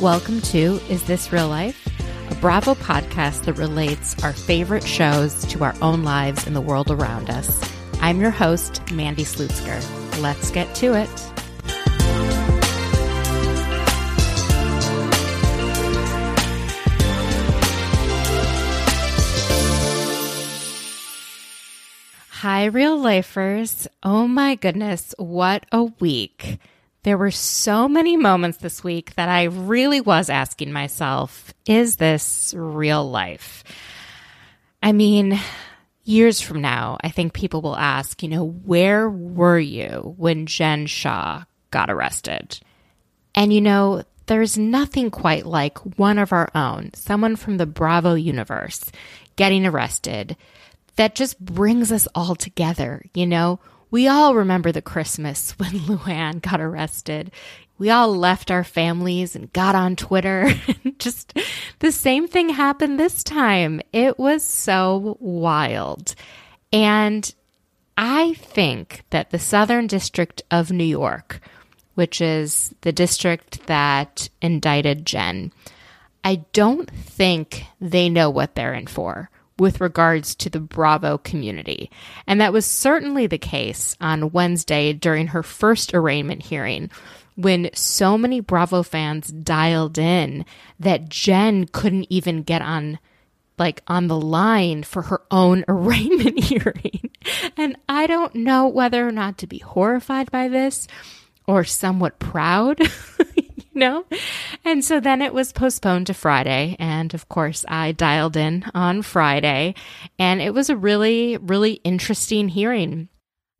Welcome to Is This Real Life? A Bravo podcast that relates our favorite shows to our own lives and the world around us. I'm your host, Mandy Slutzker. Let's get to it. Hi, real lifers. Oh my goodness, what a week. There were so many moments this week that I really was asking myself, is this real life? I mean, years from now, I think people will ask, you know, where were you when Jen Shah got arrested? And you know, there's nothing quite like one of our own, someone from the Bravo universe, getting arrested that just brings us all together, you know? We all remember the Christmas when Luann got arrested. We all left our families and got on Twitter. Just the same thing happened this time. It was so wild. And I think that the Southern District of New York, which is the district that indicted Jen, I don't think they know what they're in for with regards to the Bravo community. And that was certainly the case on Wednesday during her first arraignment hearing when so many Bravo fans dialed in that Jen couldn't even get on like on the line for her own arraignment hearing. And I don't know whether or not to be horrified by this or somewhat proud. know? And so then it was postponed to Friday. And of course, I dialed in on Friday. And it was a really, really interesting hearing.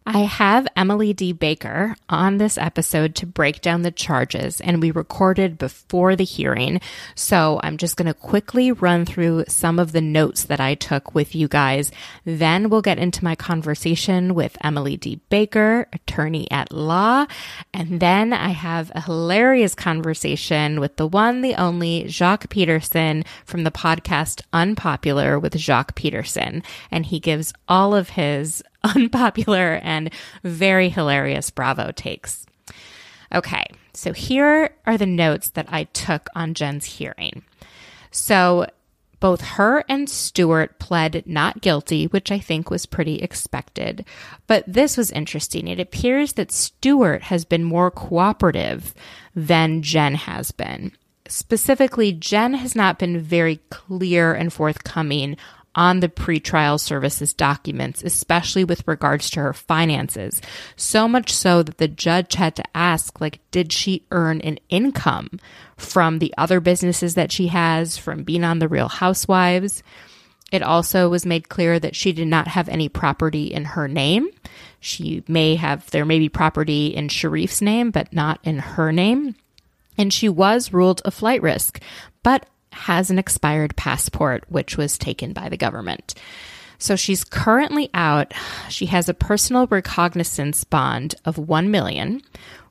I have Emily D. Baker on this episode to break down the charges, and we recorded before the hearing. So I'm just going to quickly run through some of the notes that I took with you guys. Then we'll get into my conversation with Emily D. Baker, attorney at law. And then I have a hilarious conversation with the one, the only Jacques Peterson from the podcast Unpopular with Jacques Peterson. And he gives all of his unpopular and very hilarious Bravo takes. Okay, so here are the notes that I took on Jen's hearing. So both her and Stuart pled not guilty, which I think was pretty expected. But this was interesting. It appears that Stuart has been more cooperative than Jen has been. Specifically, Jen has not been very clear and forthcoming on the pretrial services documents, especially with regards to her finances. So much so that the judge had to ask, like, did she earn an income from the other businesses that she has, from being on The Real Housewives? It also was made clear that she did not have any property in her name. She may have, there may be property in Sharrieff's name, but not in her name. And she was ruled a flight risk. But has an expired passport, which was taken by the government. So she's currently out. She has a personal recognizance bond of 1 million,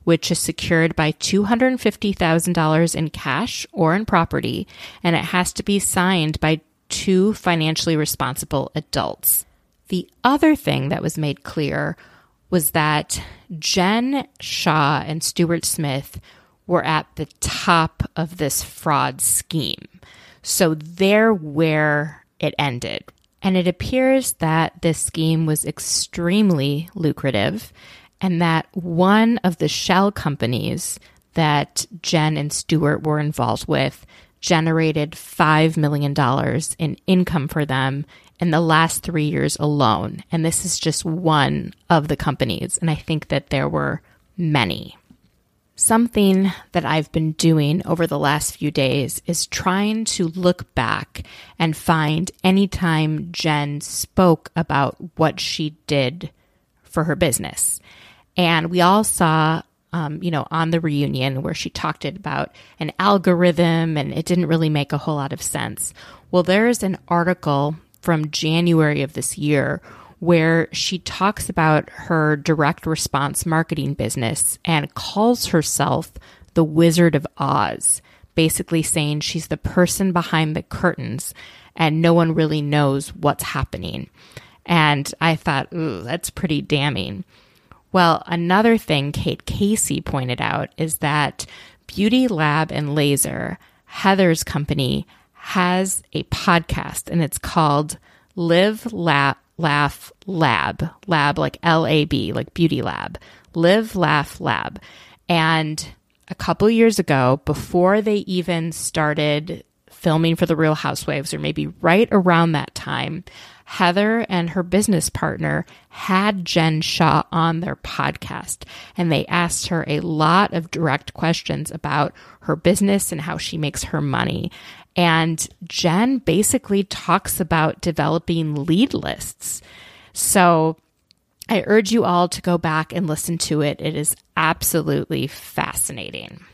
which is secured by $250,000 in cash or in property, and it has to be signed by two financially responsible adults. The other thing that was made clear was that Jen Shah and Stuart Smith were at the top of this fraud scheme. So they're where it ended. And it appears that this scheme was extremely lucrative and that one of the shell companies that Jen and Stuart were involved with generated $5 million in income for them in the last three years alone. And this is just one of the companies. And I think that there were many. Something that I've been doing over the last few days is trying to look back and find any time Jen spoke about what she did for her business. And we all saw um, you know, on the reunion where she talked about an algorithm and it didn't really make a whole lot of sense. Well, there's an article from January of this year where she talks about her direct response marketing business and calls herself the Wizard of Oz, basically saying she's the person behind the curtains and no one really knows what's happening. And I thought, ooh, that's pretty damning. Well, another thing Kate Casey pointed out is that Beauty Lab and Laser, Heather's company, has a podcast and it's called Live Laugh Laugh Lab, lab like L A B, like Beauty Lab, Live Laugh Lab. And a couple years ago, before they even started filming for The Real Housewives, or maybe right around that time, Heather and her business partner had Jen Shah on their podcast, and they asked her a lot of direct questions about her business and how she makes her money. And Jen basically talks about developing lead lists. So I urge you all to go back and listen to it. It is absolutely fascinating.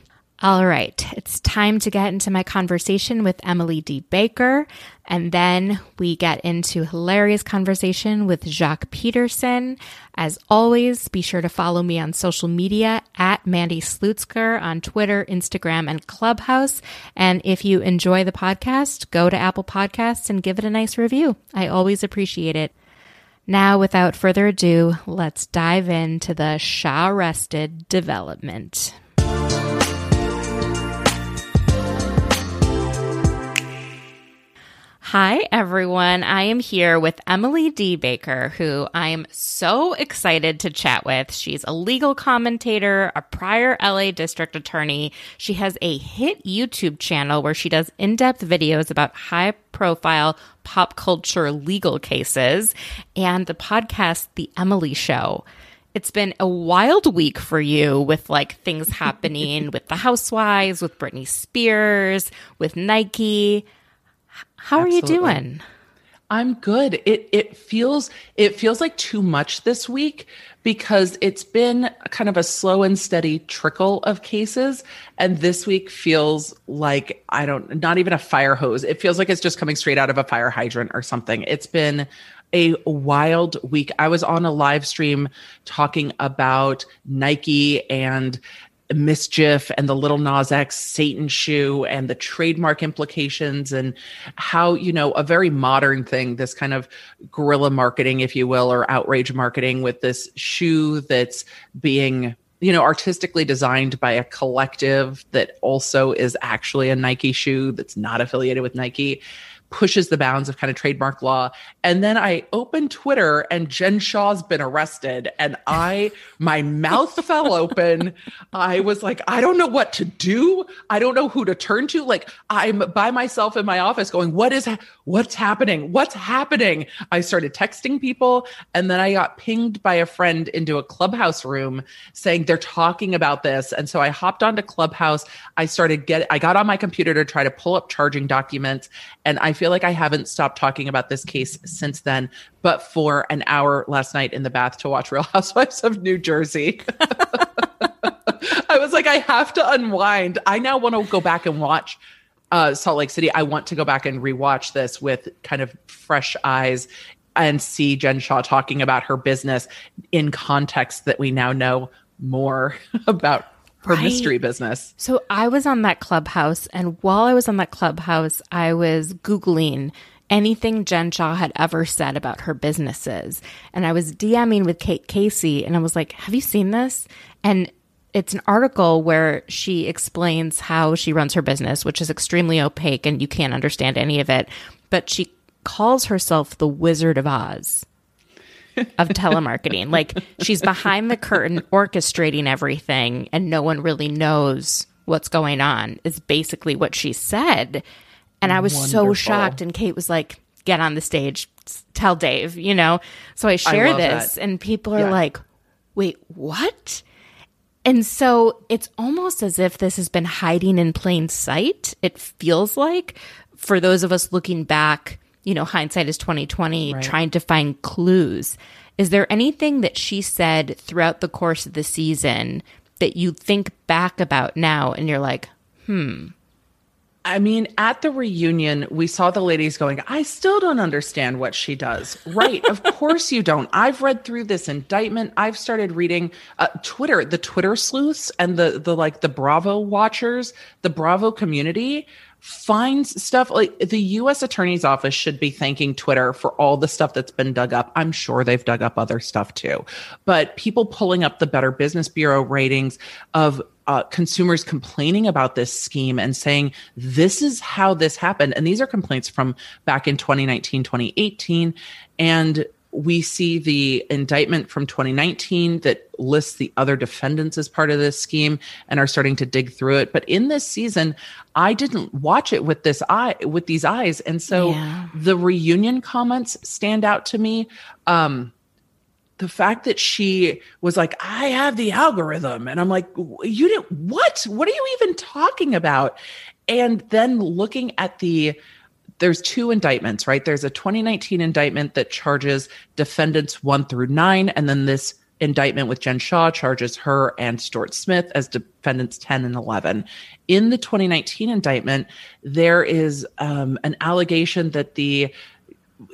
All right, it's time to get into my conversation with Emily D. Baker, and then we get into hilarious conversation with Jacques Peterson. As always, be sure to follow me on social media at Mandy Slutzker on Twitter, Instagram, and Clubhouse. And if you enjoy the podcast, go to Apple Podcasts and give it a nice review. I always appreciate it. Now, without further ado, let's dive into the Shah Arrested development. Hi, everyone. I am here with Emily D. Baker, who I am so excited to chat with. She's a legal commentator, a prior LA district attorney. She has a hit YouTube channel where she does in depth videos about high profile pop culture legal cases and the podcast, The Emily Show it's been a wild week for you with like things happening with the housewives, with Britney Spears, with Nike. How Absolutely. are you doing? I'm good. It it feels it feels like too much this week because it's been kind of a slow and steady trickle of cases and this week feels like I don't not even a fire hose. It feels like it's just coming straight out of a fire hydrant or something. It's been a wild week. I was on a live stream talking about Nike and MSCHF and the Lil Nas X Satan shoe and the trademark implications and how, you know, a very modern thing, this kind of guerrilla marketing, if you will, or outrage marketing with this shoe that's being you know artistically designed by a collective that also is actually a Nike shoe that's not affiliated with Nike pushes the bounds of kind of trademark law. And then I opened Twitter and Jen Shah's been arrested and I my mouth fell open. I was like, I don't know what to do. I don't know who to turn to. Like I'm by myself in my office going, what is what's happening? What's happening? I started texting people and then I got pinged by a friend into a clubhouse room saying they're talking about this. And so I hopped onto Clubhouse. I started get I got on my computer to try to pull up charging documents and I feel like I haven't stopped talking about this case since then, but for an hour last night in the bath to watch Real Housewives of New Jersey. I was like, I have to unwind. I now want to go back and watch uh, Salt Lake City. I want to go back and rewatch this with kind of fresh eyes and see Jen Shah talking about her business in context that we now know more about her right. mystery business. So I was on that clubhouse, and while I was on that clubhouse, I was Googling anything Jen Shah had ever said about her businesses. And I was DMing with Kate Casey, and I was like, Have you seen this? And it's an article where she explains how she runs her business, which is extremely opaque and you can't understand any of it. But she calls herself the Wizard of Oz of telemarketing. like she's behind the curtain orchestrating everything and no one really knows what's going on is basically what she said. And I was so shocked and Kate was like, "Get on the stage, tell Dave," you know. So I share love this that. and people are Yeah. like, "Wait, what?" And so it's almost as if this has been hiding in plain sight. It feels like for those of us looking back, you know, hindsight is 2020, trying to find clues. Is there anything that she said throughout the course of the season that you think back about now and you're like, hmm? I mean, at the reunion, we saw the ladies going, I still don't understand what she does. Right. of course you don't. I've read through this indictment. I've started reading uh, Twitter, the Twitter sleuths and the, the like the Bravo watchers, the Bravo community finds stuff like the US attorney's office should be thanking Twitter for all the stuff that's been dug up. I'm sure they've dug up other stuff too. But people pulling up the Better Business Bureau ratings of uh, consumers complaining about this scheme and saying this is how this happened and these are complaints from back in 2019 2018 and we see the indictment from 2019 that lists the other defendants as part of this scheme and are starting to dig through it but in this season i didn't watch it with this eye with these eyes and so Yeah. the reunion comments stand out to me um the fact that she was like, I have the algorithm. And I'm like, you didn't, what? What are you even talking about? And then looking at the, there's two indictments, right? There's a 2019 indictment that charges defendants one through nine. And then this indictment with Jen Shah charges her and Stuart Smith as defendants 10 and 11. In the 2019 indictment, there is um, an allegation that the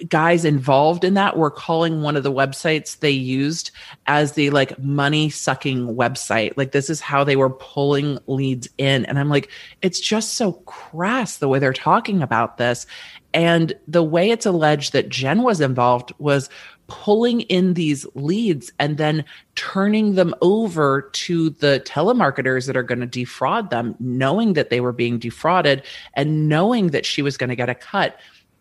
guys involved in that were calling one of the websites they used as the like money sucking website. Like this is how they were pulling leads in. And I'm like, it's just so crass the way they're talking about this. And the way it's alleged that Jen was involved was pulling in these leads and then turning them over to the telemarketers that are going to defraud them, knowing that they were being defrauded and knowing that she was going to get a cut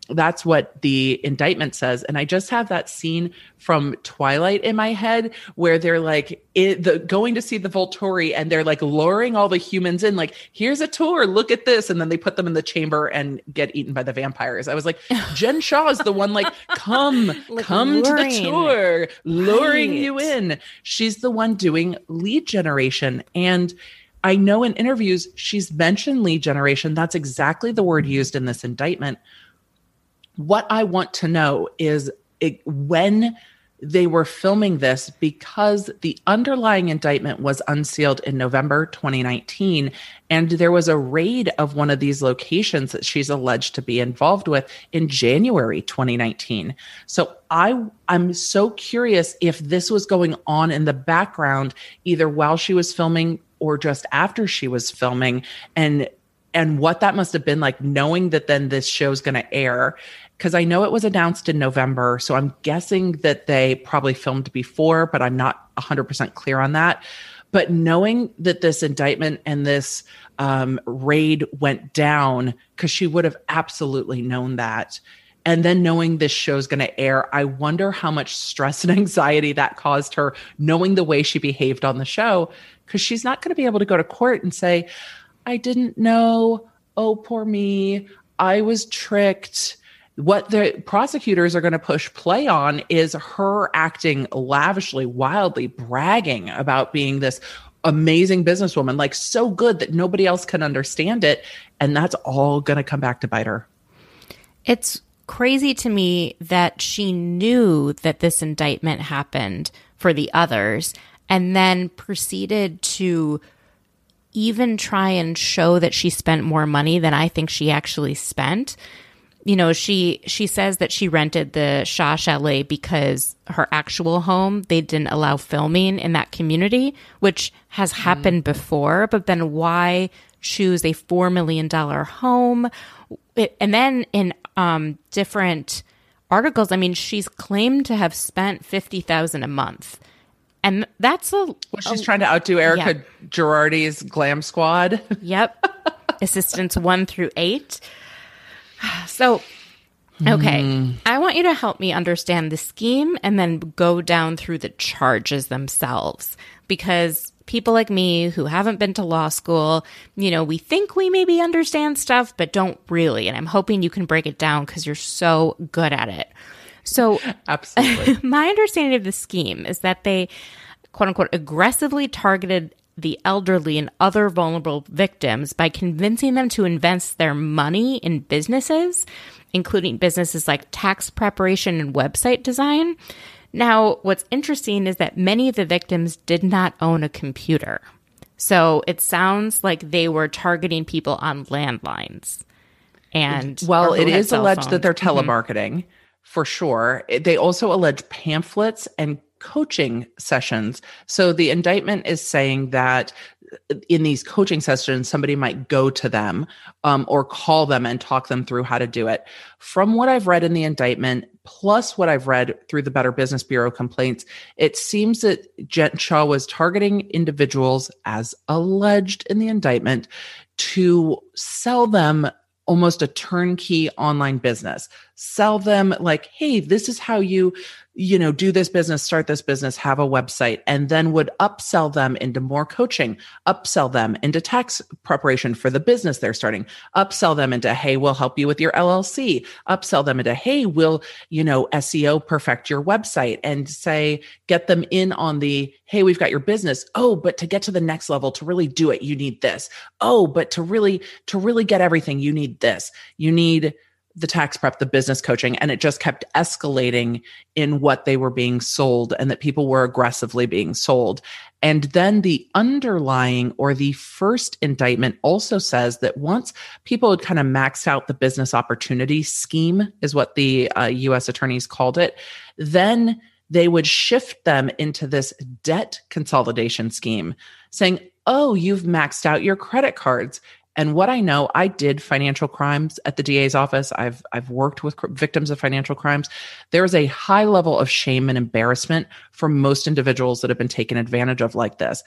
that's what the indictment says. And i just have that scene from twilight in my head where they're like it, the, going to see the volturi and they're like luring all the humans in like here's a tour look at this. And then they put them in the chamber and get eaten by the vampires. I was like jen shah is the one like come Like come to the tour luring you in. She's the one doing lead generation. And I know in interviews she's mentioned lead generation. That's exactly the word used in this indictment what I want to know is it, when they were filming this because the underlying indictment was unsealed in November 2019 and there was a raid of one of these locations that she's alleged to be involved with in January 2019 so I I'm so curious if this was going on in the background either while she was filming or just after she was filming and and what that must have been like knowing that then this show's going to air because I know it was announced in November. So I'm guessing that they probably filmed before, but I'm not 100% clear on that. But knowing that this indictment and this um, raid went down, because she would have absolutely known that. And then knowing this show's going to air, I wonder how much stress and anxiety that caused her, knowing the way she behaved on the show, because she's not going to be able to go to court and say, I didn't know. Oh, poor me. I was tricked. What the prosecutors are going to push play on is her acting lavishly, wildly, bragging about being this amazing businesswoman, like so good that nobody else can understand it. And that's all going to come back to bite her. It's crazy to me that she knew that this indictment happened for the others and then proceeded to even try and show that she spent more money than I think she actually spent. You know, she she says that she rented the Shah Chalet because her actual home they didn't allow filming in that community, which has happened before. But then why choose a four million dollar home? It, and then in um, different articles, I mean, she's claimed to have spent fifty thousand a month, and that's a Well, she's trying to outdo Erika Girardi's glam squad. Yep. Assistants one through eight. So Okay. Hmm. I want you to help me understand the scheme and then go down through the charges themselves because people like me who haven't been to law school, you know, we think we maybe understand stuff, but don't really. And I'm hoping you can break it down because you're so good at it. So, Absolutely. my understanding of the scheme is that they, quote unquote, aggressively targeted the elderly and other vulnerable victims by convincing them to invest their money in businesses, including businesses like tax preparation and website design. Now, what's interesting is that many of the victims did not own a computer. So it sounds like they were targeting people on landlines. And Well, it is who it had is cell alleged that they're phones. Mm-hmm. telemarketing for sure. They also allege pamphlets and coaching sessions. So the indictment is saying that uh, in these coaching sessions, somebody might go to them um, or call them and talk them through how to do it. From what I've read in the indictment, plus what I've read through the Better Business Bureau complaints, it seems that Jen Shah was targeting individuals, as alleged in the indictment, to sell them almost a turnkey online business sell them like hey this is how you you know do this business start this business have a website and then would upsell them into more coaching upsell them into tax preparation for the business they're starting upsell them into hey we'll help you with your llc upsell them into hey we'll you know seo perfect your website and say get them in on the hey we've got your business. Oh but to get to the next level to really do it you need this. Oh but to really to really get everything you need this. You need the tax prep, the business coaching, and it just kept escalating in what they were being sold and that people were aggressively being sold. And then the underlying or the first indictment also says that once people had kind of maxed out the business opportunity scheme, is what the uh, US attorneys called it, then they would shift them into this debt consolidation scheme, saying, Oh, you've maxed out your credit cards. And what I know, I did financial crimes at the DA's office. I've I've worked with cr- victims of financial crimes. There is a high level of shame and embarrassment for most individuals that have been taken advantage of like this.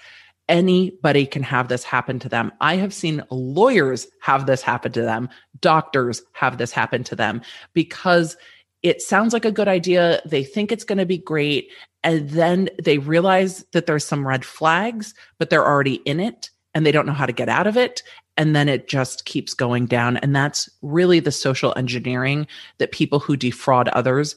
Anybody can have this happen to them. I have seen lawyers have this happen to them, doctors have this happen to them because it sounds like a good idea. They think it's going to be great. And then they realize that there's some red flags, but they're already in it and they don't know how to get out of it and then it just keeps going down and that's really the social engineering that people who defraud others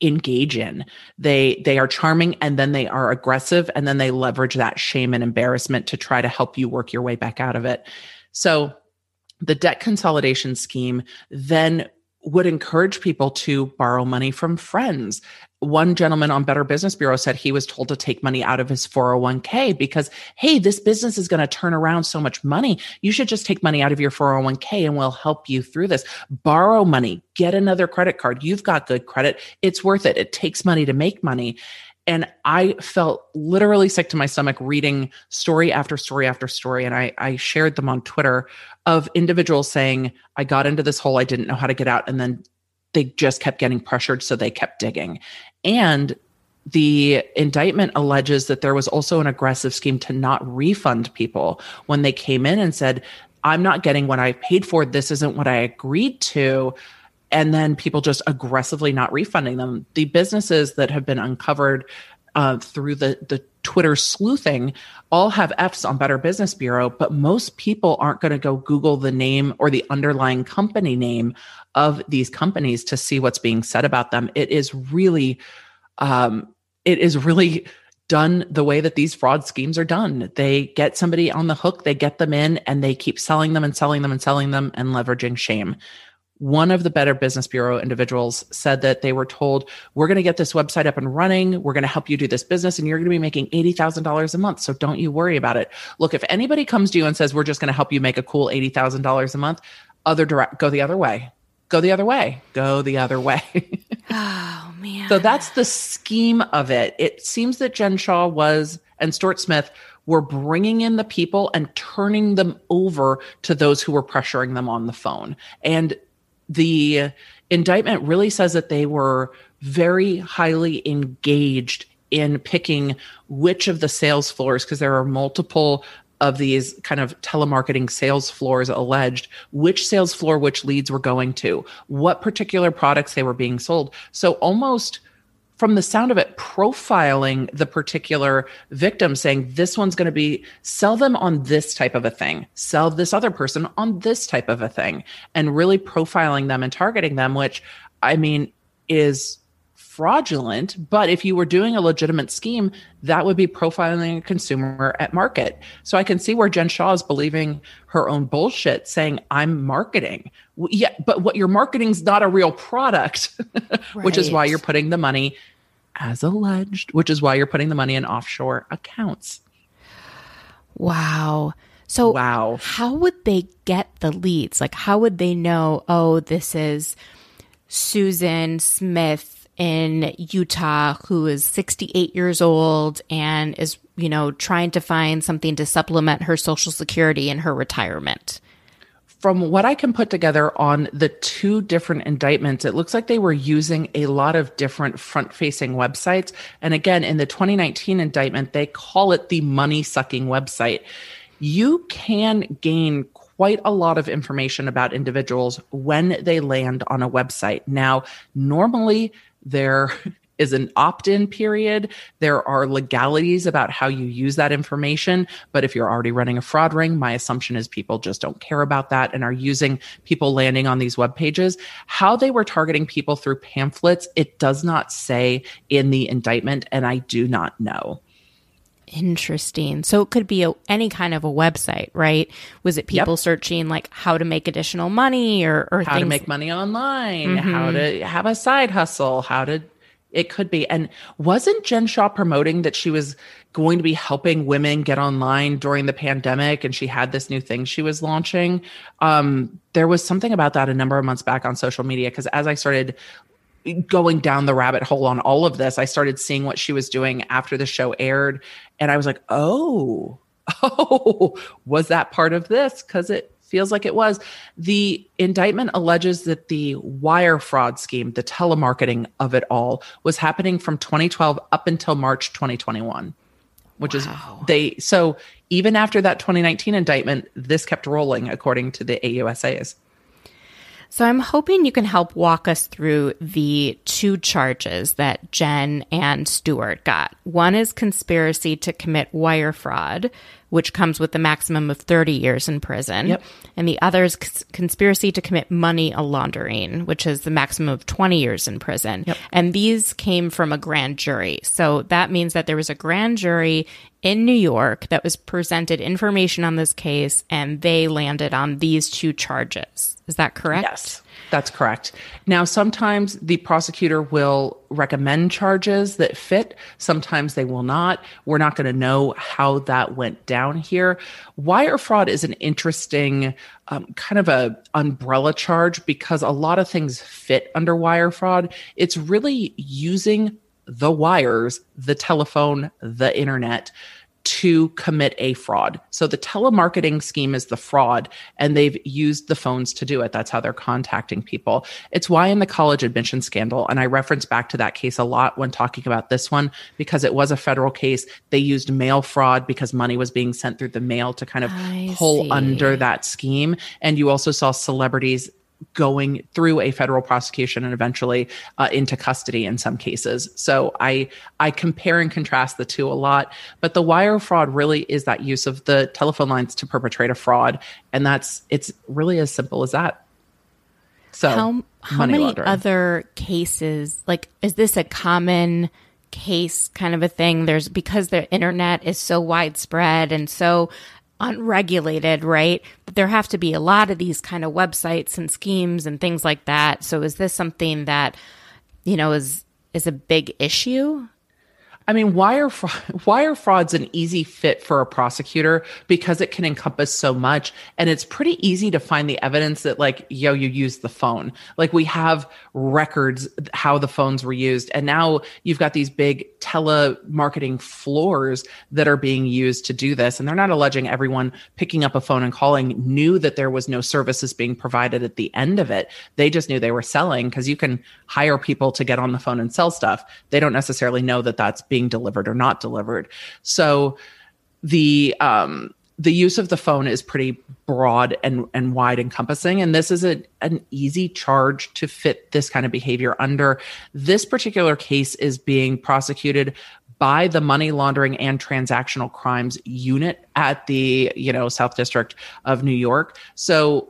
engage in they they are charming and then they are aggressive and then they leverage that shame and embarrassment to try to help you work your way back out of it so the debt consolidation scheme then would encourage people to borrow money from friends. One gentleman on Better Business Bureau said he was told to take money out of his 401k because, hey, this business is going to turn around so much money. You should just take money out of your 401k and we'll help you through this. Borrow money, get another credit card. You've got good credit. It's worth it. It takes money to make money. And I felt literally sick to my stomach reading story after story after story. And I, I shared them on Twitter of individuals saying, I got into this hole, I didn't know how to get out. And then they just kept getting pressured. So they kept digging. And the indictment alleges that there was also an aggressive scheme to not refund people when they came in and said, I'm not getting what I paid for. This isn't what I agreed to and then people just aggressively not refunding them. The businesses that have been uncovered uh, through the the Twitter sleuthing all have Fs on Better Business Bureau, but most people aren't going to go Google the name or the underlying company name of these companies to see what's being said about them. It is really, um, it is really done the way that these fraud schemes are done. They get somebody on the hook, they get them in, and they keep selling them and selling them and selling them and leveraging shame one of the Better Business Bureau individuals said that they were told, We're going to get this website up and running. We're going to help you do this business, and you're going to be making $80,000 a month. So don't you worry about it. Look, if anybody comes to you and says, We're just going to help you make a cool $80,000 a month, other direct, go the other way. Go the other way. Go the other way. Oh, man. so that's the scheme of it. It seems that Jen Shah was, and Stuart Smith were bringing in the people and turning them over to those who were pressuring them on the phone. And the indictment really says that they were very highly engaged in picking which of the sales floors, because there are multiple of these kind of telemarketing sales floors alleged which sales floor which leads were going to, what particular products they were being sold. So almost from the sound of it, profiling the particular victim, saying this one's going to be sell them on this type of a thing, sell this other person on this type of a thing, and really profiling them and targeting them, which I mean is fraudulent. But if you were doing a legitimate scheme, that would be profiling a consumer at market. So I can see where Jen Shah is believing her own bullshit, saying, I'm marketing. Yeah, but what you're marketing is not a real product, which is why you're putting the money as alleged, which is why you're putting the money in offshore accounts. Wow. So, wow. How would they get the leads? Like, how would they know, oh, this is Susan Smith in Utah who is 68 years old and is, you know, trying to find something to supplement her social security in her retirement. From what I can put together on the two different indictments, it looks like they were using a lot of different front facing websites. And again, in the 2019 indictment, they call it the money sucking website. You can gain quite a lot of information about individuals when they land on a website. Now, normally there is an opt in period. There are legalities about how you use that information. But if you're already running a fraud ring, my assumption is people just don't care about that and are using people landing on these web pages. How they were targeting people through pamphlets, it does not say in the indictment, and I do not know. Interesting. So it could be a, any kind of a website, right? Was it people yep. searching like how to make additional money or, or how things? to make money online, mm-hmm. how to have a side hustle, how to it could be. And wasn't Jen Shah promoting that she was going to be helping women get online during the pandemic and she had this new thing she was launching? Um, there was something about that a number of months back on social media because as I started going down the rabbit hole on all of this, I started seeing what she was doing after the show aired. And I was like, oh, oh, was that part of this? Because it feels like it was. The indictment alleges that the wire fraud scheme, the telemarketing of it all, was happening from 2012 up until March 2021, which wow. is they. So even after that 2019 indictment, this kept rolling, according to the AUSAs. So I'm hoping you can help walk us through the two charges that Jen and Stuart got. One is conspiracy to commit wire fraud, which comes with the maximum of 30 years in prison. Yep. And the other is conspiracy to commit money laundering, which is the maximum of 20 years in prison. Yep. And these came from a grand jury. So that means that there was a grand jury in New York that was presented information on this case and they landed on these two charges. Is that correct? Yes. That's correct. Now, sometimes the prosecutor will recommend charges that fit. Sometimes they will not. We're not going to know how that went down here. Wire fraud is an interesting um, kind of a umbrella charge because a lot of things fit under wire fraud. It's really using the wires, the telephone, the internet to commit a fraud. So the telemarketing scheme is the fraud, and they've used the phones to do it. That's how they're contacting people. It's why in the college admission scandal, and I reference back to that case a lot when talking about this one, because it was a federal case. They used mail fraud because money was being sent through the mail to kind of I pull see. under that scheme. And you also saw celebrities going through a federal prosecution and eventually uh, into custody in some cases. So I I compare and contrast the two a lot, but the wire fraud really is that use of the telephone lines to perpetrate a fraud, and that's it's really as simple as that. So how how many laundering. other cases like is this a common case kind of a thing there's because the internet is so widespread and so unregulated, right? But there have to be a lot of these kind of websites and schemes and things like that. So is this something that, you know, is is a big issue? I mean, wire fraud, wire fraud's an easy fit for a prosecutor because it can encompass so much, and it's pretty easy to find the evidence that, like, yo, you used the phone. Like, we have records how the phones were used, and now you've got these big telemarketing floors that are being used to do this, and they're not alleging everyone picking up a phone and calling knew that there was no services being provided at the end of it. They just knew they were selling because you can hire people to get on the phone and sell stuff. They don't necessarily know that that's being being delivered or not delivered. So the um the use of the phone is pretty broad and, and wide encompassing. And this is a, an easy charge to fit this kind of behavior under. This particular case is being prosecuted by the money laundering and transactional crimes unit at the, you know, South District of New York. So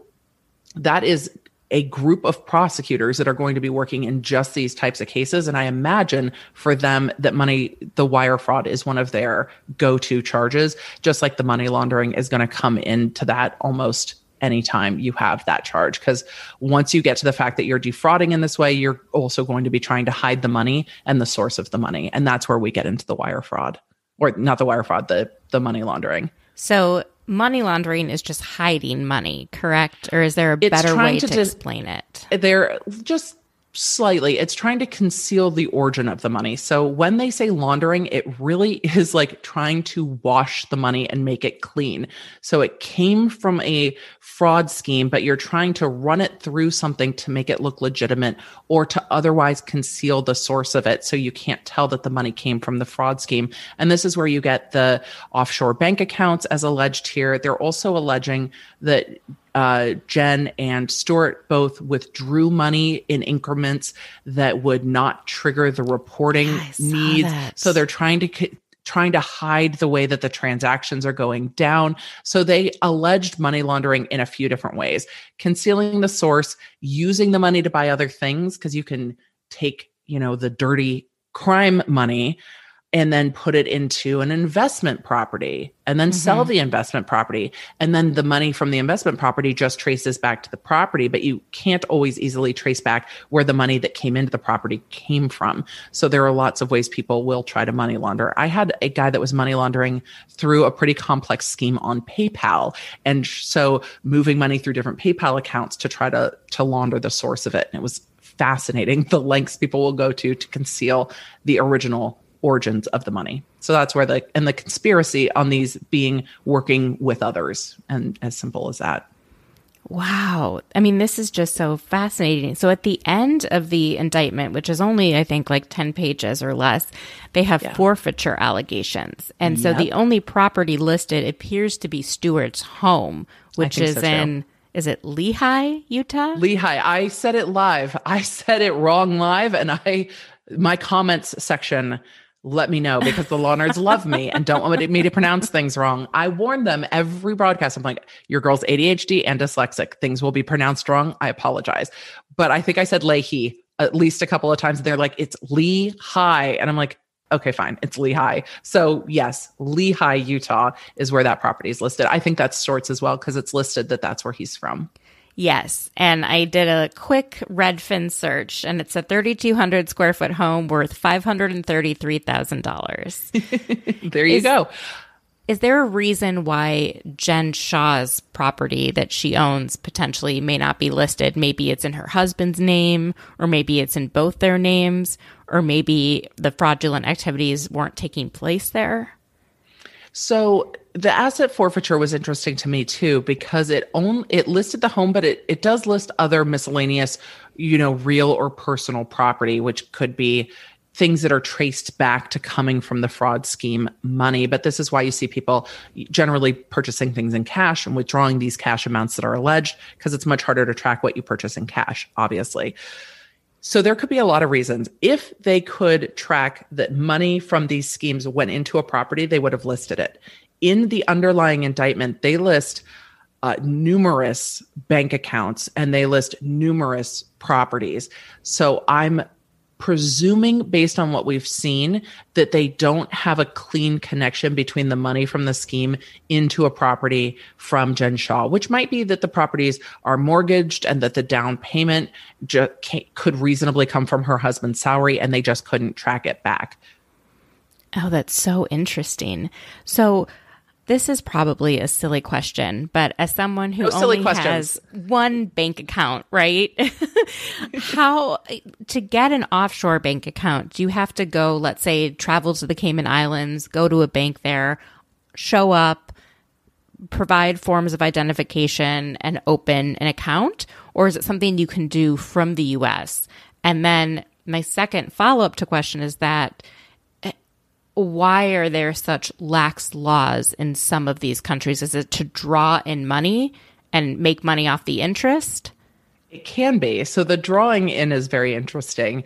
that is a group of prosecutors that are going to be working in just these types of cases. And I imagine for them that money, the wire fraud is one of their go to charges, just like the money laundering is going to come into that almost anytime you have that charge. Because once you get to the fact that you're defrauding in this way, you're also going to be trying to hide the money and the source of the money. And that's where we get into the wire fraud or not the wire fraud, the, the money laundering. So money laundering is just hiding money, correct? Or is there a It's better way to to, explain it? they're just slightly it's trying to conceal the origin of the money. So when they say laundering it really is like trying to wash the money and make it clean. So it came from a fraud scheme but you're trying to run it through something to make it look legitimate or to otherwise conceal the source of it. So you can't tell that the money came from the fraud scheme. And this is where you get the offshore bank accounts as alleged here. They're also alleging that uh, Jen and Stuart both withdrew money in increments that would not trigger the reporting saw needs. that. So they're trying to trying to hide the way that the transactions are going down. So they alleged money laundering in a few different ways, concealing the source, using the money to buy other things because you can take, you know, the dirty crime money and then put it into an investment property and then sell mm-hmm. the investment property. And then the money from the investment property just traces back to the property, but you can't always easily trace back where the money that came into the property came from. So there are lots of ways people will try to money launder. I had a guy that was money laundering through a pretty complex scheme on PayPal. And so moving money through different PayPal accounts to try to, to launder the source of it. And it was fascinating the lengths people will go to to conceal the original origins of the money. So that's where the and the conspiracy on these being working with others and as simple as that. Wow. I mean, this is just so fascinating. So at the end of the indictment, which is only, I think, like 10 pages or less, they have forfeiture allegations. And so the only property listed appears to be Stuart's home, which is so, in, is it Lehi, Utah? Lehi, I said it live. I said it wrong live and I my comments section let me know because the law nerds love me and don't want me to pronounce things wrong. I warn them every broadcast. I'm like, your girl's ADHD and dyslexic. Things will be pronounced wrong. I apologize. But I think I said Leahy at least a couple of times. They're like, it's Lee High. And I'm like, okay, fine. It's Lehi. So yes, Lehi, Utah is where that property is listed. I think that's Stuart's as well because it's listed that that's where he's from. Yes. And I did a quick Redfin search, and it's a 3,200 square foot home worth $533,000. There you Is- go. Is there a reason why Jen Shah's property that she owns potentially may not be listed? Maybe it's in her husband's name, or maybe it's in both their names, or maybe the fraudulent activities weren't taking place there? So the asset forfeiture was interesting to me too because it only it listed the home, but it it does list other miscellaneous, you know, real or personal property, which could be things that are traced back to coming from the fraud scheme money. But this is why you see people generally purchasing things in cash and withdrawing these cash amounts that are alleged because it's much harder to track what you purchase in cash, obviously. So there could be a lot of reasons. If they could track that money from these schemes went into a property, they would have listed it. In the underlying indictment, they list uh, numerous bank accounts and they list numerous properties. So I'm presuming based on what we've seen that they don't have a clean connection between the money from the scheme into a property from Jen Shah, which might be that the properties are mortgaged and that the down payment ju- could reasonably come from her husband's salary and they just couldn't track it back. Oh, that's so interesting. So, this is probably a silly question, but as someone who oh, No only questions. has one bank account, right? How to get an offshore bank account? Do you have to go, let's say, travel to the Cayman Islands, go to a bank there, show up, provide forms of identification, and open an account? Or is it something you can do from the US? And then my second follow up to question is that why are there such lax laws in some of these countries? Is it to draw in money and make money off the interest? It can be. So the drawing in is very interesting.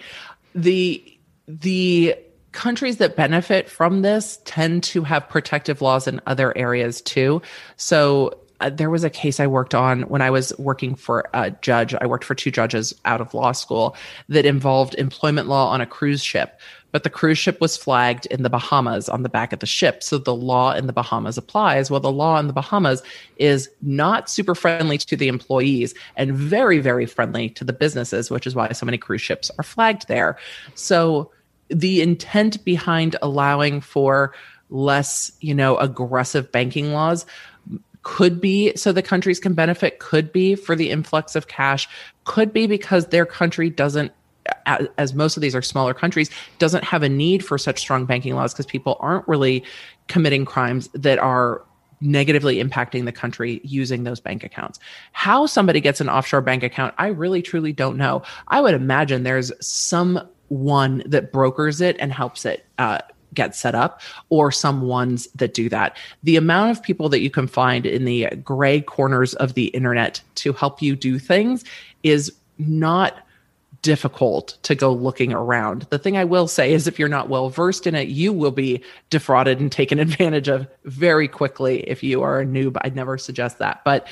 The the countries that benefit from this tend to have protective laws in other areas too. So uh, there was a case I worked on when I was working for a judge. I worked for two judges out of law school that involved employment law on a cruise ship. But the cruise ship was flagged in the Bahamas on the back of the ship. So the law in the Bahamas applies. Well, the law in the Bahamas is not super friendly to the employees and very, very friendly to the businesses, which is why so many cruise ships are flagged there. So the intent behind allowing for less, you know, aggressive banking laws could be so the countries can benefit, could be for the influx of cash, could be because their country doesn't as most of these are smaller countries, doesn't have a need for such strong banking laws because people aren't really committing crimes that are negatively impacting the country using those bank accounts. How somebody gets an offshore bank account, I really truly don't know. I would imagine there's someone that brokers it and helps it uh, get set up or some ones that do that. The amount of people that you can find in the gray corners of the internet to help you do things is not difficult to go looking around. The thing I will say is if you're not well versed in it, you will be defrauded and taken advantage of very quickly if you are a noob. I'd never suggest that. But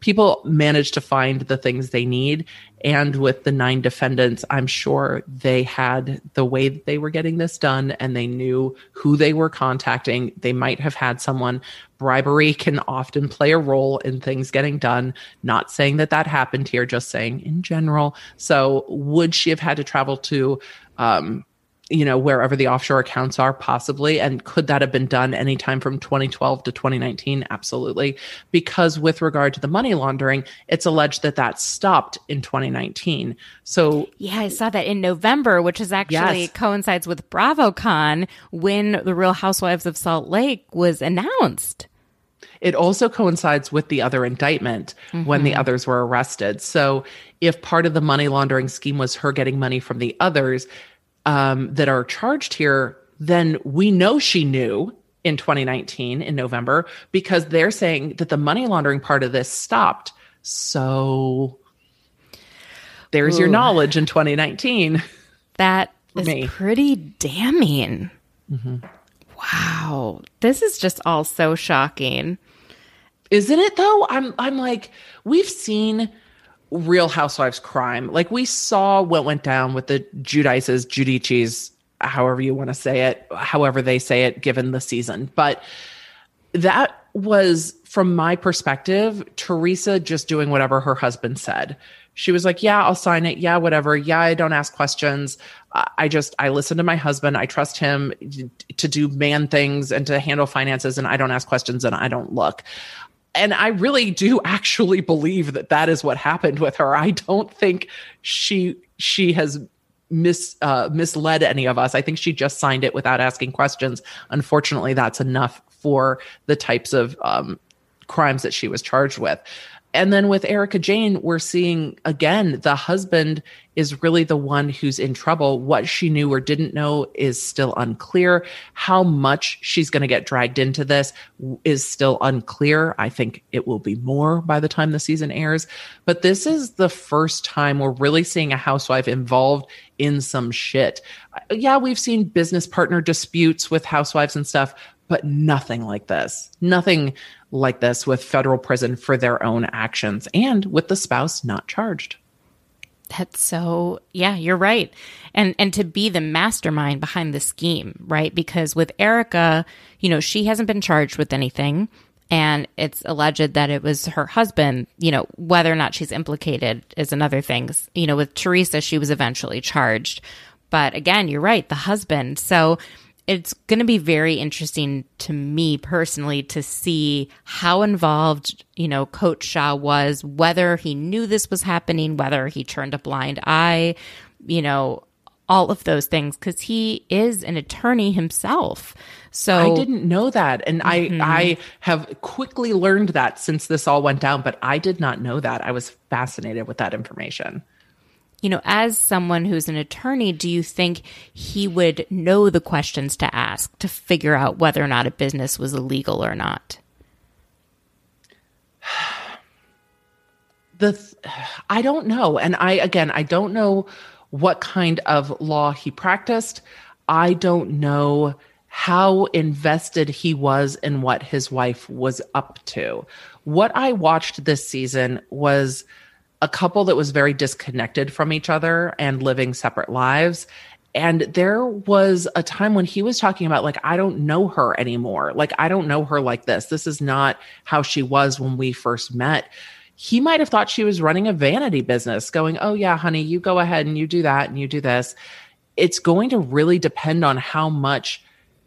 people manage to find the things they need. And with the nine defendants, I'm sure they had the way that they were getting this done and they knew who they were contacting. They might have had someone. Bribery can often play a role in things getting done. Not saying that that happened here, just saying in general. So, would she have had to travel to um, you know, wherever the offshore accounts are, possibly. And could that have been done anytime from 2012 to 2019? Absolutely. Because with regard to the money laundering, it's alleged that that stopped in 2019. So, yeah, I saw that in November, which is actually yes. coincides with BravoCon when the Real Housewives of Salt Lake was announced. It also coincides with the other indictment mm-hmm. when the mm-hmm. others were arrested. So, if part of the money laundering scheme was her getting money from the others, um, that are charged here, then we know she knew in 2019 in November because they're saying that the money laundering part of this stopped. So there's Ooh. your knowledge in 2019. That is me. pretty damning. Mm-hmm. Wow. This is just all so shocking. Isn't it though? I'm I'm like we've seen Real Housewives crime. Like we saw what went down with the Giudices, Giudices, however you want to say it, however they say it, given the season. But that was, from my perspective, Teresa just doing whatever her husband said. She was like, Yeah, I'll sign it. Yeah, whatever. Yeah, I don't ask questions. I just, I listen to my husband. I trust him to do man things and to handle finances, and I don't ask questions and I don't look and I really do actually believe that that is what happened with her. I don't think she she has mis uh, misled any of us. I think she just signed it without asking questions. Unfortunately, that's enough for the types of um, crimes that she was charged with. And then with Erika Jayne, we're seeing again the husband is really the one who's in trouble. What she knew or didn't know is still unclear. How much she's going to get dragged into this is still unclear. I think it will be more by the time the season airs. But this is the first time we're really seeing a housewife involved in some shit. Yeah, we've seen business partner disputes with housewives and stuff, but nothing like this. Nothing like this with federal prison for their own actions and with the spouse not charged. That's so yeah, you're right. And and to be the mastermind behind the scheme, right? Because with Erika, you know, she hasn't been charged with anything and it's alleged that it was her husband, you know, whether or not she's implicated is another thing. You know, with Teresa she was eventually charged. But again, you're right, the husband. So it's going to be very interesting to me personally to see how involved, you know, Coach Shah was, whether he knew this was happening, whether he turned a blind eye, you know, all of those things because he is an attorney himself. So I didn't know that. And mm-hmm. I I have quickly learned that since this all went down, but I did not know that. I was fascinated with that information. You know, as someone who's an attorney, do you think he would know the questions to ask to figure out whether or not a business was illegal or not? the th- I don't know. And I again, I don't know what kind of law he practiced. I don't know how invested he was in what his wife was up to. What I watched this season was a couple that was very disconnected from each other and living separate lives. And there was a time when he was talking about, like, I don't know her anymore. Like, I don't know her like this. This is not how she was when we first met. He might have thought she was running a vanity business, going, Oh, yeah, honey, you go ahead and you do that and you do this. It's going to really depend on how much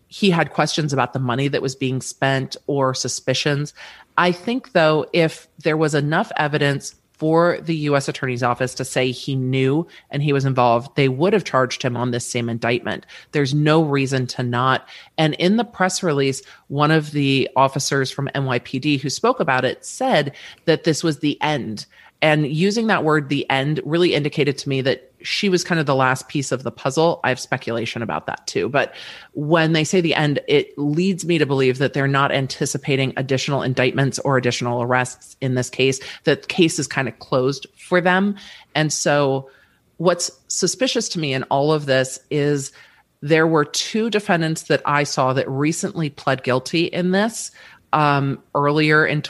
he had questions about the money that was being spent or suspicions. I think, though, if there was enough evidence for the U.S. Attorney's Office to say he knew and he was involved, they would have charged him on this same indictment. There's no reason to not. And in the press release, one of the officers from NYPD who spoke about it said that this was the end. And using that word, the end, really indicated to me that she was kind of the last piece of the puzzle. I have speculation about that too. But when they say the end, it leads me to believe that they're not anticipating additional indictments or additional arrests in this case. The case is kind of closed for them. And so what's suspicious to me in all of this is there were two defendants that I saw that recently pled guilty in this um, earlier in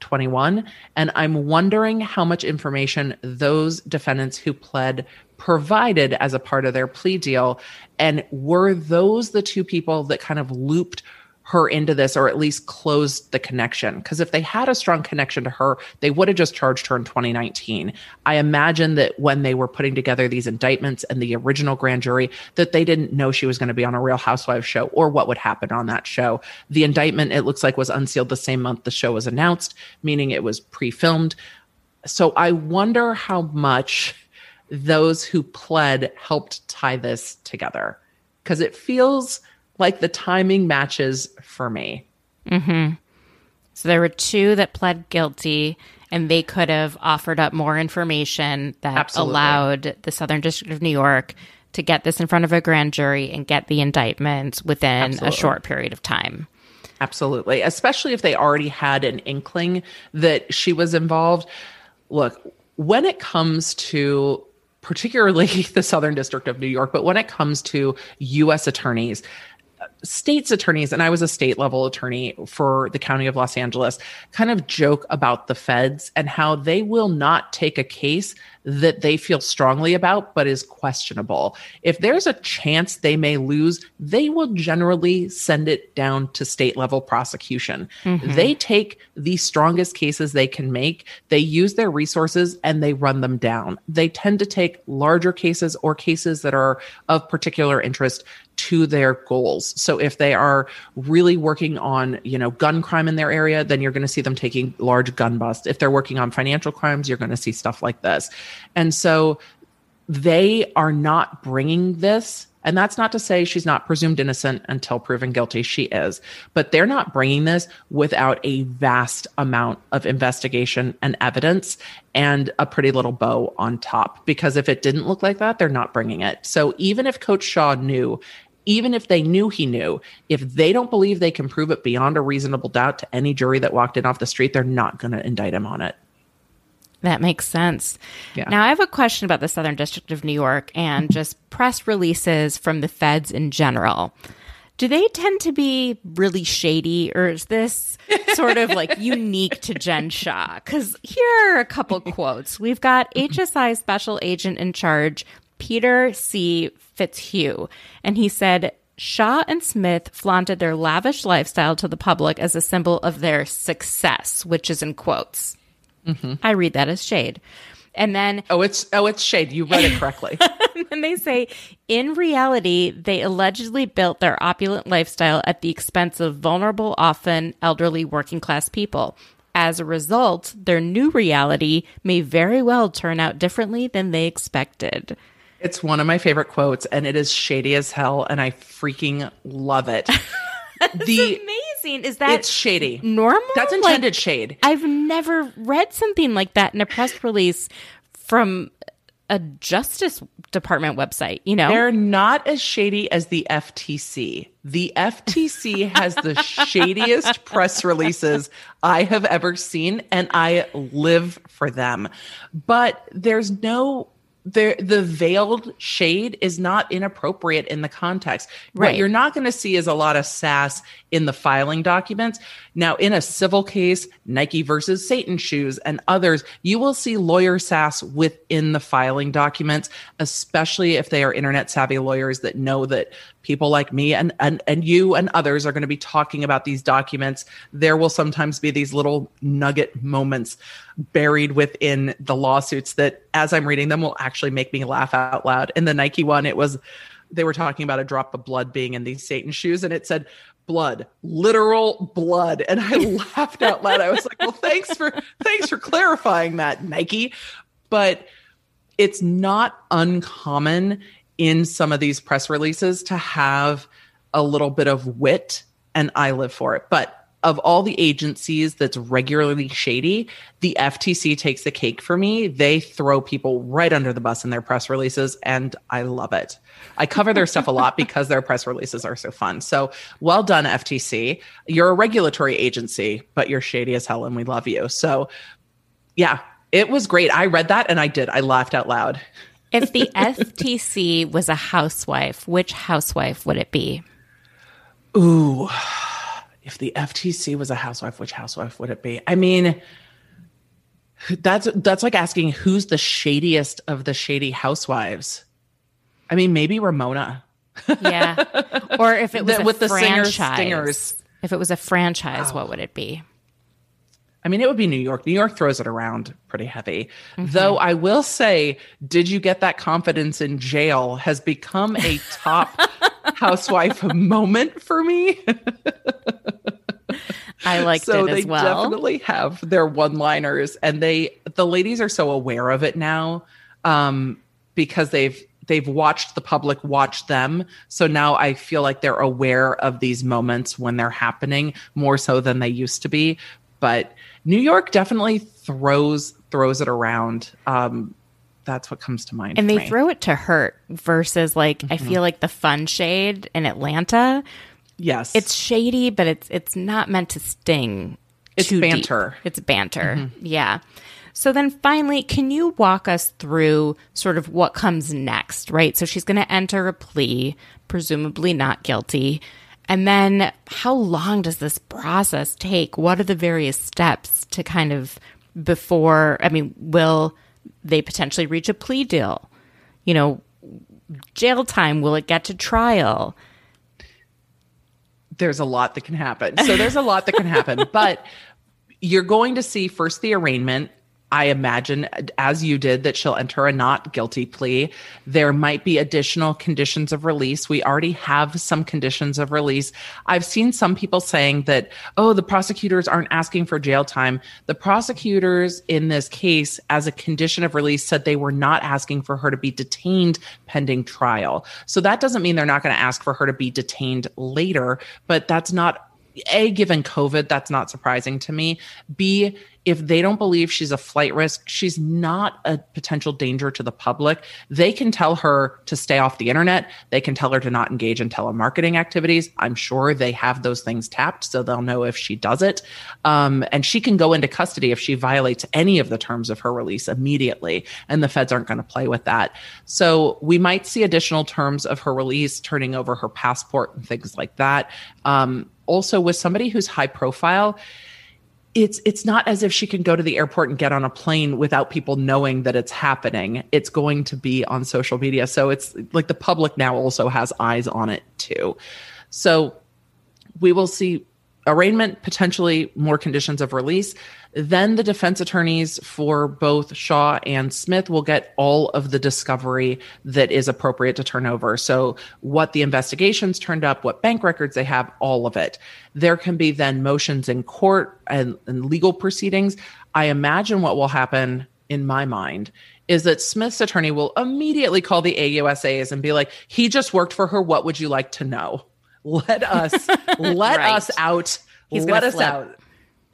2021. And I'm wondering how much information those defendants who pled provided as a part of their plea deal. And were those the two people that kind of looped her into this or at least closed the connection. Because if they had a strong connection to her, they would have just charged her in 2019. I imagine that when they were putting together these indictments and the original grand jury, that they didn't know she was going to be on a Real Housewives show or what would happen on that show. The indictment, it looks like, was unsealed the same month the show was announced, meaning it was pre filmed. So I wonder how much those who pled helped tie this together because it feels like the timing matches for me. Mm-hmm. So there were two that pled guilty, and they could have offered up more information that Absolutely. allowed the Southern District of New York to get this in front of a grand jury and get the indictment within Absolutely. a short period of time. Absolutely. Especially if they already had an inkling that she was involved. Look, when it comes to particularly the Southern District of New York, but when it comes to U.S. attorneys, that state's attorneys, and I was a state level attorney for the county of Los Angeles, kind of joke about the feds and how they will not take a case that they feel strongly about but is questionable. If there's a chance they may lose, they will generally send it down to state level prosecution. Mm-hmm. They take the strongest cases they can make, they use their resources and they run them down. They tend to take larger cases or cases that are of particular interest to their goals. So if they are really working on, you know, gun crime in their area, then you're going to see them taking large gun busts. If they're working on financial crimes, you're going to see stuff like this. And so they are not bringing this and that's not to say she's not presumed innocent until proven guilty. She is. But they're not bringing this without a vast amount of investigation and evidence and a pretty little bow on top. Because if it didn't look like that, they're not bringing it. So even if Coach Shah knew even if they knew he knew, if they don't believe they can prove it beyond a reasonable doubt to any jury that walked in off the street, they're not going to indict him on it. That makes sense. Yeah. Now, I have a question about the Southern District of New York and just press releases from the feds in general. Do they tend to be really shady, or is this sort of like unique to Jen Shah? Because here are a couple quotes. We've got HSI Special Agent in Charge Peter C. Fitzhugh, and he said Shah and Smith flaunted their lavish lifestyle to the public as a symbol of their success, which is in quotes. Mm-hmm. I read that as shade. And then Oh, it's oh, it's shade. You read it correctly. and they say in reality, they allegedly built their opulent lifestyle at the expense of vulnerable, often elderly working class people. As a result, their new reality may very well turn out differently than they expected. It's one of my favorite quotes, and it is shady as hell, and I freaking love it. the amazing. Is that it's shady? Normal? That's intended like, shade. I've never read something like that in a press release from a Justice Department website, you know? They're not as shady as the FTC. The FTC has the shadiest press releases I have ever seen, and I live for them. But there's no the the veiled shade is not inappropriate in the context. Right. What you're not going to see is a lot of sass in the filing documents. Now, in a civil case, Nike versus Satan shoes and others, you will see lawyer sass within the filing documents, especially if they are internet savvy lawyers that know that people like me and and, and you and others are going to be talking about these documents. There will sometimes be these little nugget moments buried within the lawsuits that as I'm reading them will actually make me laugh out loud. In the Nike one, it was they were talking about a drop of blood being in these Satan shoes, and it said blood, literal blood. And I laughed out loud. I was like, well, thanks for thanks for clarifying that, Nike. But it's not uncommon in some of these press releases to have a little bit of wit, and I live for it. But of all the agencies that's regularly shady, the FTC takes the cake for me. They throw people right under the bus in their press releases, and I love it. I cover their stuff a lot because their press releases are so fun. So well done, FTC. You're a regulatory agency, but you're shady as hell, and we love you. So, yeah, it was great. I read that and I did. I laughed out loud. If the FTC was a housewife, which housewife would it be? Ooh, if the FTC was a housewife, which housewife would it be? I mean, that's that's like asking who's the shadiest of the shady housewives. I mean, maybe Ramona. Yeah. Or if it was The- with the singers, stingers. If it was a franchise, oh. what would it be? I mean, it would be New York. New York throws it around pretty heavy. Though I will say, did you get that confidence in jail has become a top housewife moment for me. I liked so it they as well. definitely have their one-liners and they the ladies are so aware of it now um because they've they've watched the public watch them so now i feel like they're aware of these moments when they're happening more so than they used to be but new york definitely throws throws it around um that's what comes to mind and they me. Mm-hmm. throw it to hurt versus like I feel like the fun shade in Atlanta. yes It's shady, but it's it's not meant to sting. It's too deep. banter. It's banter. Yeah. So then finally, can you walk us through sort of what comes next, right? So she's going to enter a plea, presumably not guilty. And then how long does this process take? What are the various steps to kind of before, I mean, will they potentially reach a plea deal? You know, jail time, will it get to trial? there's a lot that can happen. So there's a lot that can happen, but you're going to see first the arraignment. I imagine, as you did, that she'll enter a not guilty plea. There might be additional conditions of release. We already have some conditions of release. I've seen some people saying that, oh, the prosecutors aren't asking for jail time. The prosecutors in this case, as a condition of release, said they were not asking for her to be detained pending trial. So that doesn't mean they're not going to ask for her to be detained later, but that's not a given covid that's not surprising to me. B if they don't believe she's a flight risk she's not a potential danger to the public. They can tell her to stay off the internet. They can tell her to not engage in telemarketing activities. I'm sure they have those things tapped so they'll know if she does it. Um, and she can go into custody if she violates any of the terms of her release immediately and the feds aren't going to play with that. So we might see additional terms of her release turning over her passport and things like that. Um, also with somebody who's high profile it's it's not as if she can go to the airport and get on a plane without people knowing that it's happening. It's going to be on social media. So it's like the public now also has eyes on it too. So we will see arraignment potentially more conditions of release then the defense attorneys for both Shah and Smith will get all of the discovery that is appropriate to turn over. So, what the investigations turned up, what bank records they have, all of it. There can be then motions in court and, and legal proceedings. I imagine what will happen in my mind is that Smith's attorney will immediately call the AUSAs and be like, he just worked for her. What would you like to know? Let us, let Right. us out. He's let us flip. out.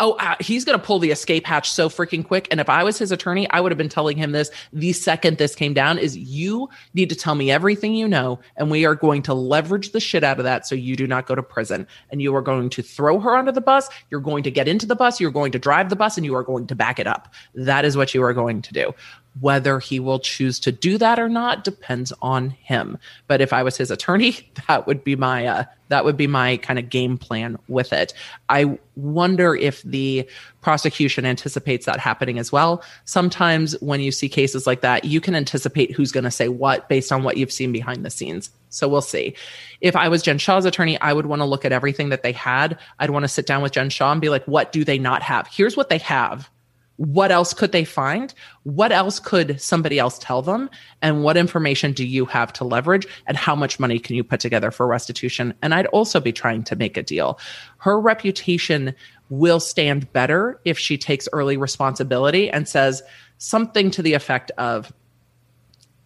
Oh, uh, he's going to pull the escape hatch so freaking quick. And if I was his attorney, I would have been telling him this the second this came down is you need to tell me everything you know. And we are going to leverage the shit out of that so you do not go to prison. And you are going to throw her under the bus. You're going to get into the bus. You're going to drive the bus and you are going to back it up. That is what you are going to do. Whether he will choose to do that or not depends on him. But if I was his attorney, that would be my uh, that would be my kind of game plan with it. I wonder if the prosecution anticipates that happening as well. Sometimes when you see cases like that, you can anticipate who's going to say what based on what you've seen behind the scenes. So we'll see. If I was Jen Shah's attorney, I would want to look at everything that they had. I'd want to sit down with Jen Shah and be like, what do they not have? Here's what they have what else could they find? What else could somebody else tell them? And what information do you have to leverage? And how much money can you put together for restitution? And I'd also be trying to make a deal. Her reputation will stand better if she takes early responsibility and says something to the effect of,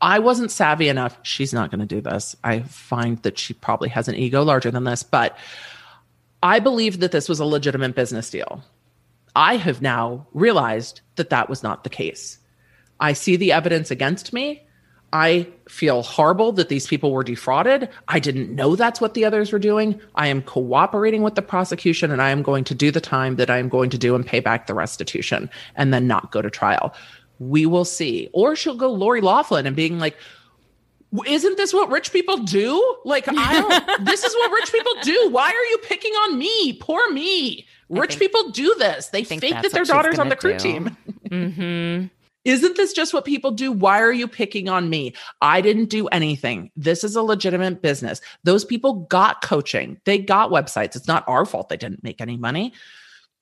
I wasn't savvy enough. She's not going to do this. I find that she probably has an ego larger than this, but I believe that this was a legitimate business deal. I have now realized that that was not the case. I see the evidence against me. I feel horrible that these people were defrauded. I didn't know that's what the others were doing. I am cooperating with the prosecution and I am going to do the time that I am going to do and pay back the restitution and then not go to trial. We will see. Or she'll go Lori Loughlin and being like, isn't this what rich people do? Like, I don't, this is what rich people do. Why are you picking on me? Poor me. Rich think, people do this. They fake that their daughter's on the crew do. team. Mm-hmm. Isn't this just what people do? Why are you picking on me? I didn't do anything. This is a legitimate business. Those people got coaching, they got websites. It's not our fault they didn't make any money.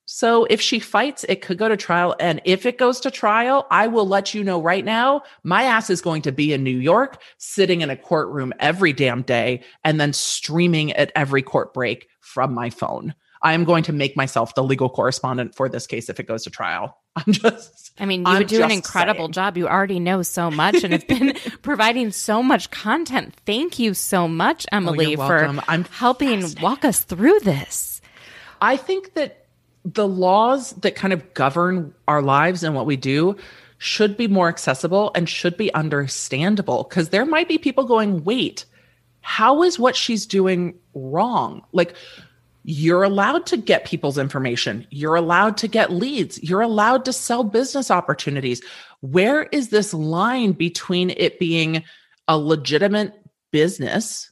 So if she fights, it could go to trial. And if it goes to trial, I will let you know right now, my ass is going to be in New York, sitting in a courtroom every damn day, and then streaming at every court break from my phone. I am going to make myself the legal correspondent for this case if it goes to trial. I'm just. I mean, you I'm would do an incredible saying. job. You already know so much and have been providing so much content. Thank you so much, oh, Emily, oh, for I'm helping walk us through this. I think that the laws that kind of govern our lives and what we do should be more accessible and should be understandable because there might be people going, wait, how is what she's doing wrong? Like, you're allowed to get people's information. You're allowed to get leads. You're allowed to sell business opportunities. Where is this line between it being a legitimate business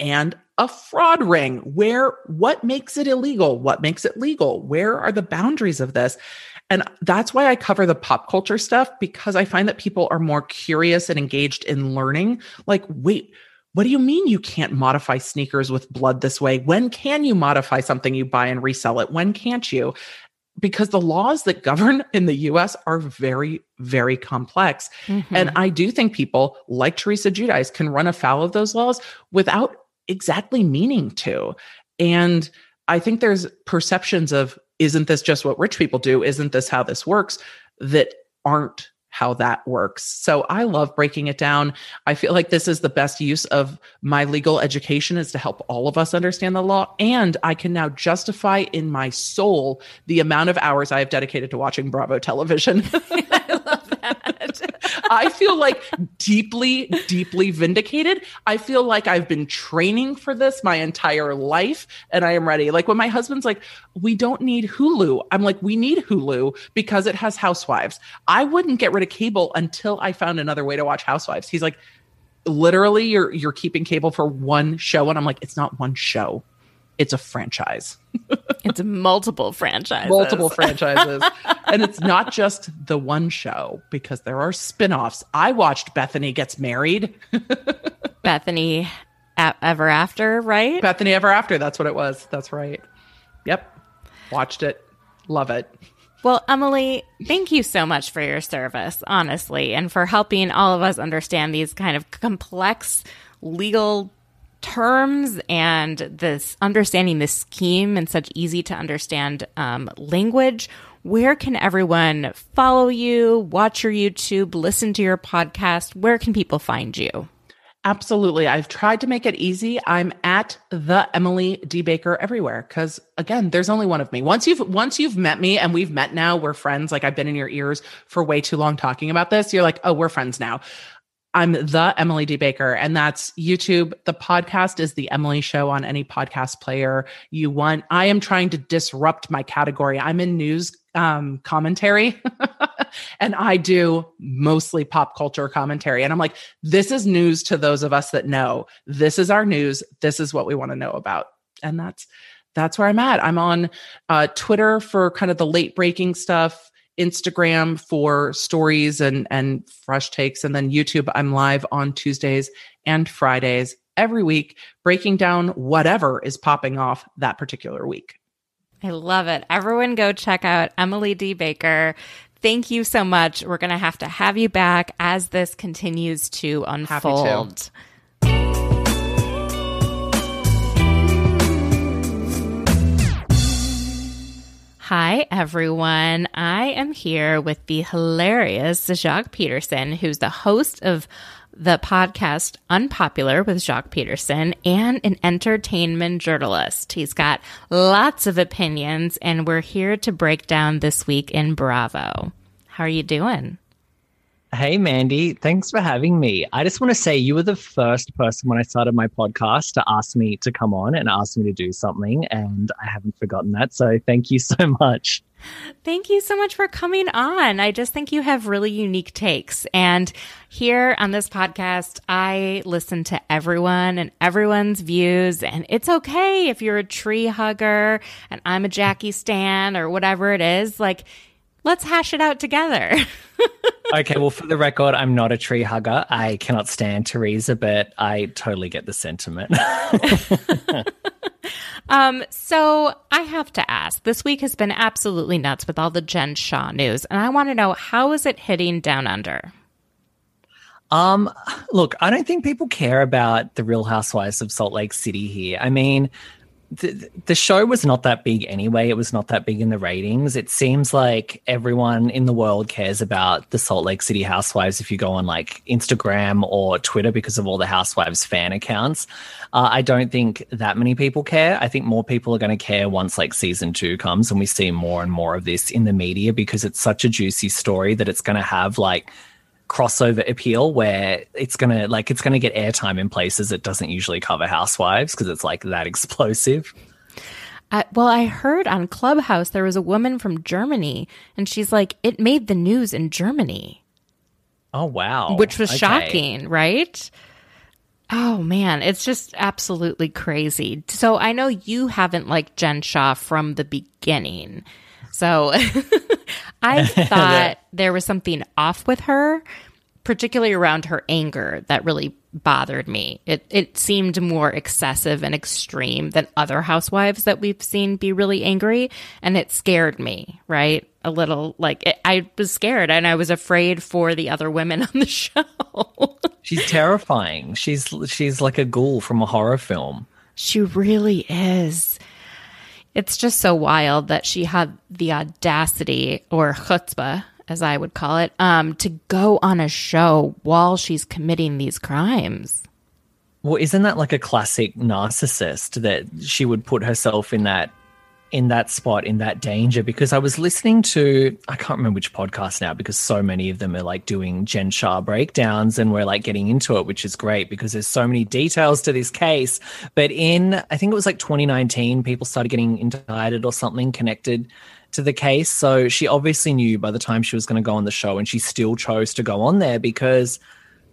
and a fraud ring? Where, what makes it illegal? What makes it legal? Where are the boundaries of this? And that's why I cover the pop culture stuff because I find that people are more curious and engaged in learning. Like, wait, what do you mean you can't modify sneakers with blood this way? When can you modify something you buy and resell it? When can't you? Because the laws that govern in the US are very, very complex. Mm-hmm. And I do think people like Teresa Giudice can run afoul of those laws without exactly meaning to. And I think there's perceptions of, isn't this just what rich people do? Isn't this how this works? That aren't how that works. So I love breaking it down. I feel like this is the best use of my legal education is to help all of us understand the law. And I can now justify in my soul the amount of hours I have dedicated to watching Bravo television. I that. I feel like deeply, deeply vindicated. I feel like I've been training for this my entire life and I am ready. Like when my husband's like, we don't need Hulu. I'm like, we need Hulu because it has housewives. I wouldn't get rid of cable until I found another way to watch housewives. He's like, literally you're you're keeping cable for one show and I'm like, it's not one show it's a franchise. it's multiple franchises. Multiple franchises. and it's not just the one show because there are spin-offs. I watched Bethenny Gets Married. Bethenny Ever After, right? Bethenny Ever After, that's what it was. That's right. Yep. Watched it. Love it. Well, Emily, thank you so much for your service, honestly, and for helping all of us understand these kind of complex legal terms and this understanding this scheme in such easy to understand um, language where can everyone follow you watch your youtube listen to your podcast where can people find you Absolutely. I've tried to make it easy. I'm at the Emily D Baker everywhere because again, there's only one of me. Once you've once you've met me and we've met now, we're friends. Like I've been in your ears for way too long talking about this. You're like, oh, we're friends now. I'm the Emily D Baker, and that's YouTube. The podcast is the Emily Show on any podcast player you want. I am trying to disrupt my category. I'm in news um, commentary and I do mostly pop culture commentary. And I'm like, this is news to those of us that know. This is our news. This is what we want to know about. And that's that's where I'm at. I'm on uh, Twitter for kind of the late breaking stuff, Instagram for stories and and fresh takes, and then YouTube. I'm live on Tuesdays and Fridays every week, breaking down whatever is popping off that particular week. I love it. Everyone go check out Emily D. Baker. Thank you so much. We're going to have to have you back as this continues to unfold. Hi, everyone. I am here with the hilarious Jacques Peterson, who's the host of the podcast Unpopular with Jacques Peterson and an entertainment journalist. He's got lots of opinions, and we're here to break down this week in Bravo. How are you doing? Hey, Mandy. Thanks for having me. I just want to say you were the first person when I started my podcast to ask me to come on and ask me to do something, and I haven't forgotten that. So thank you so much. Thank you so much for coming on. I just think you have really unique takes. And here on this podcast, I listen to everyone and everyone's views. And it's okay if you're a tree hugger and I'm a Jackie Stan or whatever it is. Like, let's hash it out together. okay, well, for the record, I'm not a tree hugger. I cannot stand Teresa, but I totally get the sentiment. Um, so I have to ask. This week has been absolutely nuts with all the Jen Shah news, and I want to know how is it hitting down under? Um, look, I don't think people care about the Real Housewives of Salt Lake City here. I mean, the, show was not that big anyway. It was not that big in the ratings. It seems like everyone in the world cares about the Salt Lake City Housewives if you go on like Instagram or Twitter because of all the Housewives fan accounts. Uh, I don't think that many people care. I think more people are going to care once like season two comes and we see more and more of this in the media because it's such a juicy story that it's going to have like crossover appeal where it's gonna like it's gonna get airtime in places it doesn't usually cover housewives because it's like that explosive. Uh, well i heard on clubhouse there was a woman from germany and she's like it made the news in germany. Oh wow. Which was okay. shocking right? Oh man. It's just absolutely crazy. So i know you haven't liked jen Shah from the beginning so I thought there was something off with her, particularly around her anger that really bothered me. It it seemed more excessive and extreme than other housewives that we've seen be really angry, and it scared me. Right, a little like it, I was scared, and I was afraid for the other women on the show. she's terrifying. She's she's like a ghoul from a horror film. She really is. It's just so wild that she had the audacity or chutzpah, as I would call it, um, to go on a show while she's committing these crimes. Well, isn't that like a classic narcissist that she would put herself in that in that spot in that danger because I was listening to I can't remember which podcast now because so many of them are like doing Jen Shah breakdowns and we're like getting into it which is great because there's so many details to this case. But in I think it was like 2019 people started getting indicted or something connected to the case. So she obviously knew by the time she was going to go on the show and she still chose to go on there because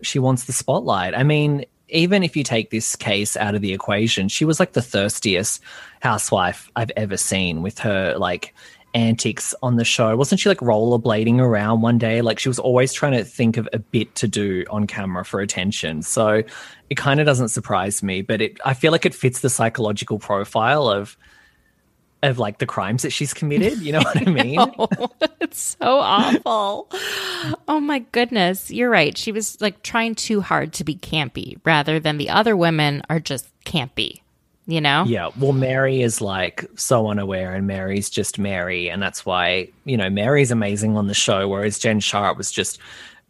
she wants the spotlight. I mean even if you take this case out of the equation, she was like the thirstiest housewife I've ever seen with her like antics on the show. Wasn't she like rollerblading around one day? Like she was always trying to think of a bit to do on camera for attention. So it kind of doesn't surprise me, but it I feel like it fits the psychological profile of of like the crimes that she's committed. You know what I mean? it's so awful. oh my goodness. You're right. She was like trying too hard to be campy rather than the other women are just campy. You know? Yeah. Well, Mary is like so unaware, and Mary's just Mary. And that's why, you know, Mary's amazing on the show, whereas Jen Shah was just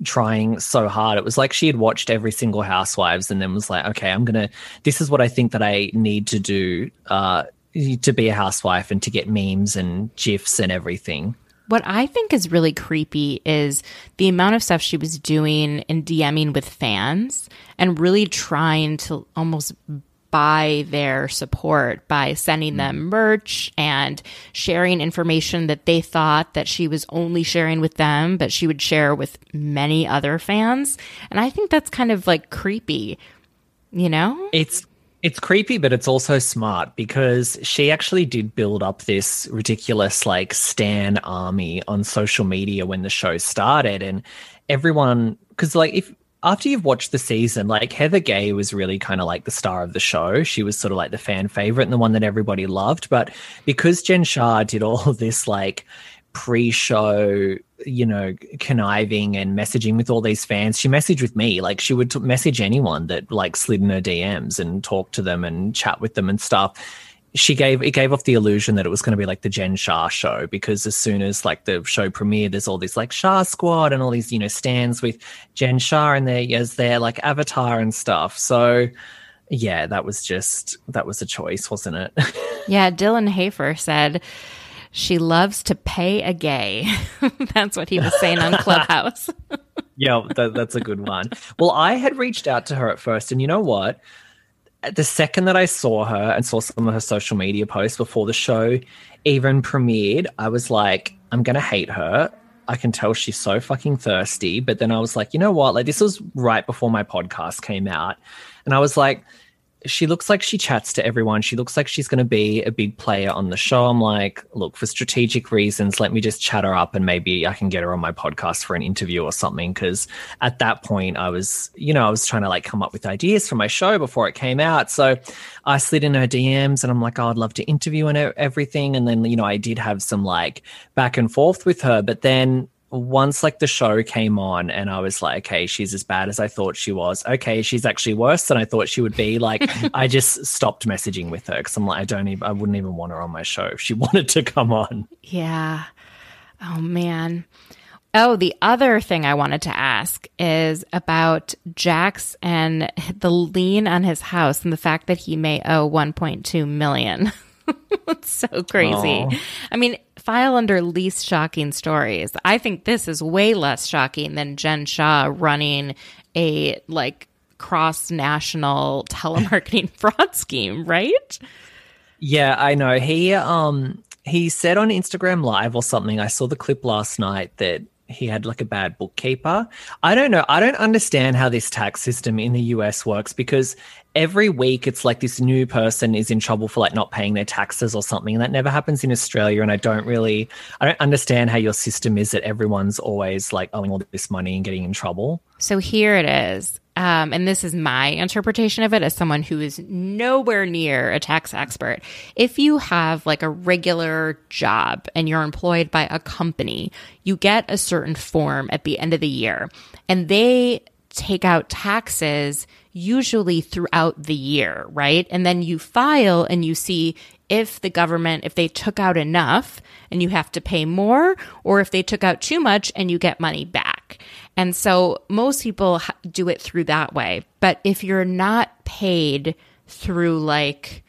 trying so hard. It was like she had watched every single Housewives and then was like, okay, I'm gonna. This is what I think that I need to do uh, to be a housewife and to get memes and gifs and everything. What I think is really creepy is the amount of stuff she was doing and DMing with fans and really trying to almost buy their support by sending them mm. merch and sharing information that they thought that she was only sharing with them, but she would share with many other fans. And I think that's kind of like creepy, you know? It's it's creepy, but it's also smart because she actually did build up this ridiculous like Stan army on social media when the show started, and everyone because like if after you've watched the season, like Heather Gay was really kind of like the star of the show. She was sort of like the fan favorite and the one that everybody loved. But because Jen Shah did all this like pre-show, you know, conniving and messaging with all these fans, she messaged with me. Like she would t- message anyone that like slid in her DMs and talk to them and chat with them and stuff she gave it gave off the illusion that it was going to be like the Jen Shah show because as soon as like the show premiered, there's all these like Shah Squad and all these you know stands with Jen Shah and there as their like avatar and stuff. So yeah, that was just that was a choice, wasn't it? yeah, Dylan Hafer said she loves to pay a gay. that's what he was saying on Clubhouse. yeah, that, that's a good one. Well, I had reached out to her at first, and you know what? the second that I saw her and saw some of her social media posts before the show even premiered, I was like, I'm gonna hate her. I can tell she's so fucking thirsty. But then I was like, you know what? Like this was right before my podcast came out. And I was like, she looks like she chats to everyone. She looks like she's going to be a big player on the show. I'm like, look, for strategic reasons, let me just chat her up and maybe I can get her on my podcast for an interview or something. Cause at that point, I was, you know, I was trying to like come up with ideas for my show before it came out. So I slid in her DMs and I'm like, oh, I'd love to interview and everything. And then, you know, I did have some like back and forth with her. But then once like the show came on and I was like, okay, she's as bad as I thought she was. Okay, she's actually worse than I thought she would be. Like, I just stopped messaging with her because I'm like, I don't even, I wouldn't even want her on my show if she wanted to come on. Yeah. Oh man. Oh, the other thing I wanted to ask is about Jax and the lien on his house and the fact that he may owe 1.2 million. it's so crazy. Aww. I mean, file under least shocking stories. I think this is way less shocking than Jen Shah running a like cross national telemarketing fraud scheme, right? Yeah, I know. He um he said on Instagram live or something. I saw the clip last night that he had like a bad bookkeeper. I don't know. I don't understand how this tax system in the US works because every week it's like this new person is in trouble for like not paying their taxes or something. And that never happens in Australia. And I don't really, I don't understand how your system is that everyone's always like owing all this money and getting in trouble. So here it is. Um, and this is my interpretation of it as someone who is nowhere near a tax expert. If you have like a regular job and you're employed by a company, you get a certain form at the end of the year and they take out taxes usually throughout the year, right? And then you file and you see if the government, if they took out enough and you have to pay more, or if they took out too much and you get money back. And so most people do it through that way. But if you're not paid through like,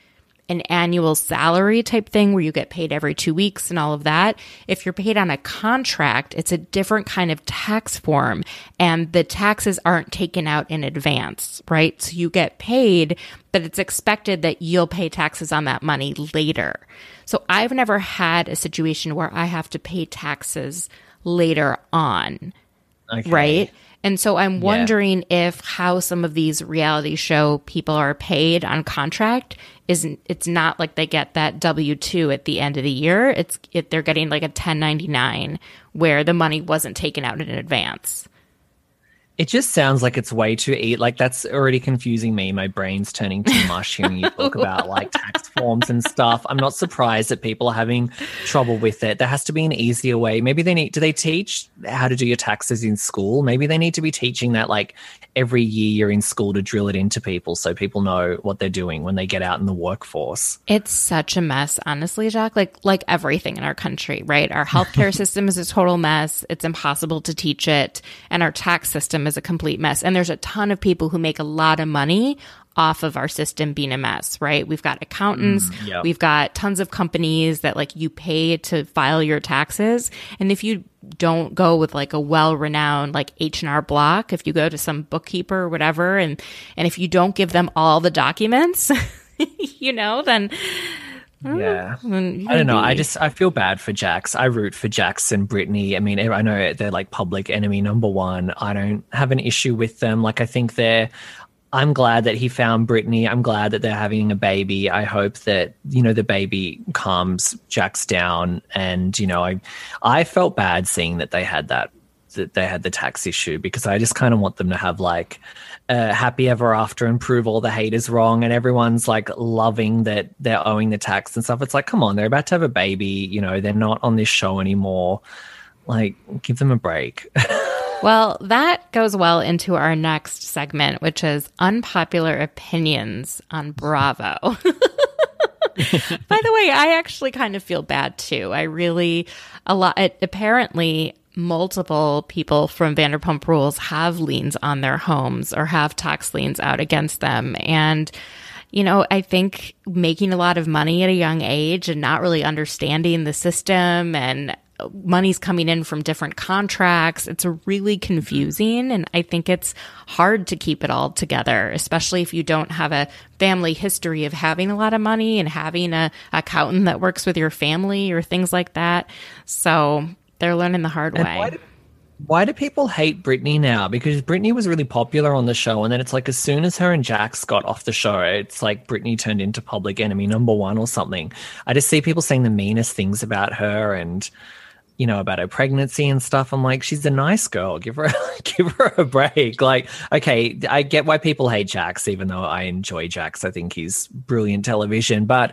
an annual salary type thing where you get paid every two weeks and all of that. If you're paid on a contract, it's a different kind of tax form and the taxes aren't taken out in advance, right? So you get paid, but it's expected that you'll pay taxes on that money later. So I've never had a situation where I have to pay taxes later on. Okay. Right. And so I'm wondering yeah. if how some of these reality show people are paid on contract isn't it's not like they get that W2 at the end of the year. It's it, they're getting like a 1099 where the money wasn't taken out in advance. It just sounds like it's way too eat. Like that's already confusing me. My brain's turning to mush hearing you talk about like tax forms and stuff. I'm not surprised that people are having trouble with it. There has to be an easier way. Maybe they need. Do they teach how to do your taxes in school? Maybe they need to be teaching that like every year you're in school to drill it into people so people know what they're doing when they get out in the workforce. It's such a mess, honestly, Jack. Like like everything in our country, right? Our healthcare system is a total mess. It's impossible to teach it, and our tax system is a complete mess. And there's a ton of people who make a lot of money off of our system being a mess, right? We've got accountants, Mm, yep. we've got tons of companies that like you pay to file your taxes. And if you don't go with like a well-renowned like H&R Block, if you go to some bookkeeper or whatever and and if you don't give them all the documents, you know, then Yeah. then you I don't know. I just I feel bad for Jax. I root for Jax and Brittany. I mean, I know they're like public enemy number one. I don't have an issue with them. Like I think they're. I'm glad that he found Brittany. I'm glad that they're having a baby. I hope that you know the baby calms Jax down. And you know, I I felt bad seeing that they had that that they had the tax issue because I just kind of want them to have like a happy ever after and prove all the haters wrong and everyone's like loving that they're owing the tax and stuff. It's like, come on, they're about to have a baby, you know, they're not on this show anymore. Like, give them a break. Well, that goes well into our next segment, which is unpopular opinions on Bravo. By the way, I actually kind of feel bad too. I really, a lot, it, apparently, multiple people from Vanderpump Rules have liens on their homes or have tax liens out against them. And, you know, I think making a lot of money at a young age and not really understanding the system and money's coming in from different contracts. It's really confusing. And I think it's hard to keep it all together, especially if you don't have a family history of having a lot of money and having a accountant that works with your family or things like that. So they're learning the hard And way. why do- Why do people hate Brittany now? Because Brittany was really popular on the show, and then it's like as soon as her and Jax got off the show, it's like Brittany turned into public enemy number one or something. I just see people saying the meanest things about her and you know about her pregnancy and stuff. I'm like, she's a nice girl. Give her give her a break. Like, okay, I get why people hate Jax, even though I enjoy Jax. I think he's brilliant television, but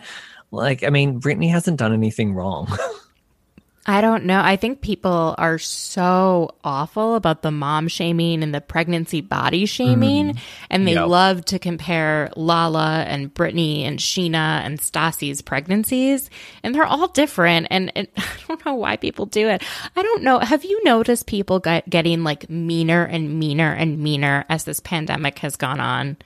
like, I mean, Brittany hasn't done anything wrong. I don't know. I think people are so awful about the mom shaming and the pregnancy body shaming. Mm-hmm. And they Yep. love to compare Lala and Brittany and Scheana and Stassi's pregnancies. And they're all different. And, and I don't know why people do it. I don't know. Have you noticed people get, getting like meaner and meaner and meaner as this pandemic has gone on?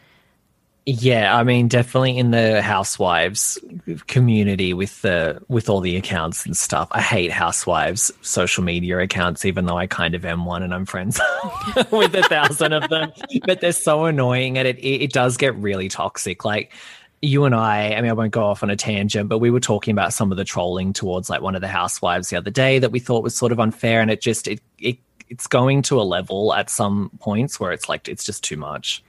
Yeah, I mean, definitely in the housewives community with the with all the accounts and stuff. I hate housewives social media accounts, even though I kind of am one and I'm friends with a thousand of them. But they're so annoying, and it it, it does get really toxic. Like you and I, I mean, I won't go off on a tangent, but we were talking about some of the trolling towards like one of the housewives the other day that we thought was sort of unfair, and it just it it it's going to a level at some points where it's like it's just too much.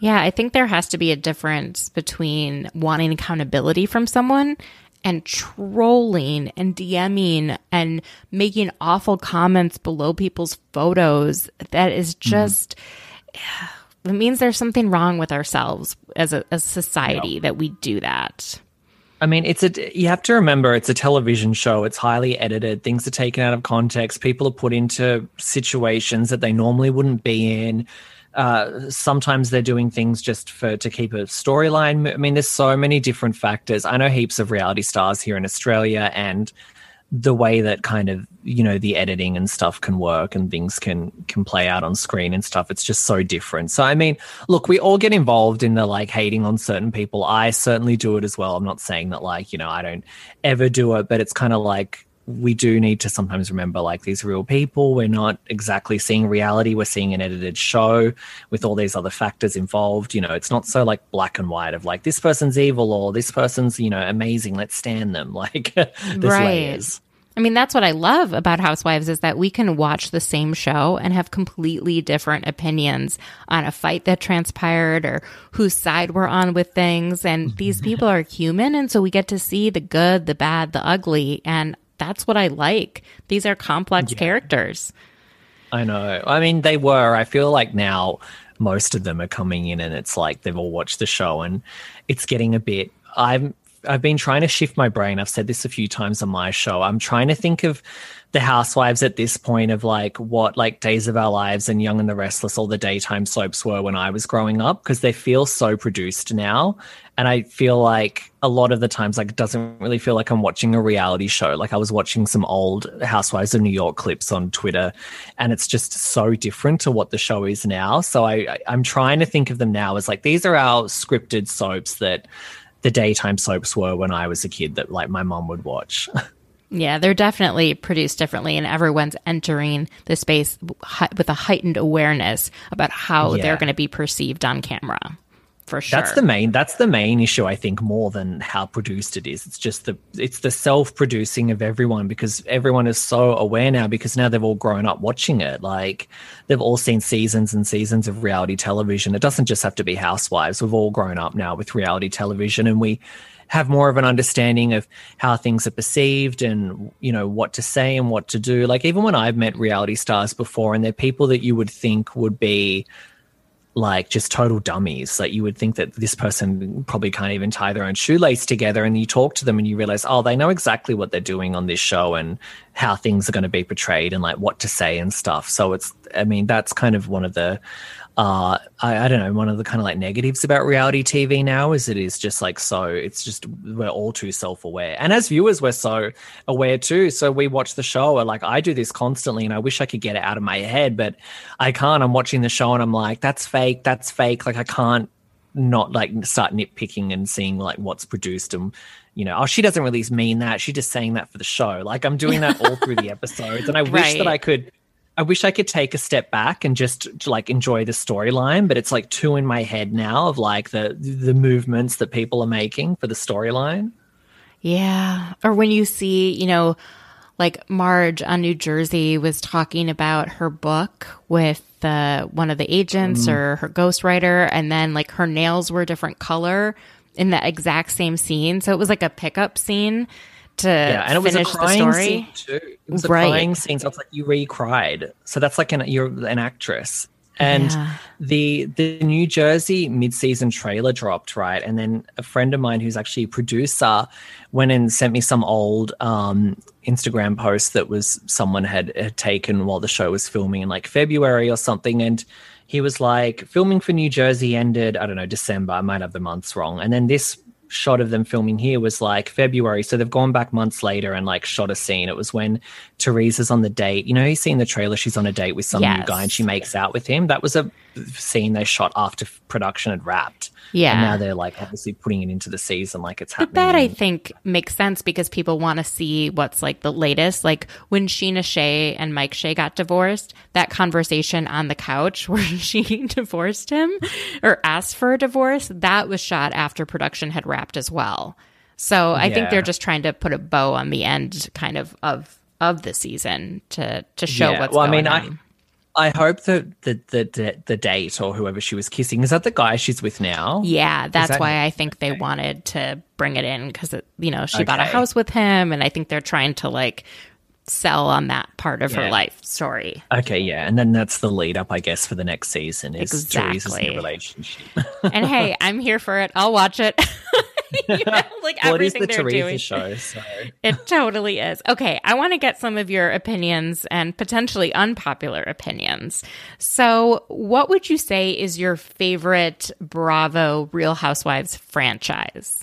Yeah, I think there has to be a difference between wanting accountability from someone and trolling and DMing and making awful comments below people's photos. That is mm-hmm. just, it means there's something wrong with ourselves as a, as a society that we do that. I mean, it's a. You have to remember, it's a television show. It's highly edited. Things are taken out of context. People are put into situations that they normally wouldn't be in. Uh, sometimes they're doing things just for to keep a storyline. I mean, there's so many different factors. I know heaps of reality stars here in Australia, and the way that kind of you know the editing and stuff can work and things can can play out on screen and stuff it's just so different so i mean look we all get involved in the like hating on certain people i certainly do it as well i'm not saying that like you know i don't ever do it but it's kind of like we do need to sometimes remember like these real people we're not exactly seeing reality we're seeing an edited show with all these other factors involved you know it's not so like black and white of like this person's evil or this person's you know amazing let's stand them like there's Right. layers I mean, that's what I love about Housewives is that we can watch the same show and have completely different opinions on a fight that transpired or whose side we're on with things. And these people are human. And so we get to see the good, the bad, the ugly. And that's what I like. These are complex characters. I know. I mean, they were. I feel like now most of them are coming in, and it's like they've all watched the show, and it's getting a bit. I'm. I've been trying to shift my brain. I've said this a few times on my show. I'm trying to think of the housewives at this point of like what like Days of Our Lives and Young and the Restless, all the daytime soaps were when I was growing up, because they feel so produced now. And I feel like a lot of the times, like, it doesn't really feel like I'm watching a reality show. Like, I was watching some old Housewives of New York clips on Twitter, and it's just so different to what the show is now. So I, I I'm trying to think of them now as like these are our scripted soaps that the daytime soaps were when I was a kid that like my mom would watch. Yeah, they're definitely produced differently, and everyone's entering the space with a heightened awareness about how Yeah. they're going to be perceived on camera. For sure. That's the main that's the main issue I think more than how produced it is. It's just the it's the self-producing of everyone because everyone is so aware now because now they've all grown up watching it. Like they've all seen seasons and seasons of reality television. It doesn't just have to be housewives. We've all grown up now with reality television and we have more of an understanding of how things are perceived and you know what to say and what to do. Like even when I've met reality stars before and they're people that you would think would be like just total dummies. Like you would think that this person probably can't even tie their own shoelace together. And you talk to them and you realize, oh, they know exactly what they're doing on this show and how things are going to be portrayed and like what to say and stuff. So it's, I mean, that's kind of one of the, uh, I, I don't know, one of the kind of like negatives about reality TV now is it is just like so, it's just, we're all too self aware. And as viewers, we're so aware too. So we watch the show and like I do this constantly and I wish I could get it out of my head, but I can't. I'm watching the show and I'm like, that's fake, that's fake. Like I can't not like start nitpicking and seeing like what's produced and you know, oh, she doesn't really mean that. She's just saying that for the show. Like I'm doing that all through the episodes. And I wish that I could I wish I could take a step back and just like enjoy the storyline, but it's like two in my head now of like the the movements that people are making for the storyline. Yeah. Or when you see, you know, like Marge on New Jersey was talking about her book with the one of the agents mm-hmm. or her ghostwriter, and then like her nails were a different color in the exact same scene. So it was like a pickup scene to Yeah, and it was a crying story. scene too. It was a Right. crying scene. So it's like you re-cried. So that's like an you're an actress. And Yeah. the the New Jersey mid-season trailer dropped, right? And then a friend of mine who's actually a producer went and sent me some old um, Instagram post that was someone had, had taken while the show was filming in like February or something. And he was like, filming for New Jersey ended, I don't know, December. I might have the months wrong. And then this shot of them filming here was like February. So they've gone back months later and like shot a scene. It was when Teresa's on the date. You know, you see in the trailer, she's on a date with some new guy and she makes out with him. That was a scene they shot after production had wrapped. Yeah. And now they're like obviously putting it into the season like it's happening. But that I think makes sense because people want to see what's like the latest. Like when Scheana Shay and Mike Shay got divorced, that conversation on the couch where she divorced him or asked for a divorce, that was shot after production had wrapped as well. So I think they're just trying to put a bow on the end kind of of of the season to to show Yeah, what's well, I going mean, on. I hope that the, the the the date or whoever she was kissing is that the guy she's with now. Yeah, that's that- why I think they wanted to bring it in because you know she bought a house with him, and I think they're trying to like sell on that part of her life story. Okay, yeah, and then that's the lead up, I guess, for the next season is Teresa's new relationship. And hey, I'm here for it. I'll watch it. You know, like well, everything the they're Teresa doing. show, so It totally is. Okay, I want to get some of your opinions and potentially unpopular opinions. So, what would you say is your favorite Bravo Real Housewives franchise?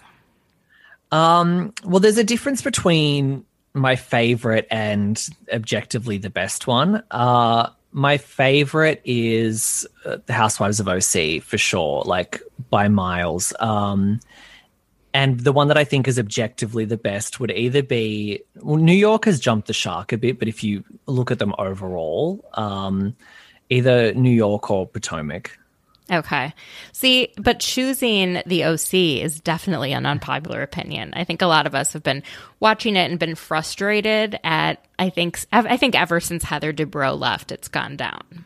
Um, well, there's a difference between my favorite and objectively the best one. Uh, my favorite is uh, the Housewives of OC for sure, like by miles. Um, and the one that I think is objectively the best would either be well, New York has jumped the shark a bit, but if you look at them overall, um, either New York or Potomac. Okay. See, but choosing the OC is definitely an unpopular opinion. I think a lot of us have been watching it and been frustrated at I think I think ever since Heather Dubrow left, it's gone down.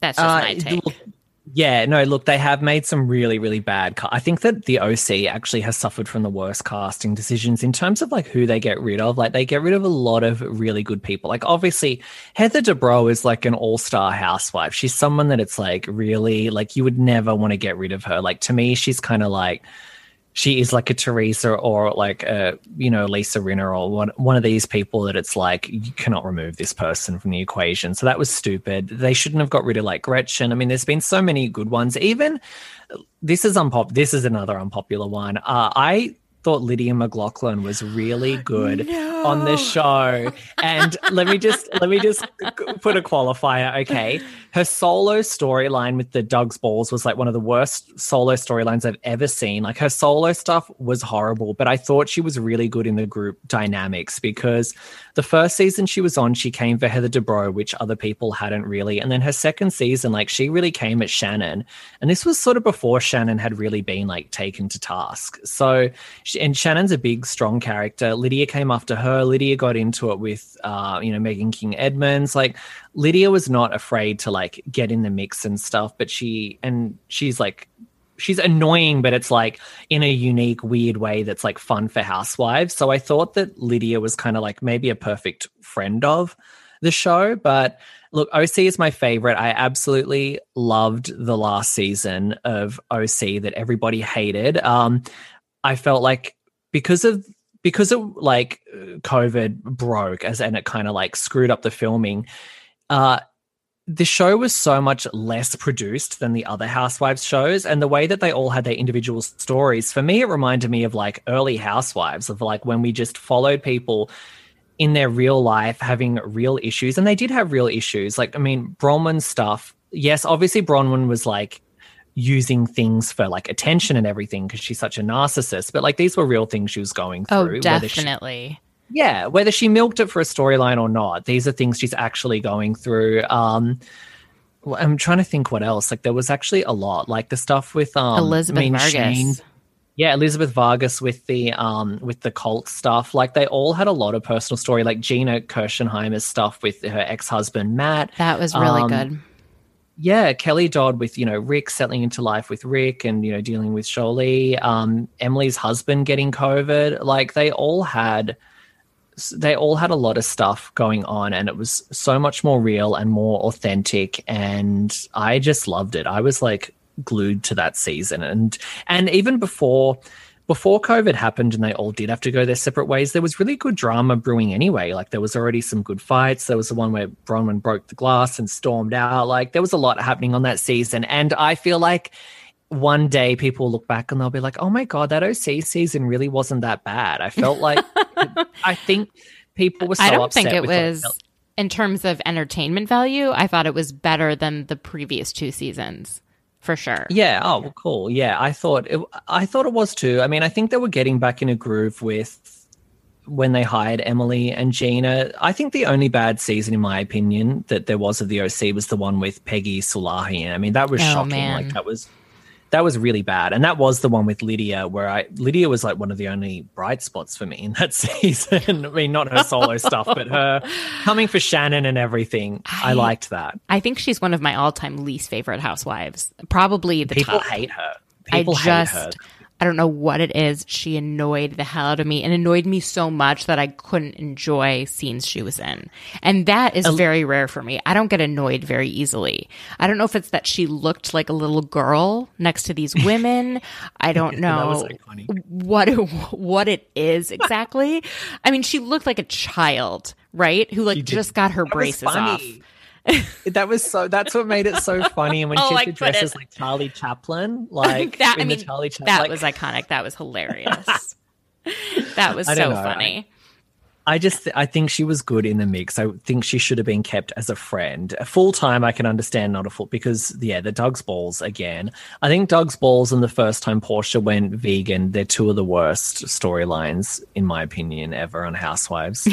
That's just my Uh, take. look, Yeah, no, look, they have made some really, really bad. Ca- I think that the OC actually has suffered from the worst casting decisions in terms of like who they get rid of. Like they get rid of a lot of really good people. Like obviously, Heather Dubrow is like an all-star housewife. She's someone that it's like really like you would never want to get rid of her. Like to me, she's kind of like she is like a Teresa or like a you know Lisa Rinna or one one of these people that it's like you cannot remove this person from the equation. So that was stupid. They shouldn't have got rid of like Gretchen. I mean, there's been so many good ones. Even this is unpop. This is another unpopular one. Uh, I thought Lydia McLaughlin was really good on the show. And let me just let me just put a qualifier, okay? Her solo storyline with the Doug's balls was like one of the worst solo storylines I've ever seen. Like her solo stuff was horrible, but I thought she was really good in the group dynamics because the first season she was on, she came for Heather Dubrow, which other people hadn't really. And then her second season, like she really came at Shannon. And this was sort of before Shannon had really been like taken to task. So, and Shannon's a big, strong character. Lydia came after her. Lydia got into it with, uh, you know, Meghan King Edmonds. Like Lydia was not afraid to like get in the mix and stuff, but she, and she's like, she's annoying, but it's like in a unique, weird way that's like fun for housewives. So I thought that Lydia was kind of like maybe a perfect friend of the show. But look, OC is my favorite. I absolutely loved the last season of OC that everybody hated. Um, I felt like because of because of like COVID broke as and it kind of like screwed up the filming. Uh, the show was so much less produced than the other housewives shows and the way that they all had their individual stories for me it reminded me of like early housewives of like when we just followed people in their real life having real issues and they did have real issues like i mean braunwyn's stuff yes obviously braunwyn was like using things for like attention and everything because she's such a narcissist but like these were real things she was going through Oh, whether she- definitely. yeah, whether she milked it for a storyline or not, these are things she's actually going through. Um, well, I'm trying to think what else. Like there was actually a lot, like the stuff with um, Elizabeth I mean, Vargas. Shane- yeah, Elizabeth Vargas with the um with the cult stuff. Like they all had a lot of personal story. Like Gina Kirschenheimer's stuff with her ex husband Matt. That was really Um, good. Yeah, Kelly Dodd with you know Rick settling into life with Rick and you know dealing with Jolie. Um, Emily's husband getting COVID. Like they all had they all had a lot of stuff going on and it was so much more real and more authentic and i just loved it i was like glued to that season and and even before before covid happened and they all did have to go their separate ways there was really good drama brewing anyway. Like there was already some good fights. There was the one where braunwyn broke the glass and stormed out. Like there was a lot happening on that season. And i feel like one day people will look back and they'll be like, oh my God, that OC season really wasn't that bad. I felt like, I think people were so I don't upset think it was in terms of entertainment value. I thought it was better than the previous two seasons, for sure. Yeah. Oh, well, cool. Yeah, I thought it. I thought it was too. I mean, I think they were getting back in a groove with when they hired Emily and Gina. I think the only bad season, in my opinion, that there was of the OC was the one with Peggy Sulahi. I mean, that was Oh, shocking. man. Like that was that was really bad, and that was the one with Lydia, where I Lydia was like one of the only bright spots for me in that season. I mean, not her solo stuff, but her coming for Shannon and everything. I, I- liked that. I think she's one of my all-time least favorite housewives. Probably the People top. hate her. I People just, hate her. I don't know what it is. She annoyed the hell out of me and annoyed me so much that I couldn't enjoy scenes she was in. And that is very rare for me. I don't get annoyed very easily. I don't know if it's that she looked like a little girl next to these women. I don't know what what it is exactly. I mean, she looked like a child, right? Who like just got her That braces off. that was so. That's what made it so funny. And when Oh, she I had to dress couldn't. as like Charlie Chaplin, like that I in mean, the Charlie Chaplin, that like, was iconic. That was hilarious. that was so know. funny. I just I think she was good in the mix. I think she should have been kept as a friend. Full time I can understand not a full because yeah, the Doug's balls again. I think Doug's balls and the first time Porsha went vegan, they're two of the worst storylines in my opinion ever on Housewives.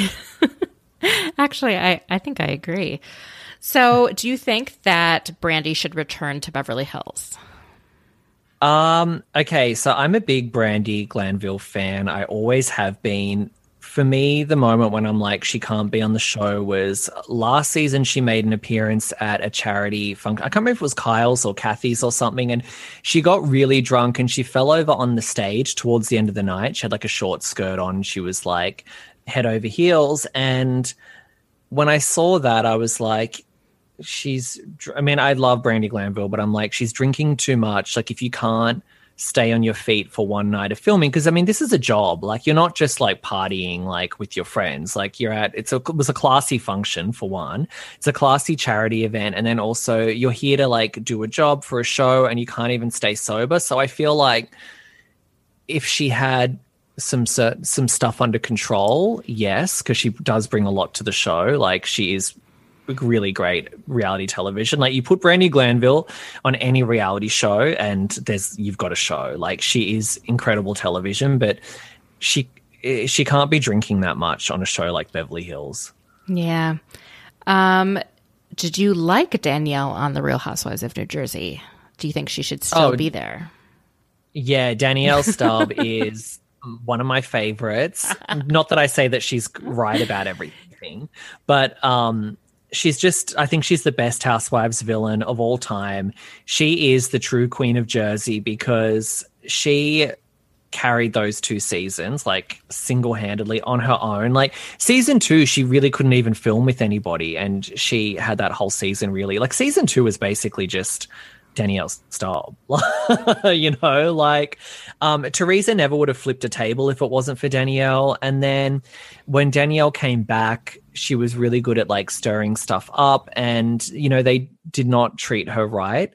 Actually, I, I think I agree. So, do you think that Brandi should return to Beverly Hills? Um, okay, so I'm a big Brandi Glanville fan. I always have been for me, the moment when I'm like, she can't be on the show was last season. She made an appearance at a charity function. I can't remember if it was Kyle's or Kathy's or something. And she got really drunk and she fell over on the stage towards the end of the night. She had like a short skirt on. She was like head over heels. And when I saw that, I was like, she's, I mean, I love brandi Glanville, but I'm like, she's drinking too much. Like, if you can't, stay on your feet for one night of filming because i mean this is a job. Like you're not just like partying like with your friends. Like you're at it's a, it was a classy function for one. It's a classy charity event. And then also you're here to like do a job for a show and you can't even stay sober. So i feel like if she had some some stuff under control yes because she does bring a lot to the show. Like she is really great reality television. Like you put Brandi Glanville on any reality show and there's you've got a show. Like she is incredible television, but she she can't be drinking that much on a show like Beverly Hills. Yeah. Um did you like Danielle on The Real Housewives of New Jersey? Do you think she should still oh, be there? Yeah, Danielle Staub is one of my favorites. Not that I say that she's right about everything, but um she's just i think she's the best housewives villain of all time. She is the true queen of jersey because she carried those two seasons like single-handedly on her own. Like season two she really couldn't even film with anybody and she had that whole season really. Like season two was basically just Danielle Staub. you know, like um, Teresa never would have flipped a table if it wasn't for Danielle. And then when Danielle came back, she was really good at like stirring stuff up. And, you know, they did not treat her right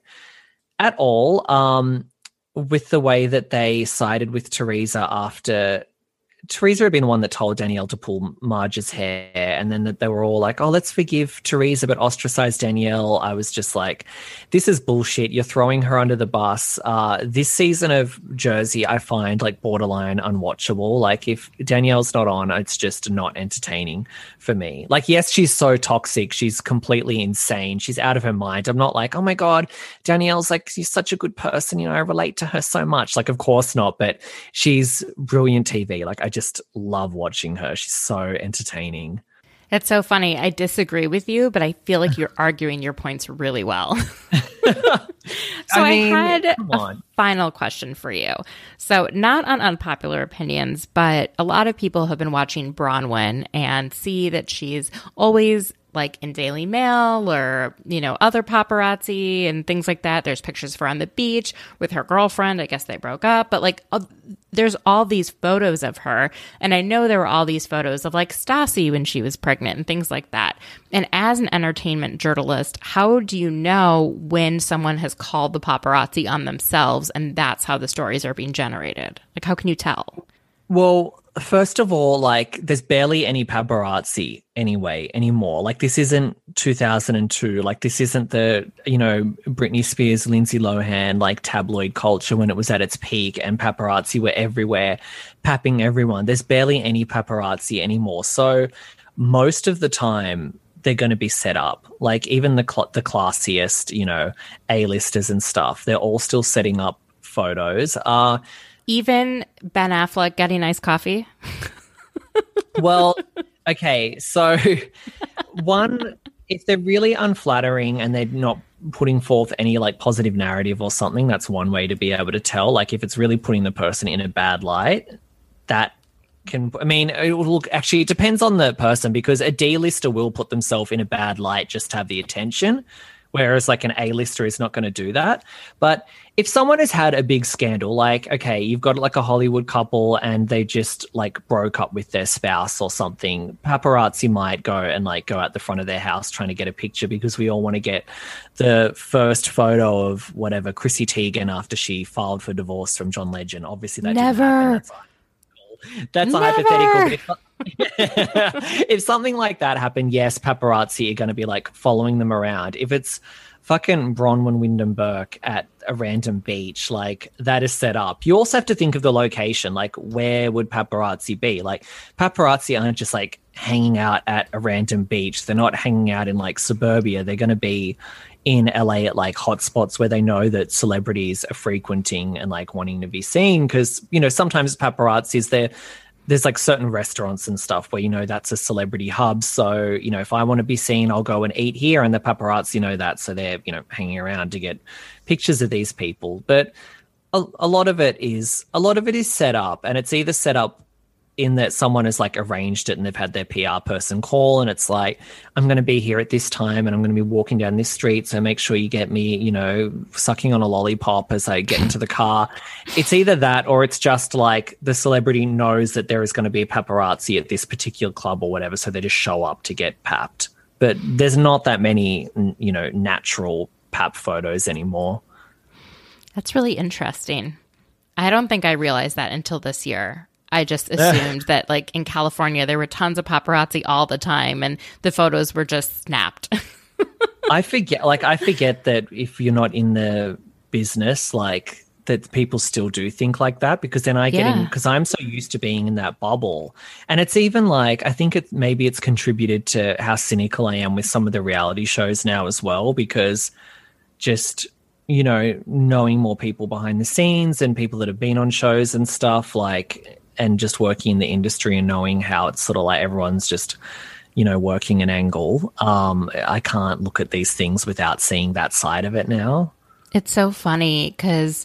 at all. Um, with the way that they sided with Teresa after Teresa had been the one that told Danielle to pull Marge's hair, and then they were all like, "Oh, let's forgive Teresa, but ostracize Danielle." I was just like, "This is bullshit. You're throwing her under the bus." Uh, this season of Jersey, I find like borderline unwatchable. Like if Danielle's not on, it's just not entertaining for me. Like, yes, she's so toxic. She's completely insane. She's out of her mind. I'm not like, "Oh my god, Danielle's like she's such a good person." You know, I relate to her so much. Like, of course not, but she's brilliant TV. Like, I just love watching her. She's so entertaining. It's so funny. I disagree with you, but I feel like you're arguing your points really well. so I, mean, I had a final question for you. So, not on unpopular opinions, but a lot of people have been watching Braunwyn and see that she's always like in Daily Mail or, you know, other paparazzi and things like that. There's pictures of her on the beach with her girlfriend. I guess they broke up, but like uh, there's all these photos of her. And I know there were all these photos of like Stassi when she was pregnant and things like that. And as an entertainment journalist, how do you know when someone has called the paparazzi on themselves and that's how the stories are being generated? Like, how can you tell? Well, first of all, like there's barely any paparazzi anyway anymore. Like this isn't 2002. Like this isn't the you know Britney Spears, Lindsay Lohan like tabloid culture when it was at its peak and paparazzi were everywhere, papping everyone. There's barely any paparazzi anymore. So most of the time they're going to be set up. Like even the cl- the classiest, you know, A-listers and stuff, they're all still setting up photos. Uh even Ben Affleck getting nice coffee? well, okay. So, one, if they're really unflattering and they're not putting forth any like positive narrative or something, that's one way to be able to tell. Like, if it's really putting the person in a bad light, that can I mean it will look actually it depends on the person because a D-lister will put themselves in a bad light just to have the attention whereas like an A-lister is not going to do that. But if someone has had a big scandal, like okay, you've got like a Hollywood couple and they just like broke up with their spouse or something, paparazzi might go and like go out the front of their house trying to get a picture because we all want to get the first photo of whatever Chrissy Teigen after she filed for divorce from John Legend. Obviously, that never. That's, a hypothetical. if something like that happened, yes, paparazzi are going to be like following them around. If it's fucking Braunwyn Windham Burke at a random beach, like that is set up. You also have to think of the location. Like, where would paparazzi be? Like, paparazzi aren't just like hanging out at a random beach. They're not hanging out in like suburbia. They're going to be in LA at like hotspots where they know that celebrities are frequenting and like wanting to be seen. Cause, you know, sometimes paparazzi is there there's like certain restaurants and stuff where you know that's a celebrity hub. So you know if I want to be seen, I'll go and eat here, and the paparazzi know that, so they're you know hanging around to get pictures of these people. But a, a lot of it is a lot of it is set up, and it's either set up in that someone has like arranged it and they've had their PR person call and it's like, I'm going to be here at this time and I'm going to be walking down this street. So make sure you get me, you know, sucking on a lollipop as I get into the car. It's either that or it's just like the celebrity knows that there is going to be a paparazzi at this particular club or whatever. So they just show up to get papped. But there's not that many, you know, natural pap photos anymore. That's really interesting. I don't think I realized that until this year. I just assumed that like in California there were tons of paparazzi all the time and the photos were just snapped. I forget like I forget that if you're not in the business like that people still do think like that because then I get Yeah. in because I'm so used to being in that bubble. And it's even like I think it maybe it's contributed to how cynical I am with some of the reality shows now as well because just you know knowing more people behind the scenes and people that have been on shows and stuff like and just working in the industry and knowing how it's sort of like everyone's just you know working an angle um i can't look at these things without seeing that side of it now It's so funny because,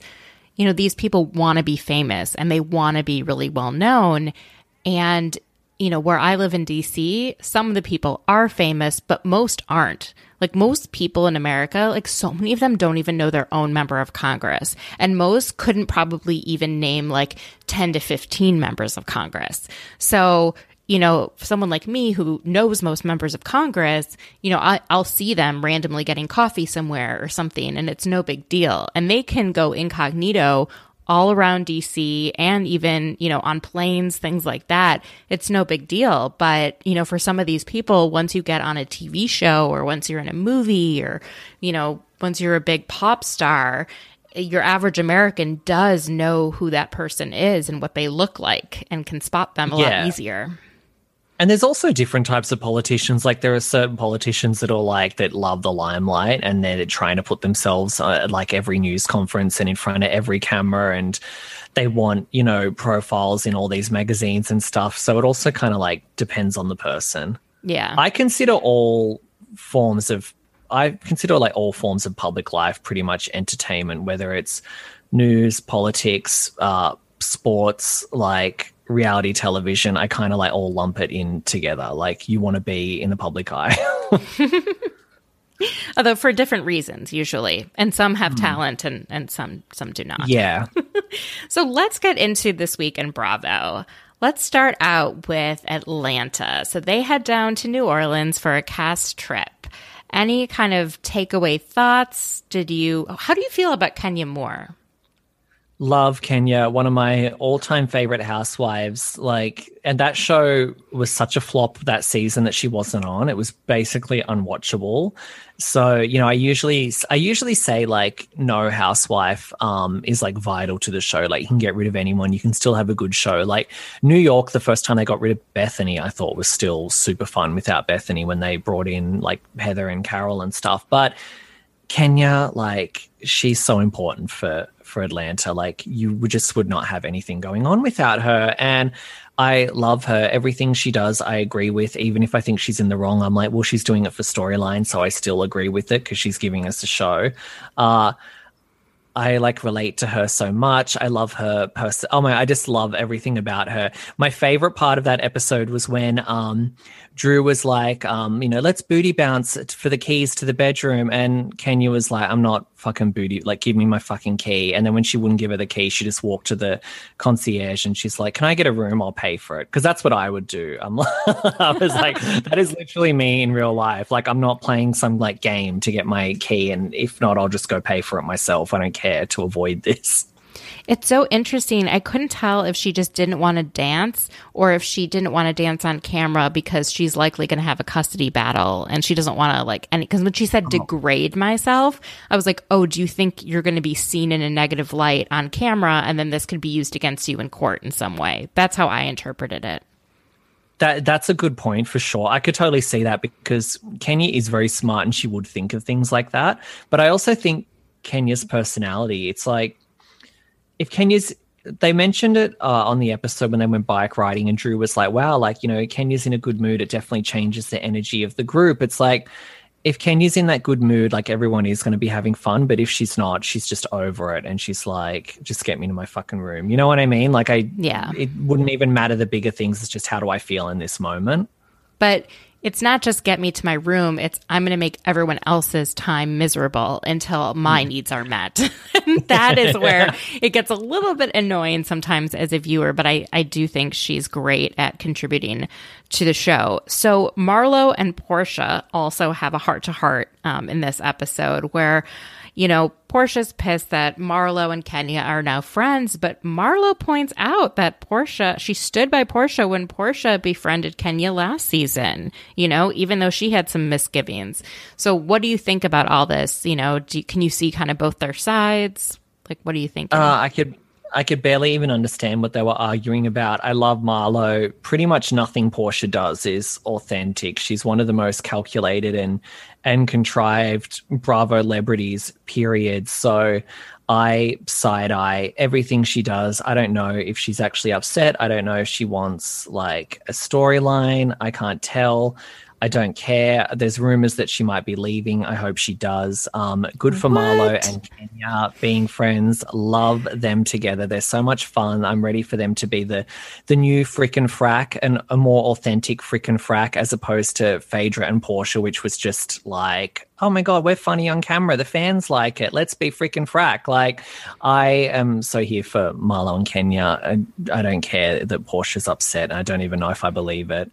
you know, these people want to be famous and they want to be really well known. And, you know, where I live in DC, some of the people are famous, but most aren't. Like most people in America, like so many of them don't even know their own member of Congress. And most couldn't probably even name like 10 to 15 members of Congress. So, you know, someone like me who knows most members of Congress, you know, I, I'll see them randomly getting coffee somewhere or something, and it's no big deal. And they can go incognito all around DC and even, you know, on planes, things like that. It's no big deal. But, you know, for some of these people, once you get on a TV show or once you're in a movie or, you know, once you're a big pop star, your average American does know who that person is and what they look like and can spot them a Yeah. lot easier. And there's also different types of politicians. Like there are certain politicians that are like that love the limelight and they're trying to put themselves uh, at like every news conference and in front of every camera and they want you know profiles in all these magazines and stuff. So it also kind of like depends on the person. Yeah. I consider all forms of I consider like all forms of public life pretty much entertainment, whether it's news, politics, uh, sports, like reality television. I kind of like all lump it in together. Like you want to be in the public eye. Although for different reasons usually. And some have hmm. talent and, and some some do not. yeah. So let's get into this week in Bravo. Let's start out with Atlanta. So they head down to New Orleans for a cast trip. Any kind of takeaway thoughts? Did you how do you feel about Kenya Moore? Love Kenya, one of my all-time favorite housewives. Like, and that show was such a flop that season that she wasn't on. It was basically unwatchable. So, you know, I usually I usually say like no housewife um is like vital to the show. Like you can get rid of anyone, you can still have a good show. Like New York, the first time they got rid of Bethenny, I thought was still super fun without Bethenny when they brought in like Heather and Carol and stuff. But Kenya, like she's so important for for Atlanta. Like you just would not have anything going on without her. And I love her. Everything she does, I agree with. Even if I think she's in the wrong, I'm like, well, she's doing it for storyline, so I still agree with it because she's giving us a show. Uh I like relate to her so much. I love her person. Oh my, I just love everything about her. My favorite part of that episode was when um Drew was like, um, you know, let's booty bounce for the keys to the bedroom. And Kenya was like, I'm not fucking booty, like, give me my fucking key. And then when she wouldn't give her the key, she just walked to the concierge and she's like, Can I get a room? I'll pay for it. Cause that's what I would do. I'm like, I was like, that is literally me in real life. Like, I'm not playing some like game to get my key. And if not, I'll just go pay for it myself. I don't care to avoid this. It's so interesting. I couldn't tell if she just didn't want to dance or if she didn't want to dance on camera because she's likely going to have a custody battle and she doesn't want to like any because when she said oh. degrade myself, I was like, "Oh, do you think you're going to be seen in a negative light on camera and then this could be used against you in court in some way?" That's how I interpreted it. That that's a good point for sure. I could totally see that because Kenya is very smart and she would think of things like that. But I also think Kenya's personality, it's like if Kenya's they mentioned it uh, on the episode when they went bike riding, and Drew was like, "Wow, like you know, Kenya's in a good mood. It definitely changes the energy of the group." It's like if Kenya's in that good mood, like everyone is going to be having fun. But if she's not, she's just over it, and she's like, "Just get me to my fucking room." You know what I mean? Like I, Yeah. it wouldn't even matter the bigger things. It's just how do I feel in this moment. But it's not just get me to my room, it's I'm going to make everyone else's time miserable until my mm. needs are met. that is where it gets a little bit annoying sometimes as a viewer, but I, I do think she's great at contributing to the show. So Marlo and Porsha also have a heart to heart in this episode where you know, Porsha's pissed that Marlo and Kenya are now friends, but Marlo points out that Porsha, she stood by Porsha when Porsha befriended Kenya last season, you know, even though she had some misgivings. So, what do you think about all this? You know, do, can you see kind of both their sides? Like, what do you think? Uh, I could I could barely even understand what they were arguing about. I love Marlo. Pretty much nothing Porsha does is authentic. She's one of the most calculated and and contrived Bravo celebrities, period. So I side eye everything she does. I don't know if she's actually upset. I don't know if she wants like a storyline. I can't tell. I don't care. There's rumors that she might be leaving. I hope she does. Um, good for Marlo and Kenya being friends. Love them together. They're so much fun. I'm ready for them to be the the new frickin' frack and a more authentic frickin' frack as opposed to Phaedra and Porsha, which was just like, oh my god, we're funny on camera. The fans like it. Let's be frickin' frack. Like, I am so here for Marlo and Kenya. I, I don't care that Porsha's upset. I don't even know if I believe it.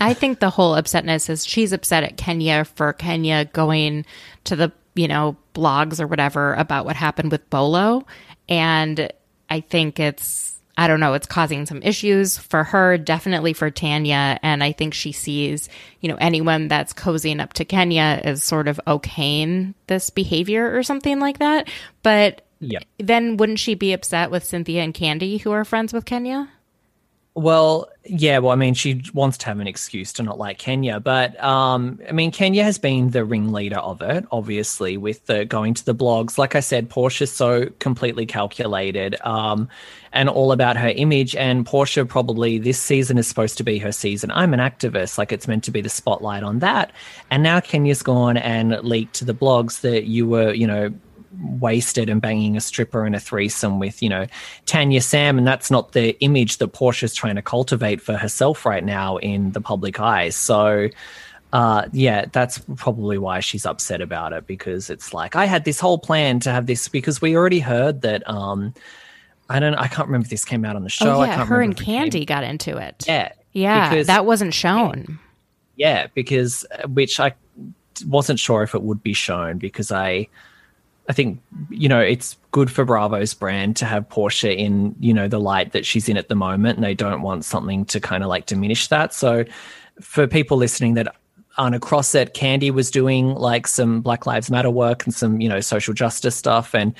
I think the whole upsetness is she's upset at Kenya for Kenya going to the, you know, blogs or whatever about what happened with Bolo. And I think it's, I don't know, it's causing some issues for her, definitely for Tanya. And I think she sees, you know, anyone that's cozying up to Kenya is sort of okaying this behavior or something like that. But Yeah. then wouldn't she be upset with Cynthia and Kandi, who are friends with Kenya? Well, yeah, well, I mean, she wants to have an excuse to not like Kenya, but um, I mean, Kenya has been the ringleader of it, obviously, with the going to the blogs. Like I said, Porsha's so completely calculated um, and all about her image. And Porsha probably this season is supposed to be her season. I'm an activist, like it's meant to be the spotlight on that. And now Kenya's gone and leaked to the blogs that you were, you know, wasted and banging a stripper in a threesome with, you know, Tanya Sam. And that's not the image that Porsha's trying to cultivate for herself right now in the public eye. So, uh, yeah, that's probably why she's upset about it because it's like, I had this whole plan to have this because we already heard that, um, I don't, I can't remember if this came out on the show. oh, I yeah. Her and Kandi got into it. Yeah. Yeah. because- that wasn't shown. yeah, because uh, which I wasn't sure if it would be shown because I I think you know it's good for Bravo's brand to have Porsha in you know the light that she's in at the moment and they don't want something to kind of like diminish that. So for people listening that aren't across it, Kandi was doing like some Black Lives Matter work and some you know social justice stuff and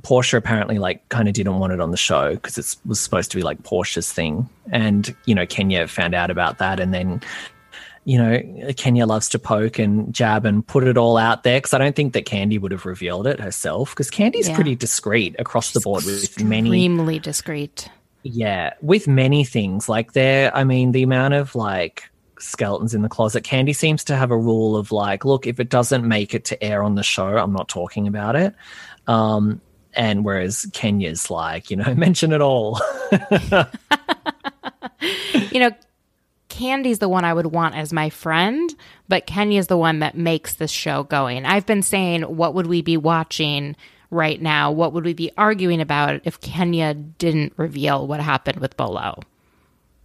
Porsha apparently like kind of didn't want it on the show because it was supposed to be like Porsha's thing and you know Kenya found out about that and then you know, Kenya loves to poke and jab and put it all out there because I don't think that Kandi would have revealed it herself because Kandi's Yeah. pretty discreet across the board with many, Extremely discreet. yeah, with many things. Like there, I mean, the amount of like skeletons in the closet. Kandi seems to have a rule of like, look, if it doesn't make it to air on the show, I'm not talking about it. Um, and whereas Kenya's like, you know, mention it all. you know, Kandi's the one I would want as my friend, but Kenya's the one that makes this show going. I've been saying, what would we be watching right now? What would we be arguing about if Kenya didn't reveal what happened with Bolo?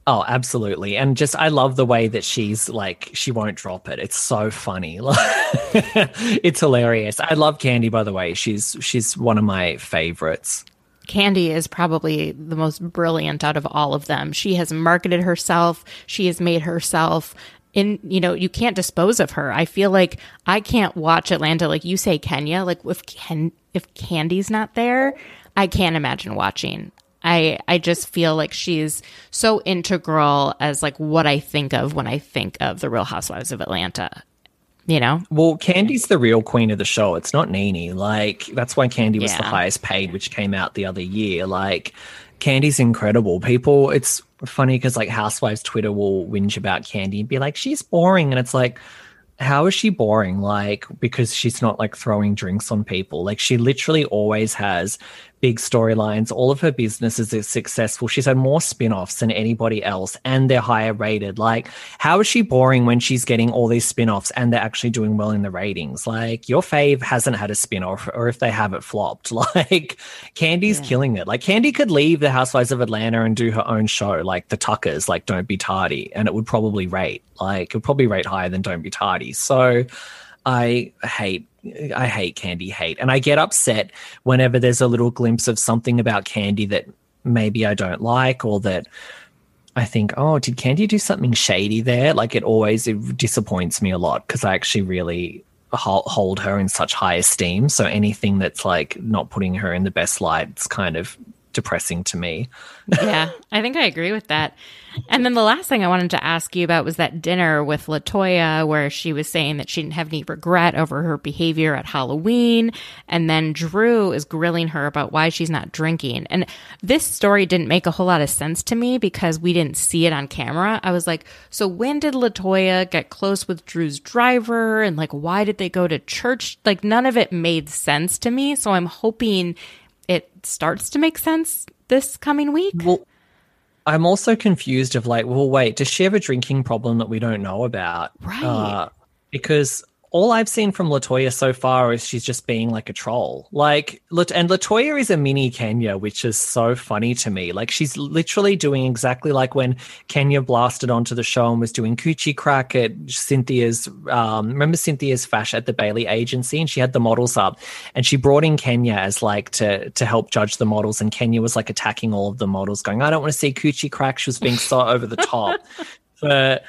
Oh, absolutely. And just I love the way that she's like she won't drop it. It's so funny. it's hilarious. I love Kandi by the way. She's she's one of my favorites. Kandi is probably the most brilliant out of all of them. She has marketed herself. She has made herself in, you know, you can't dispose of her. I feel like I can't watch Atlanta like you say Kenya, like if Ken if Kandi's not there, I can't imagine watching. I I just feel like she's so integral as like what I think of when I think of the Real Housewives of Atlanta. You know? Well, Kandi's the real queen of the show. It's not Nene. Like that's why Kandi was the highest paid, which came out the other year. Like Kandi's incredible. People, it's funny because like Housewives Twitter will whinge about Kandi and be like, she's boring. And it's like, how is she boring? Like, because she's not like throwing drinks on people. Like, she literally always has big storylines. All of her businesses are successful. She's had more spin offs than anybody else, and they're higher rated. Like, how is she boring when she's getting all these spin offs and they're actually doing well in the ratings? Like, your fave hasn't had a spin off, or if they have, it flopped. Like, Kandi's yeah. killing it. Like, Kandi could leave the Housewives of Atlanta and do her own show, like the Tuckers, like Don't Be Tardy, and it would probably rate. Like, it would probably rate higher than Don't Be Tardy. So, I hate I hate Kandi hate. And I get upset whenever there's a little glimpse of something about Kandi that maybe I don't like or that I think, oh, did Kandi do something shady there? Like it always it disappoints me a lot because I actually really hold her in such high esteem. So anything that's like not putting her in the best light, it's kind of depressing to me. yeah, I think I agree with that. And then the last thing I wanted to ask you about was that dinner with Latoya, where she was saying that she didn't have any regret over her behavior at Halloween. And then Drew is grilling her about why she's not drinking. And this story didn't make a whole lot of sense to me because we didn't see it on camera. I was like, so when did Latoya get close with Drew's driver? And like, why did they go to church? Like, none of it made sense to me. So I'm hoping starts to make sense this coming week. Well, I'm also confused of like, well, wait, does she have a drinking problem that we don't know about? Right. Uh, because all I've seen from Latoya so far is she's just being like a troll. Like, and Latoya is a mini Kenya, which is so funny to me. Like, she's literally doing exactly like when Kenya blasted onto the show and was doing coochie crack at Cynthia's. Um, remember Cynthia's fash at the Bailey agency, and she had the models up, and she brought in Kenya as like to to help judge the models, and Kenya was like attacking all of the models, going, "I don't want to see coochie crack." She was being so over the top. For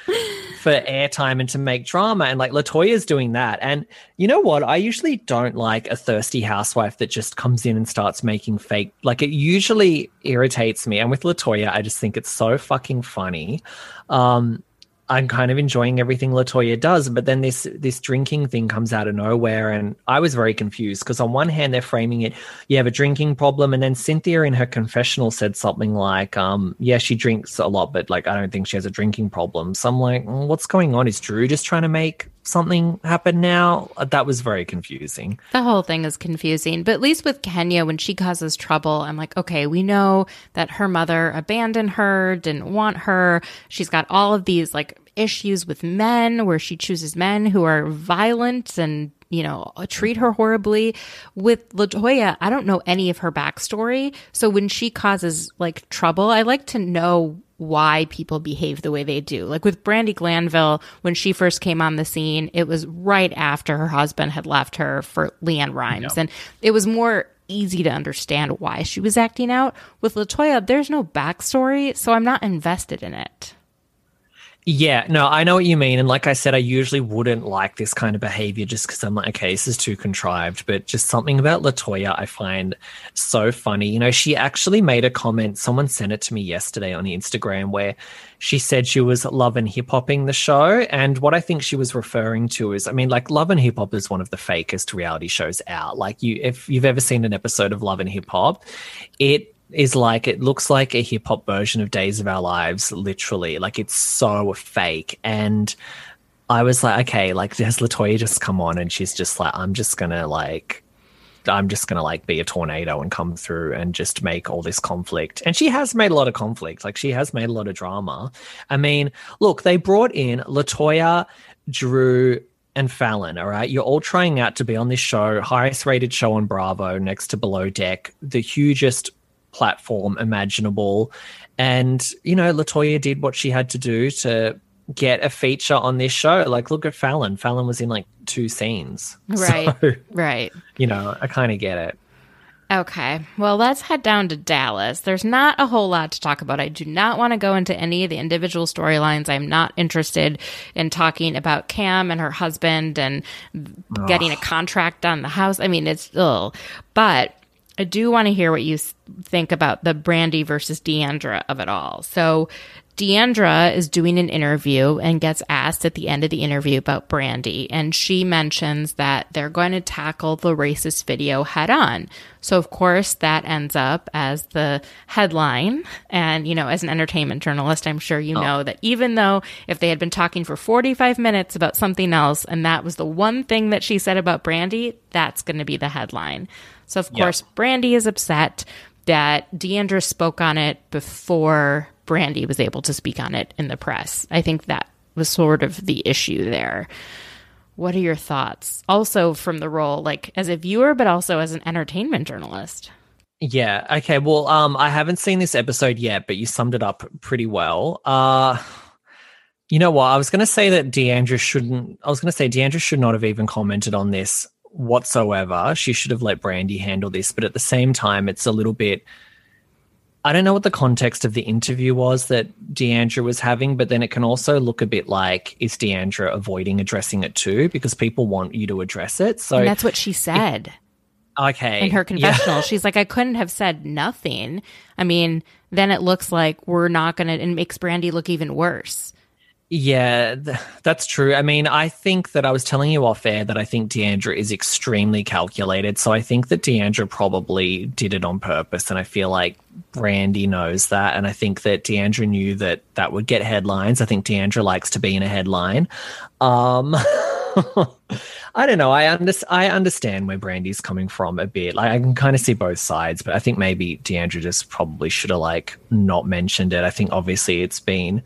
for airtime and to make drama. And like Latoya's doing that. And you know what? I usually don't like a thirsty housewife that just comes in and starts making fake. Like it usually irritates me. And with Latoya, I just think it's so fucking funny. Um, I'm kind of enjoying everything Latoya does, but then this this drinking thing comes out of nowhere, and I was very confused because on one hand they're framing it, you have a drinking problem, and then Cynthia in her confessional said something like, um, "Yeah, she drinks a lot, but like I don't think she has a drinking problem." So I'm like, well, what's going on? Is Drew just trying to make something happen now? Uh, that was very confusing. The whole thing is confusing, but at least with Kenya, when she causes trouble, I'm like, okay, we know that her mother abandoned her, didn't want her. She's got all of these like issues with men where she chooses men who are violent and you know, treat her horribly. With Latoya, I don't know any of her backstory. So when she causes like trouble, I like to know why people behave the way they do. Like with Brandi Glanville, when she first came on the scene, it was right after her husband had left her for LeAnn Rimes. And it was more easy to understand why she was acting out. With Latoya, there's no backstory, so I'm not invested in it. Yeah, no, I know what you mean. And like I said, I usually wouldn't like this kind of behavior just because I'm like, okay, this is too contrived. But just something about Latoya I find so funny. You know, she actually made a comment. Someone sent it to me yesterday on Instagram where she said she was love and hip hopping the show. And what I think she was referring to is, I mean, like Love and Hip Hop is one of the fakest reality shows out. Like you, if you've ever seen an episode of Love and Hip Hop, it is like it looks like a hip hop version of Days of Our Lives, literally. Like it's so fake. And I was like, okay, like has Latoya just come on and she's just like, I'm just gonna like I'm just gonna like be a tornado and come through and just make all this conflict. And she has made a lot of conflict. Like she has made a lot of drama. I mean, look, they brought in Latoya, Drew, and Falynn, all right? You're all trying out to be on this show, highest rated show on Bravo next to Below Deck, the hugest platform imaginable. And, you know, Latoya did what she had to do to get a feature on this show. Like, look at Falynn. Falynn was in like two scenes. Right. So, right. You know, I kind of get it. Okay. Well, let's head down to Dallas. There's not a whole lot to talk about. I do not want to go into any of the individual storylines. I'm not interested in talking about Cam and her husband and Ugh. getting a contract on the house. I mean, it's ill. But I do want to hear what you think about the Brandi versus D'Andra of it all. So, D'Andra is doing an interview and gets asked at the end of the interview about Brandi, and she mentions that they're going to tackle the racist video head on. So, of course, that ends up as the headline. And, you know, as an entertainment journalist, I'm sure you oh. know that even though if they had been talking for 45 minutes about something else and that was the one thing that she said about Brandi, that's going to be the headline. So, of course, Brandi is upset that D'Andra spoke on it before Brandi was able to speak on it in the press. I think that was sort of the issue there. What are your thoughts? Also, from the role, like as a viewer, but also as an entertainment journalist. Yeah. Okay. Well, um, I haven't seen this episode yet, but you summed it up pretty well. Uh, you know what? I was going to say that D'Andra shouldn't. I was going to say D'Andra should not have even commented on this whatsoever. She should have let Brandi handle this. But at the same time, it's a little bit. I don't know what the context of the interview was that D'Andra was having, but then it can also look a bit like is D'Andra avoiding addressing it too because people want you to address it. So And that's what she said okay, in her yeah. confessional. She's like, I couldn't have said nothing. I mean, then it looks like we're not going to, and makes Brandi look even worse. Yeah, th- that's true. I mean, I think that I was telling you off air that I think D'Andra is extremely calculated. So I think that D'Andra probably did it on purpose. And I feel like Brandi knows that. And I think that D'Andra knew that that would get headlines. I think D'Andra likes to be in a headline. Um, I don't know. I, under- I understand where Brandi's coming from a bit. Like I can kind of see both sides, but I think maybe D'Andra just probably should have like not mentioned it. I think obviously it's been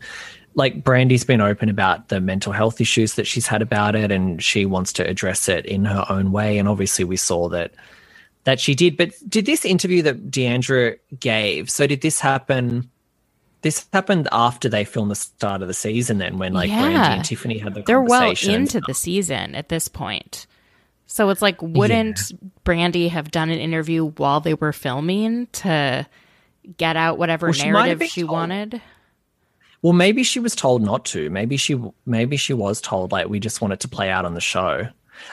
like Brandi's been open about the mental health issues that she's had about it, and she wants to address it in her own way. And obviously, we saw that that she did. But did this interview that D'Andra gave? So did this happen? This happened after they filmed the start of the season. Then, when like Brandi and Tiffany had the They're well into the season at this point. So it's like, wouldn't Brandi have done an interview while they were filming to get out whatever Well, she narrative she told. wanted? Well, maybe she was told not to. Maybe she maybe she was told like we just want it to play out on the show.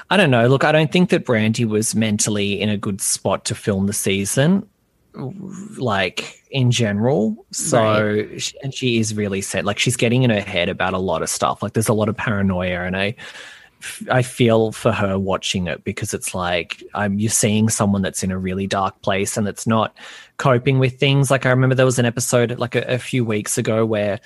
I don't know. Look, I don't think that Brandi was mentally in a good spot to film the season, like in general. So, sh and she is really set. Like she's getting in her head about a lot of stuff. Like there's a lot of paranoia, and I, I feel for her watching it because it's like I'm you're seeing someone that's in a really dark place and it's not coping with things. Like I remember there was an episode like a, a few weeks ago where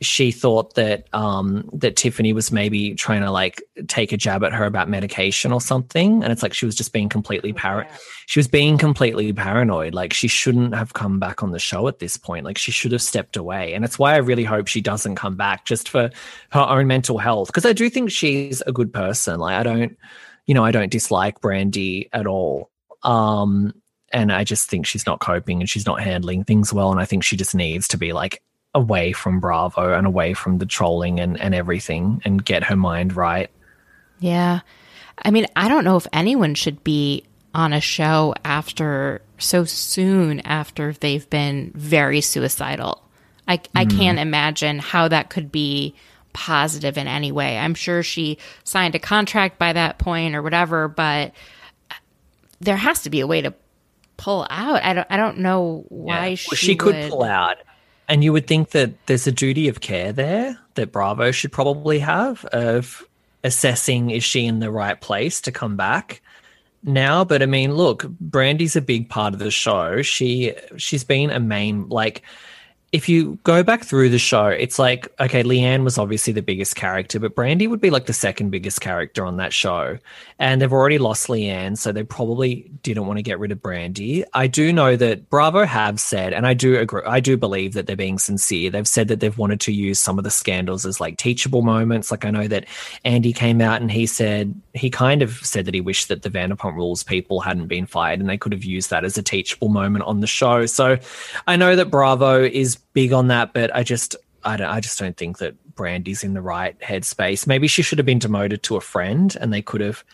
she thought that um that Tiffany was maybe trying to like take a jab at her about medication or something and it's like she was just being completely par she was being completely paranoid like she shouldn't have come back on the show at this point like she should have stepped away and it's why I really hope she doesn't come back just for her own mental health because I do think she's a good person like I don't you know I don't dislike Brandi at all um and I just think she's not coping and she's not handling things well and I think she just needs to be like away from Bravo and away from the trolling and, and everything and get her mind right. Yeah. I mean, I don't know if anyone should be on a show after so soon after they've been very suicidal. I, I hmm. can't imagine how that could be positive in any way. I'm sure she signed a contract by that point or whatever, but there has to be a way to pull out. I don't I don't know why Well, she, she could would- pull out. And you would think that there's a duty of care there that Bravo should probably have of assessing is she in the right place to come back now. But I mean, look, Brandi's a big part of the show. She she's been a main like if you go back through the show, it's like, okay, LeeAnne was obviously the biggest character, but Brandi would be like the second biggest character on that show. And they've already lost LeeAnne, so they probably didn't want to get rid of Brandi. I do know that Bravo have said, and I do agree, I do believe that they're being sincere. They've said that they've wanted to use some of the scandals as like teachable moments. Like I know that Andy came out and he said, he kind of said that he wished that the Vanderpump Rules people hadn't been fired and they could have used that as a teachable moment on the show. So I know that Bravo is big on that, but I just I don't I just don't think that Brandi's in the right headspace. Maybe she should have been demoted to a friend and they could have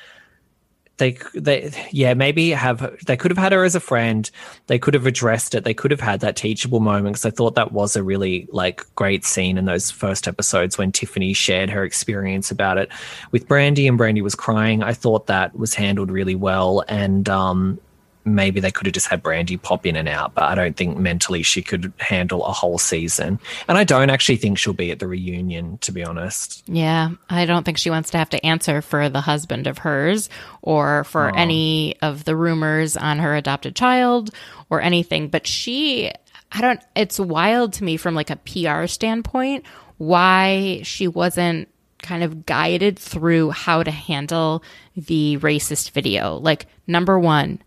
they they yeah maybe have they could have had her as a friend. They could have addressed it. They could have had that teachable moment because i thought that was a really like great scene in those first episodes when tiffany shared her experience about it with brandi and brandi was crying. I thought that was handled really well. And um maybe they could have just had Brandi pop in and out, but I don't think mentally she could handle a whole season. And I don't actually think she'll be at the reunion, to be honest. Yeah, I don't think she wants to have to answer for the husband of hers or for oh. any of the rumors on her adopted child or anything. But she, I don't, it's wild to me from like a PR standpoint why she wasn't kind of guided through how to handle the racist video. Like, number one,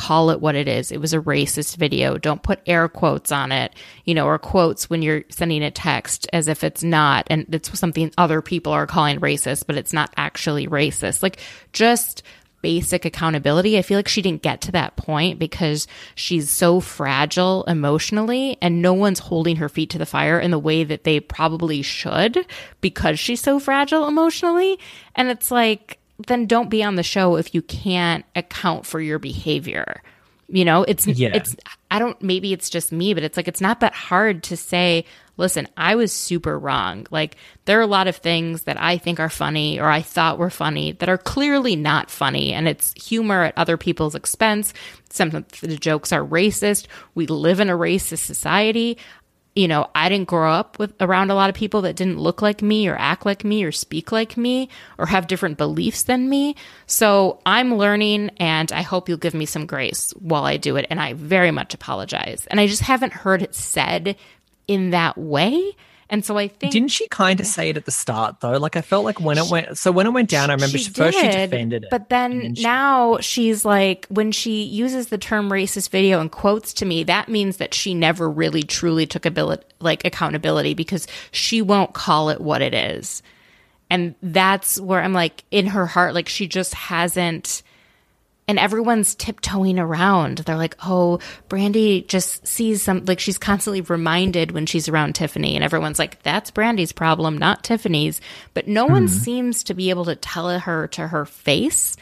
call it what it is. It was a racist video. Don't put air quotes on it, you know, or quotes when you're sending a text as if it's not and it's something other people are calling racist, but it's not actually racist. Like just basic accountability. I feel like she didn't get to that point because she's so fragile emotionally and no one's holding her feet to the fire in the way that they probably should because she's so fragile emotionally. And it's like, then don't be on the show if you can't account for your behavior. You know, it's Yeah. it's I don't maybe it's just me, but it's like it's not that hard to say, listen, I was super wrong. Like there are a lot of things that I think are funny or I thought were funny that are clearly not funny and it's humor at other people's expense. Some of the jokes are racist. We live in a racist society you know, I didn't grow up with around a lot of people that didn't look like me or act like me or speak like me or have different beliefs than me. So I'm learning and I hope you'll give me some grace while I do it. And I very much apologize. And I just haven't heard it said in that way. And so I think Didn't she kind of say it at the start though? Like I felt like when it went, so when it went down, I remember she, first she defended it, But then then she- now she's like, when she uses the term racist video and quotes to me, that means that she never really truly took ability, like accountability because she won't call it what it is. And that's where I'm like, in her heart, like she just hasn't. And everyone's tiptoeing around. They're like, oh, Brandi just sees some, like she's constantly reminded when she's around Tiffany. And everyone's like, that's Brandi's problem, not Tiffany's. But no one mm-hmm. seems to be able to tell her to her face.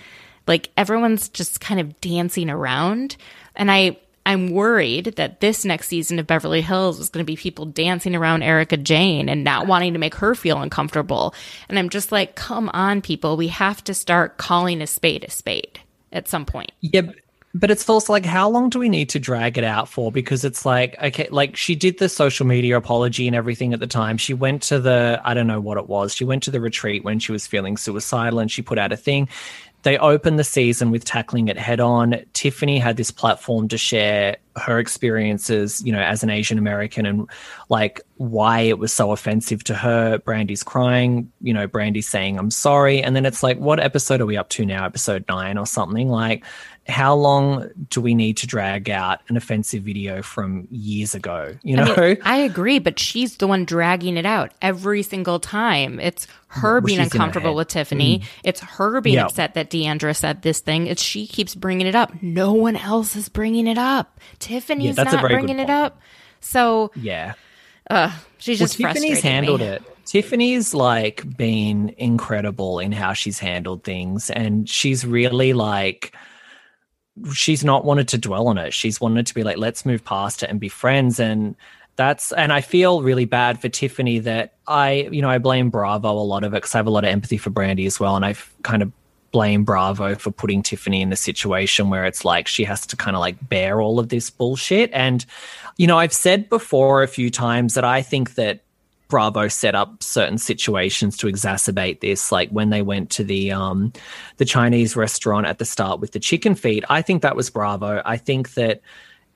Like everyone's just kind of dancing around. And I, I'm worried that this next season of Beverly Hills is going to be people dancing around Erika Jayne and not wanting to make her feel uncomfortable. And I'm just like, come on, people. We have to start calling a spade a spade at some point. Yeah, but it's also like, how long do we need to drag it out for? Because it's like, okay, like she did the social media apology and everything at the time. She went to the, I don't know what it was. She went to the retreat when she was feeling suicidal and she put out a thing. They opened the season with tackling it head on. Tiffany had this platform to share her experiences, you know, as an Asian American and like why it was so offensive to her. Brandi's crying, you know, Brandi's saying, I'm sorry. And then it's like, what episode are we up to now? Episode nine or something? Like, how long do we need to drag out an offensive video from years ago? You know? I, mean, I agree, but she's the one dragging it out every single time. It's her Well, being uncomfortable with Tiffany. Mm. It's her being Yeah. upset that D'Andra said this thing. It's she keeps bringing it up. No one else is bringing it up. Tiffany's a not bringing it up. So yeah. Uh, she's Well, just Tiffany's frustrating me. handled it. Tiffany's like been incredible in how she's handled things, and she's really like she's not wanted to dwell on it. She's wanted to be like, let's move past it and be friends. And that's and I feel really bad for Tiffany that I, you know, I blame Bravo a lot of it because I have a lot of empathy for Brandi as well, and I've kind of blame Bravo for putting Tiffany in the situation where it's like she has to kind of like bear all of this bullshit. And, you know, I've said before a few times that I think that Bravo set up certain situations to exacerbate this, like when they went to the um the Chinese restaurant at the start with the chicken feet. I think that was Bravo. I think that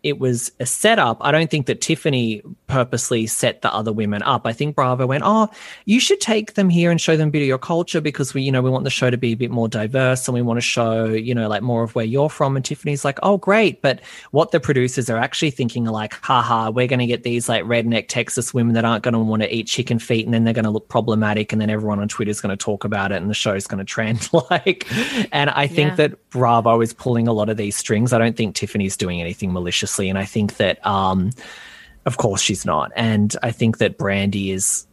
it was a setup. I don't think that Tiffany purposely set the other women up. I think Bravo went, "Oh, you should take them here and show them a bit of your culture because we, you know, we want the show to be a bit more diverse and we want to show, you know, like more of where you're from." And Tiffany's like, "Oh, great!" But what the producers are actually thinking are like, "Haha, we're going to get these like redneck Texas women that aren't going to want to eat chicken feet, and then they're going to look problematic, and then everyone on Twitter is going to talk about it, and the show's going to trend." like, and I think Yeah. that Bravo is pulling a lot of these strings. I don't think Tiffany's doing anything maliciously, and I think that, um, of course, she's not. And I think that Brandi is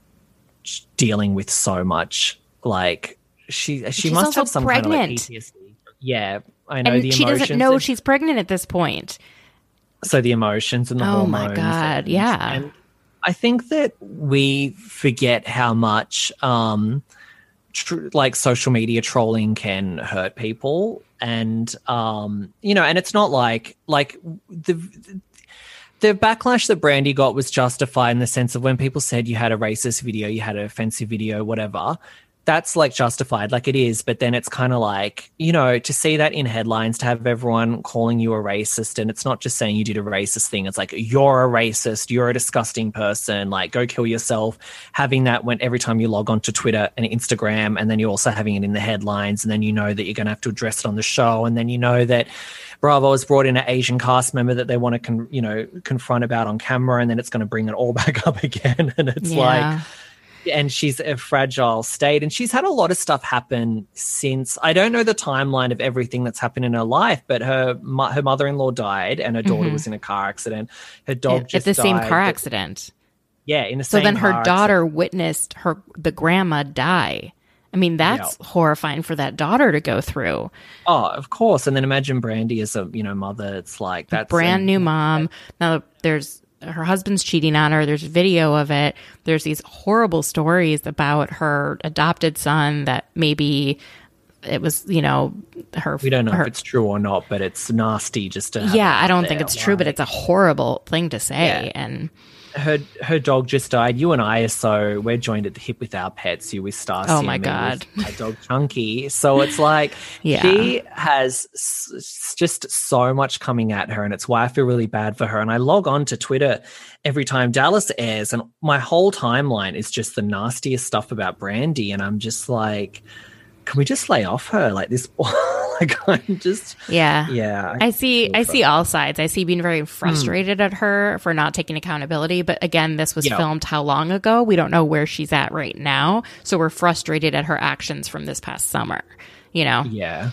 dealing with so much. Like she, she She's must have some kind of like. PTSD. Yeah, I know And the she emotions. doesn't know and- she's pregnant at this point. so the emotions and the whole. Oh my. God, and- yeah. and I think that we forget how much um, tr- like social media trolling can hurt people and um you know and it's not like like the the backlash that Brandi got was justified in the sense of when people said you had a racist video, you had an offensive video, whatever. That's like justified, like it is. But then it's kind of like, you know, to see that in headlines, to have everyone calling you a racist, and it's not just saying you did a racist thing. It's like you're a racist, you're a disgusting person. Like go kill yourself. Having that when every time you log on to Twitter and Instagram, and then you're also having it in the headlines, and then you know that you're going to have to address it on the show, and then you know that Bravo has brought in an Asian cast member that they want to, con- you know, confront about on camera, and then it's going to bring it all back up again. And it's Yeah. like, and she's a fragile state, and she's had a lot of stuff happen since. I don't know the timeline of everything that's happened in her life, but her her mother in law died, and her daughter Mhm. was in a car accident. Her dog at just the same car but- accident. Yeah, in the So then her daughter witnessed her the grandma die. I mean, that's horrifying for that daughter to go through. Oh, of course. And then imagine Brandi as a you know mother. It's like that's brand and- new mom. Now there's her husband's cheating on her. There's video of it. There's these horrible stories about her adopted son that maybe it was, you know, her. We don't know her, if it's true or not, but it's nasty just to. Yeah, I don't think it's true, but it's a horrible thing to say. And her her dog just died. You and I are so we're joined at the hip with our pets. You with Stacy. Oh and my God. my dog Chunky. So it's like Yeah. she has s- just so much coming at her, and it's why I feel really bad for her. And I log on to Twitter every time Dallas airs, and my whole timeline is just the nastiest stuff about Brandi, and I'm just like. Can we just lay off her like this? like I'm just yeah, yeah. I see. I see all sides. I see being very hmm. frustrated at her for not taking accountability. But again, this was Yeah. filmed how long ago? We don't know where she's at right now. So we're frustrated at her actions from this past summer. You know. Yeah.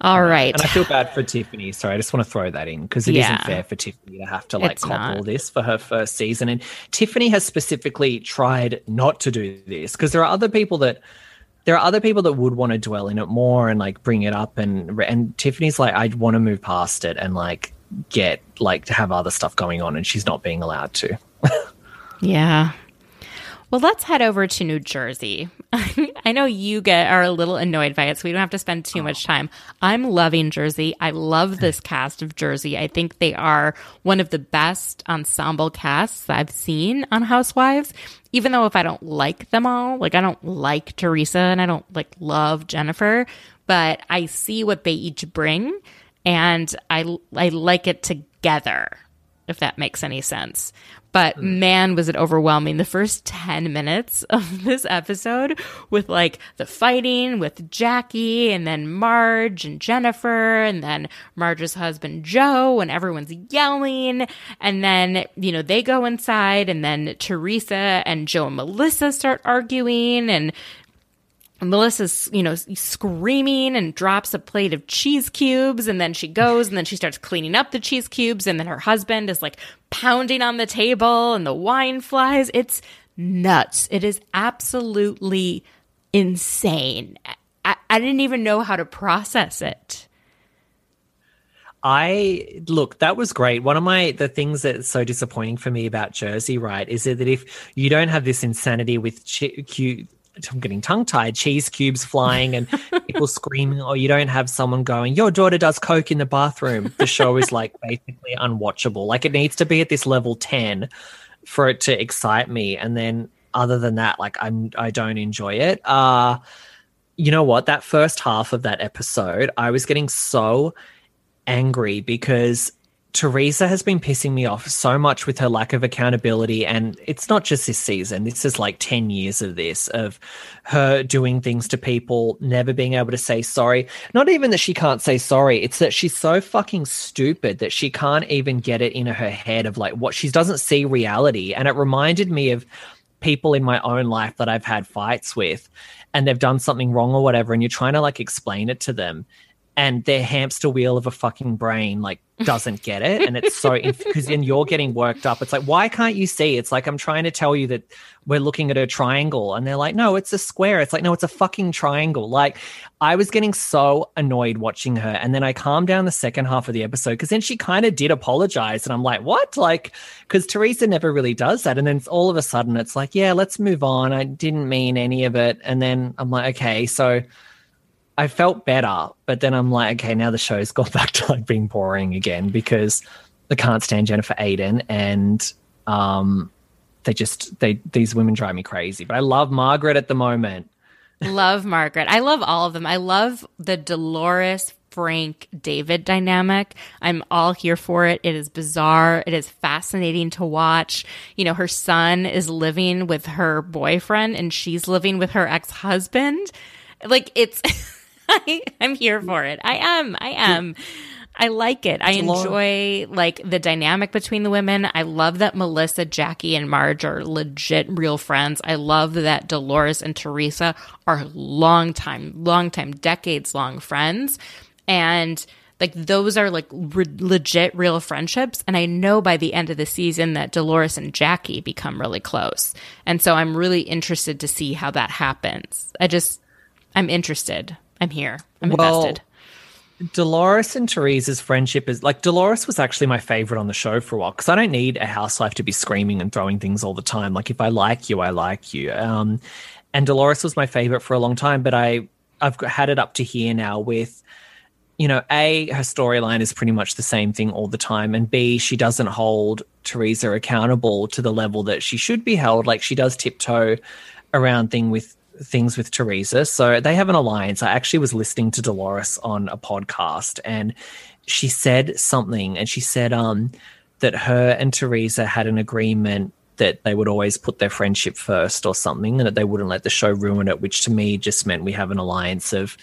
All right. And I feel bad for Tiffany. Sorry, I just want to throw that in because it Yeah. not fair for Tiffany to have to like It's cop not. all this for her first season. And Tiffany has specifically tried not to do this because there are other people that there are other people that would want to dwell in it more and like bring it up and and Tiffany's like I'd want to move past it and like get like to have other stuff going on and she's not being allowed to. Yeah. Well, let's head over to New Jersey. I know you get are a little annoyed by it, so we don't have to spend too much time. I'm loving Jersey. I love this cast of Jersey. I think they are one of the best ensemble casts I've seen on Housewives. Even though if I don't like them all, like I don't like Teresa and I don't like love Jennifer, but I see what they each bring and I I like it together if that makes any sense. But man, was it overwhelming. The first 10 minutes of this episode with like the fighting with Jackie and then Marge and Jennifer and then Marge's husband Joe and everyone's yelling. And then, you know, they go inside and then Teresa and Joe and Melissa start arguing and Melissa's, you know, screaming and drops a plate of cheese cubes. And then she goes and then she starts cleaning up the cheese cubes. And then her husband is like pounding on the table and the wine flies. It's nuts. It is absolutely insane. I, I didn't even know how to process it. I look, that was great. One of my the things that's so disappointing for me about Jersey, right, is that if you don't have this insanity with chi- cu- I'm getting tongue tied, cheese cubes flying and people screaming, or you don't have someone going, Your daughter does coke in the bathroom. The show is like basically unwatchable. Like it needs to be at this level 10 for it to excite me. And then other than that, like I'm I don't enjoy it. Uh you know what? That first half of that episode, I was getting so angry because Teresa has been pissing me off so much with her lack of accountability. And it's not just this season, this is like 10 years of this, of her doing things to people, never being able to say sorry. Not even that she can't say sorry, it's that she's so fucking stupid that she can't even get it in her head of like what she doesn't see reality. And it reminded me of people in my own life that I've had fights with and they've done something wrong or whatever. And you're trying to like explain it to them and their hamster wheel of a fucking brain like doesn't get it. And it's so because then you're getting worked up. It's like why can't you see? It's like i'm trying to tell you that we're looking at a triangle. And they're like no it's a square. It's like no it's a fucking triangle. Like i was getting so annoyed watching her. And then i calmed down the second half of the episode because then she kind of did apologize. And i'm like what? Like because teresa never really does that. And then all of a sudden it's like yeah let's move on. I didn't mean any of it. And then i'm like okay so I felt better, but then I'm like, okay, now the show's gone back to like being boring again because I can't stand Jennifer Aydin and um they just they these women drive me crazy. But I love Margaret at the moment. love Margaret. I love all of them. I love the Dolores Frank David dynamic. I'm all here for it. It is bizarre. It is fascinating to watch. You know, her son is living with her boyfriend and she's living with her ex husband. Like, it's. I, am here for it. I am. I am. I like it. I enjoy like the dynamic between the women. I love that Melissa, Jackie, and Marge are legit real friends. I love that Dolores and Teresa are long time, long time, decades long friends. And like those are like re- legit real friendships. And I know by the end of the season that Dolores and Jackie become really close. And so I'm really interested to see how that happens. I just, I'm interested. I'm here. I'm well, invested. Dolores and Teresa's friendship is like Dolores was actually my favorite on the show for a while because I don't need a housewife to be screaming and throwing things all the time. Like if I like you, I like you. Um, and Dolores was my favorite for a long time, but I I've had it up to here now with you know, A, her storyline is pretty much the same thing all the time. And B, she doesn't hold Teresa accountable to the level that she should be held. Like she does tiptoe around thing with things with Teresa. So they have an alliance. I actually was listening to Dolores on a podcast and she said something and she said um that her and Teresa had an agreement that they would always put their friendship first or something and that they wouldn't let the show ruin it, which to me just meant we have an alliance of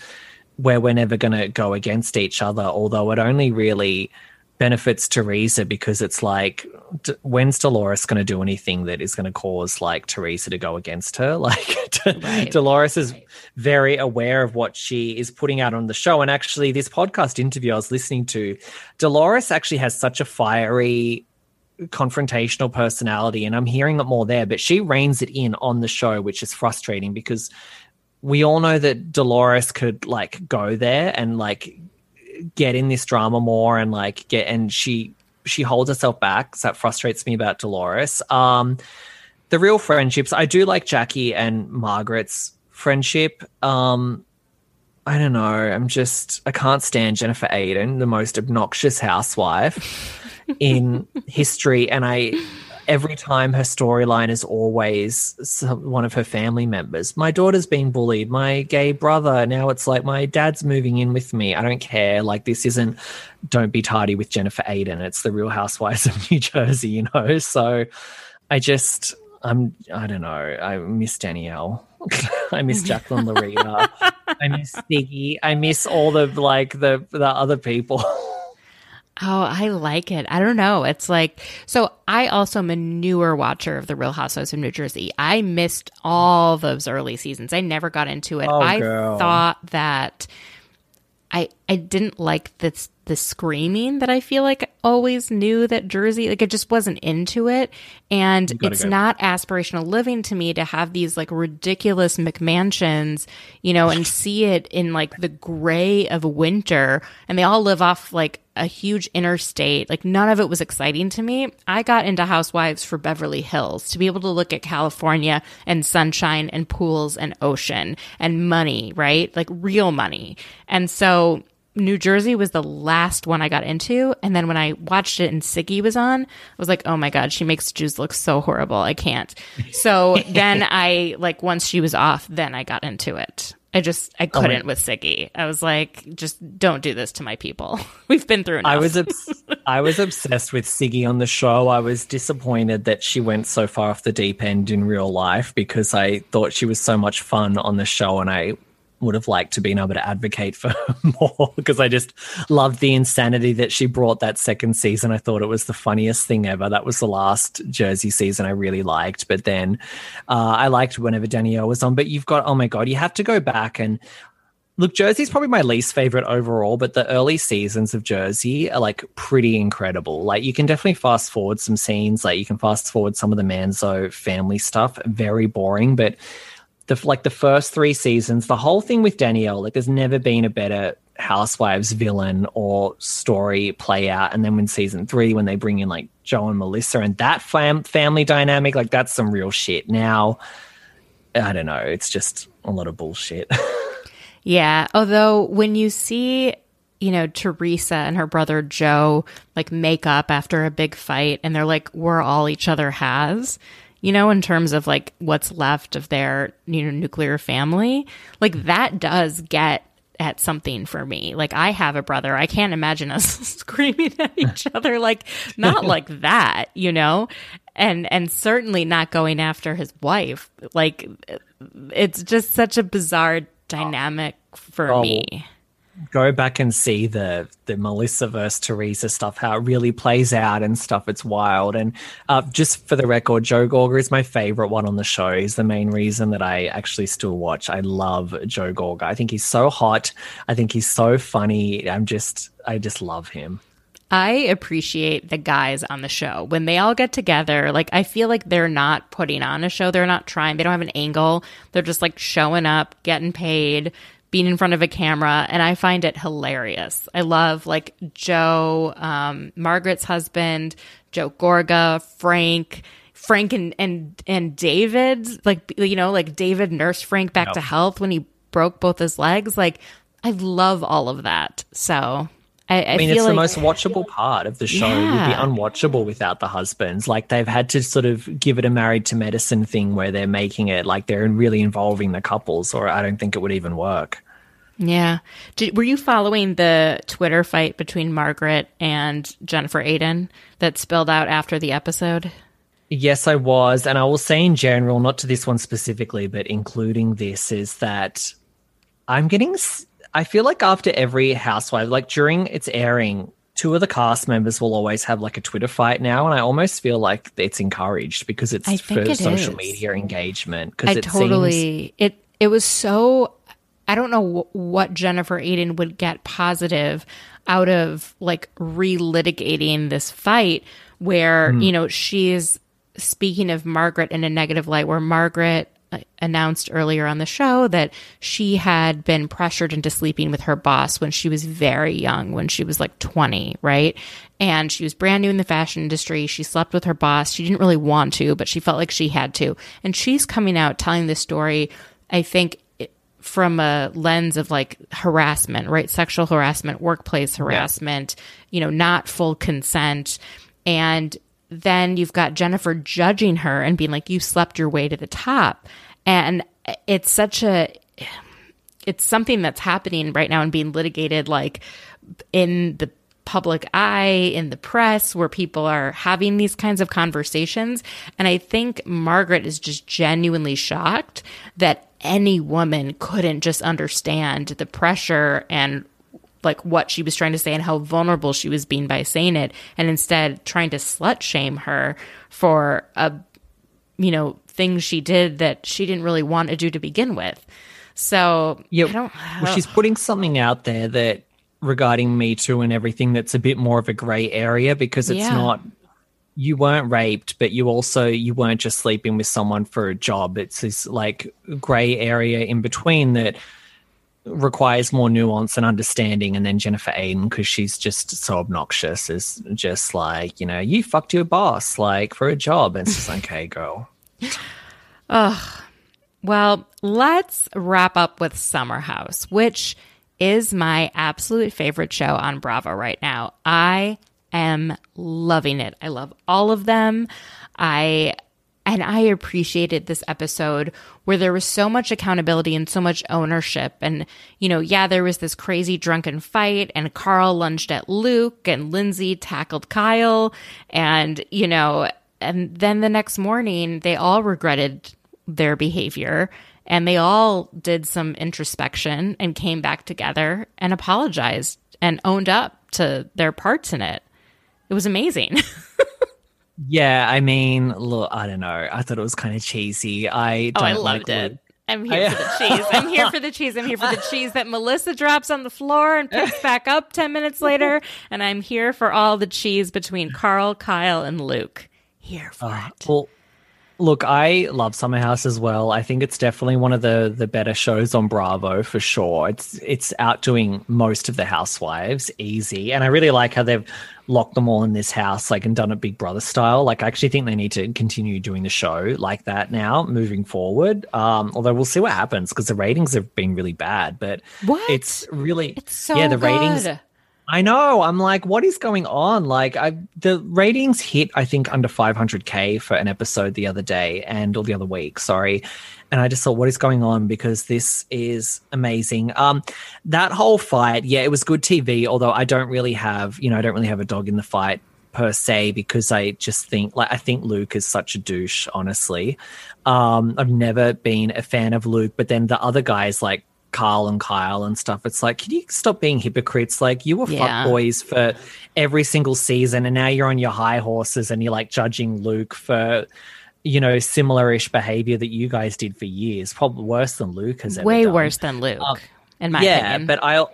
where we're never going to go against each other, although it only really benefits Teresa because it's like, d- when's Dolores going to do anything that is going to cause like Teresa to go against her? Like, right. Dolores is very aware of what she is putting out on the show. And actually, this podcast interview I was listening to, Dolores actually has such a fiery confrontational personality and I'm hearing it more there but she reins it in on the show which is frustrating because we all know that Dolores could like go there and like get in this drama more and like get and she she holds herself back. So that frustrates me about Dolores. Um, the real friendships, I do like Jackie and Margaret's friendship. Um, I don't know. I'm just I can't stand Jennifer Aydin, the most obnoxious housewife in history, and I every time her storyline is always some, one of her family members. My daughter's been bullied. My gay brother. Now it's like my dad's moving in with me. I don't care. Like this isn't Don't Be Tardy with Jennifer Aydin. It's the Real Housewives of New Jersey, you know? So I just, I'm, I don't know. I miss Danielle. I miss Jacqueline Laurita. I miss Siggy. I miss all the like the the other people. Oh, I like it. I don't know. It's like, so I also am a newer watcher of The Real Housewives of New Jersey. I missed all those early seasons. I never got into it. Oh, I girl. thought that I I didn't like this the screaming that I feel like I always knew that Jersey like it just wasn't into it and it's go. not aspirational living to me to have these like ridiculous McMansions, you know, and see it in like the gray of winter and they all live off like a huge interstate. Like none of it was exciting to me. I got into Housewives for Beverly Hills to be able to look at California and sunshine and pools and ocean and money, right? Like real money. And so New Jersey was the last one I got into. And then when I watched it and Siggy was on, I was like, oh my God, she makes Jews look so horrible. I can't. So then I, like, once she was off, then I got into it. I just, I oh couldn't oh with Siggy. I was like, just don't do this to my people. We've been through enough. I was, obs- I was obsessed with Siggy on the show. I was disappointed that she went so far off the deep end in real life because I thought she was so much fun on the show and I would have liked to been able to advocate for more because I just loved the insanity that she brought that second season. I thought it was the funniest thing ever. That was the last Jersey season I really liked. But then uh, I liked whenever Danielle was on. But you've got, oh my God, you have to go back and Look, Jersey's probably my least favorite overall, but the early seasons of Jersey are like pretty incredible. Like you can definitely fast forward some scenes, like you can fast forward some of the Manzo family stuff, very boring, but the like the first 3 seasons, the whole thing with Danielle, like there's never been a better housewives villain or story play out and then when season 3 when they bring in like Joe and Melissa and that fam- family dynamic, like that's some real shit. Now I don't know, it's just a lot of bullshit. Yeah. Although when you see, you know, Teresa and her brother Joe like make up after a big fight and they're like, we're all each other has, you know, in terms of like what's left of their, you know, nuclear family, like that does get at something for me. Like I have a brother. I can't imagine us screaming at each other like not like that, you know? And and certainly not going after his wife. Like it's just such a bizarre oh, dynamic for Oh. me. Go back and see the the Melissa versus Teresa stuff, how it really plays out and stuff. It's wild. And uh, just for the record, Joe Gorga is my favorite one on the show. He's the main reason that I actually still watch. I love Joe Gorga. I think he's so hot. I think he's so funny. I'm just I just love him. I appreciate the guys on the show when they all get together. Like, I feel like they're not putting on a show. They're not trying. They don't have an angle. They're just like showing up, getting paid, being in front of a camera. And I find it hilarious. I love like Joe, um, Margaret's husband, Joe Gorga, Frank. Frank and and and David, like you know, like David nursed Frank back to health when he broke both his legs. Like, I love all of that. So I, I, I mean, it's the most watchable part of the show. It would be unwatchable without the husbands. Like they've had to sort of give it a married to medicine thing where they're making it like they're really involving the couples, or I don't think it would even work. Yeah. Did, were you following the Twitter fight between Margaret and Jennifer Aydin that spilled out after the episode? Yes, I was. And I will say in general, not to this one specifically, but including this, is that I'm getting. I feel like after every housewife, like during its airing, two of the cast members will always have like a Twitter fight now. And I almost feel like it's encouraged because it's for it social is. media engagement. Because it totally seems. it it was so I don't know wh- what Jennifer Aydin would get positive out of like relitigating this fight where Hmm. you know she's speaking of Margaret in a negative light where Margaret Uh, announced earlier on the show that she had been pressured into sleeping with her boss when she was very young when she was like 20 right? And she was brand new in the fashion industry. She slept with her boss. She didn't really want to but she felt like she had to. And she's coming out telling this story i think from a lens of like harassment right? Sexual harassment workplace harassment you know not full consent. And then you've got Jennifer judging her and being like, you slept your way to the top. And it's such a, it's something that's happening right now and being litigated like in the public eye, in the press, where people are having these kinds of conversations. And I think Margaret is just genuinely shocked that any woman couldn't just understand the pressure and like what she was trying to say and how vulnerable she was being by saying it and instead trying to slut shame her for a you know things she did that she didn't really want to do to begin with so Yeah, I don't, well, she's putting something out there that regarding Me Too and everything that's a bit more of a gray area because it's Yeah. not you weren't raped, but you also you weren't just sleeping with someone for a job. It's this like gray area in between that requires more nuance and understanding. And then Jennifer Aydin, because she's just so obnoxious, is just like, you know, you fucked your boss like for a job. And it's just like, okay, girl. Ugh. Well, let's wrap up with Summer House, which is my absolute favorite show on Bravo right now. I am loving it. I love all of them. I and I appreciated this episode where there was so much accountability and so much ownership. And, you know, yeah, there was this crazy drunken fight, and Carl lunged at Luke, and Lindsay tackled Kyle. And, you know, and then the next morning, they all regretted their behavior and they all did some introspection and came back together and apologized and owned up to their parts in it. It was amazing. Yeah, I mean, look, I don't know. I thought it was kind of cheesy. I Oh, I like loved it. Luke. I'm here for the cheese. I'm here for the cheese. I'm here for the cheese that Melissa drops on the floor and picks back up 10 minutes later. And I'm here for all the cheese between Carl, Kyle, and Luke. Here for Uh, it. well, look, I love Summer House as well. I think it's definitely one of the the better shows on Bravo for sure. It's it's outdoing most of the housewives, easy, and I really like how they've locked them all in this house, like and done it Big Brother style. Like I actually think they need to continue doing the show like that now, moving forward. Um, although we'll see what happens because the ratings have been really bad, but What? it's really It's so yeah the ratings good. I know. I'm like, what is going on? Like, I the ratings hit, I think, under 500k for an episode the other day and all the other week. Sorry, and I just thought, what is going on? Because this is amazing. Um, that whole fight, yeah, it was good TV. Although I don't really have, you know, I don't really have a dog in the fight per se because I just think, like, I think Luke is such a douche. Honestly, um, I've never been a fan of Luke, but then the other guys like. Carl and Kyle and stuff. It's like, can you stop being hypocrites? Like, you were Yeah. fuck boys for every single season, and now you're on your high horses and you're like judging Luke for, you know, similar-ish behavior that you guys did for years. Probably worse than Luke has ever Way done. worse than Luke, in my yeah, opinion. but I,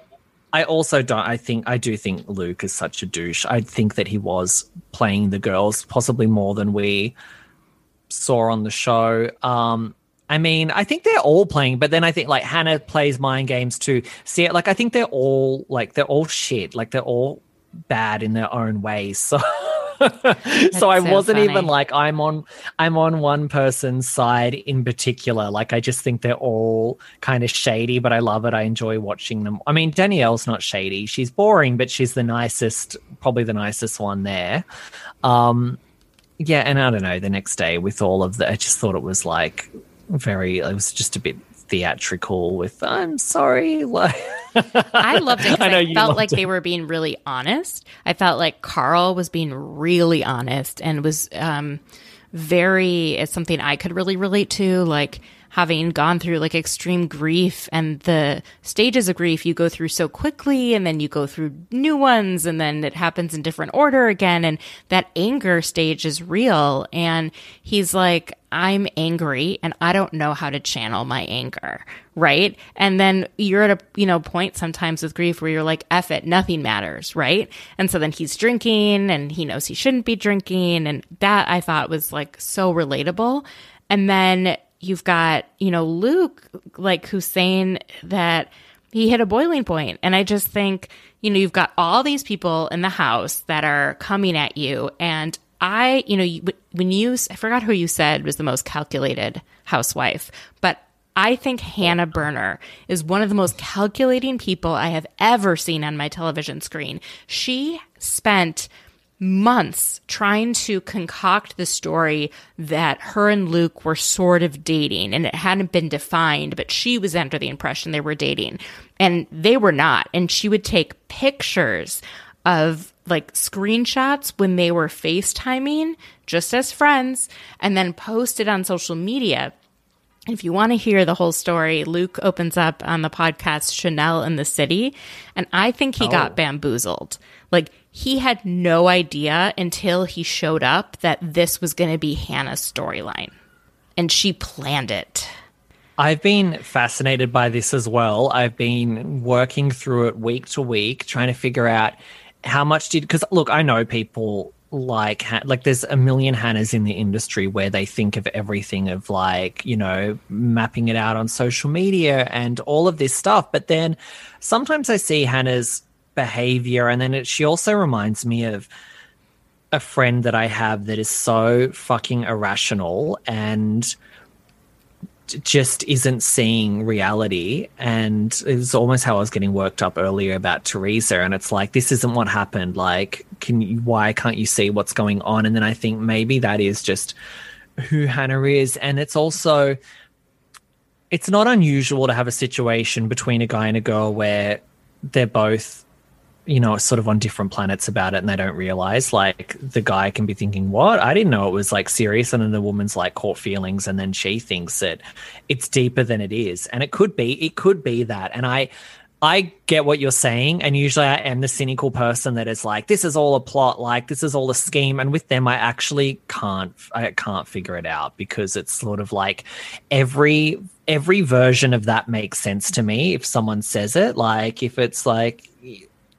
I also don't. I think I do think Luke is such a douche. I think that he was playing the girls possibly more than we saw on the show. Um, I mean, I think they're all playing, but then I think like Hannah plays mind games too. See, like I think they're all like they're all shit. Like they're all bad in their own ways. So. so I wasn't funny. even like I'm on I'm on one person's side in particular. Like I just think they're all kind of shady, but I love it. I enjoy watching them. I mean, Danielle's not shady. She's boring, but she's the nicest, probably the nicest one there. Um yeah, and I don't know, the next day with all of the I just thought it was like very it was just a bit theatrical with I'm sorry like I loved it because I know I, felt like it. they were being really honest. I felt like Carl was being really honest and was um, very, it's something I could really relate to, like having gone through like extreme grief and the stages of grief you go through so quickly and then you go through new ones and then it happens in different order again. And that anger stage is real. And he's like, I'm angry and I don't know how to channel my anger. Right. And then you're at a, you know, point sometimes with grief where you're like, F it, nothing matters. Right. And so then he's drinking and he knows he shouldn't be drinking. And that I thought was like so relatable. And then you've got, you know, Luke, like, who's saying that he hit a boiling point. And I just think, you know, you've got all these people in the house that are coming at you. And I, you know, when you, I forgot who you said was the most calculated housewife, but I think Hannah Berner is one of the most calculating people I have ever seen on my television screen. She spent months trying to concoct the story that her and Luke were sort of dating and it hadn't been defined, but she was under the impression they were dating and they were not. And she would take pictures of like screenshots when they were FaceTiming just as friends and then post it on social media. If you want to hear the whole story, Luke opens up on the podcast Chanel in the City, and I think he got oh. bamboozled. Like, he had no idea until he showed up that this was going to be Hannah's storyline, and she planned it. I've been fascinated by this as well. I've been working through it week to week, trying to figure out how much did because look, I know people like like there's a million Hannahs in the industry where they think of everything of like you know mapping it out on social media and all of this stuff, but then sometimes I see Hannah's behavior, and then it, she also reminds me of a friend that I have that is so fucking irrational and just isn't seeing reality. And it's almost how I was getting worked up earlier about Teresa. And it's like this isn't what happened. Like can you why can't you see what's going on? And then I think maybe that is just who Hannah is. And it's also it's not unusual to have a situation between a guy and a girl where they're both you know, sort of on different planets about it and they don't realize. Like the guy can be thinking, What? I didn't know it was like serious. And then the woman's like caught feelings and then she thinks that it's deeper than it is. And it could be, it could be that. And I I get what you're saying, and usually I am the cynical person that is like, "This is all a plot, like this is all a scheme." And with them, I actually can't, I can't figure it out because it's sort of like every every version of that makes sense to me if someone says it. Like if it's like,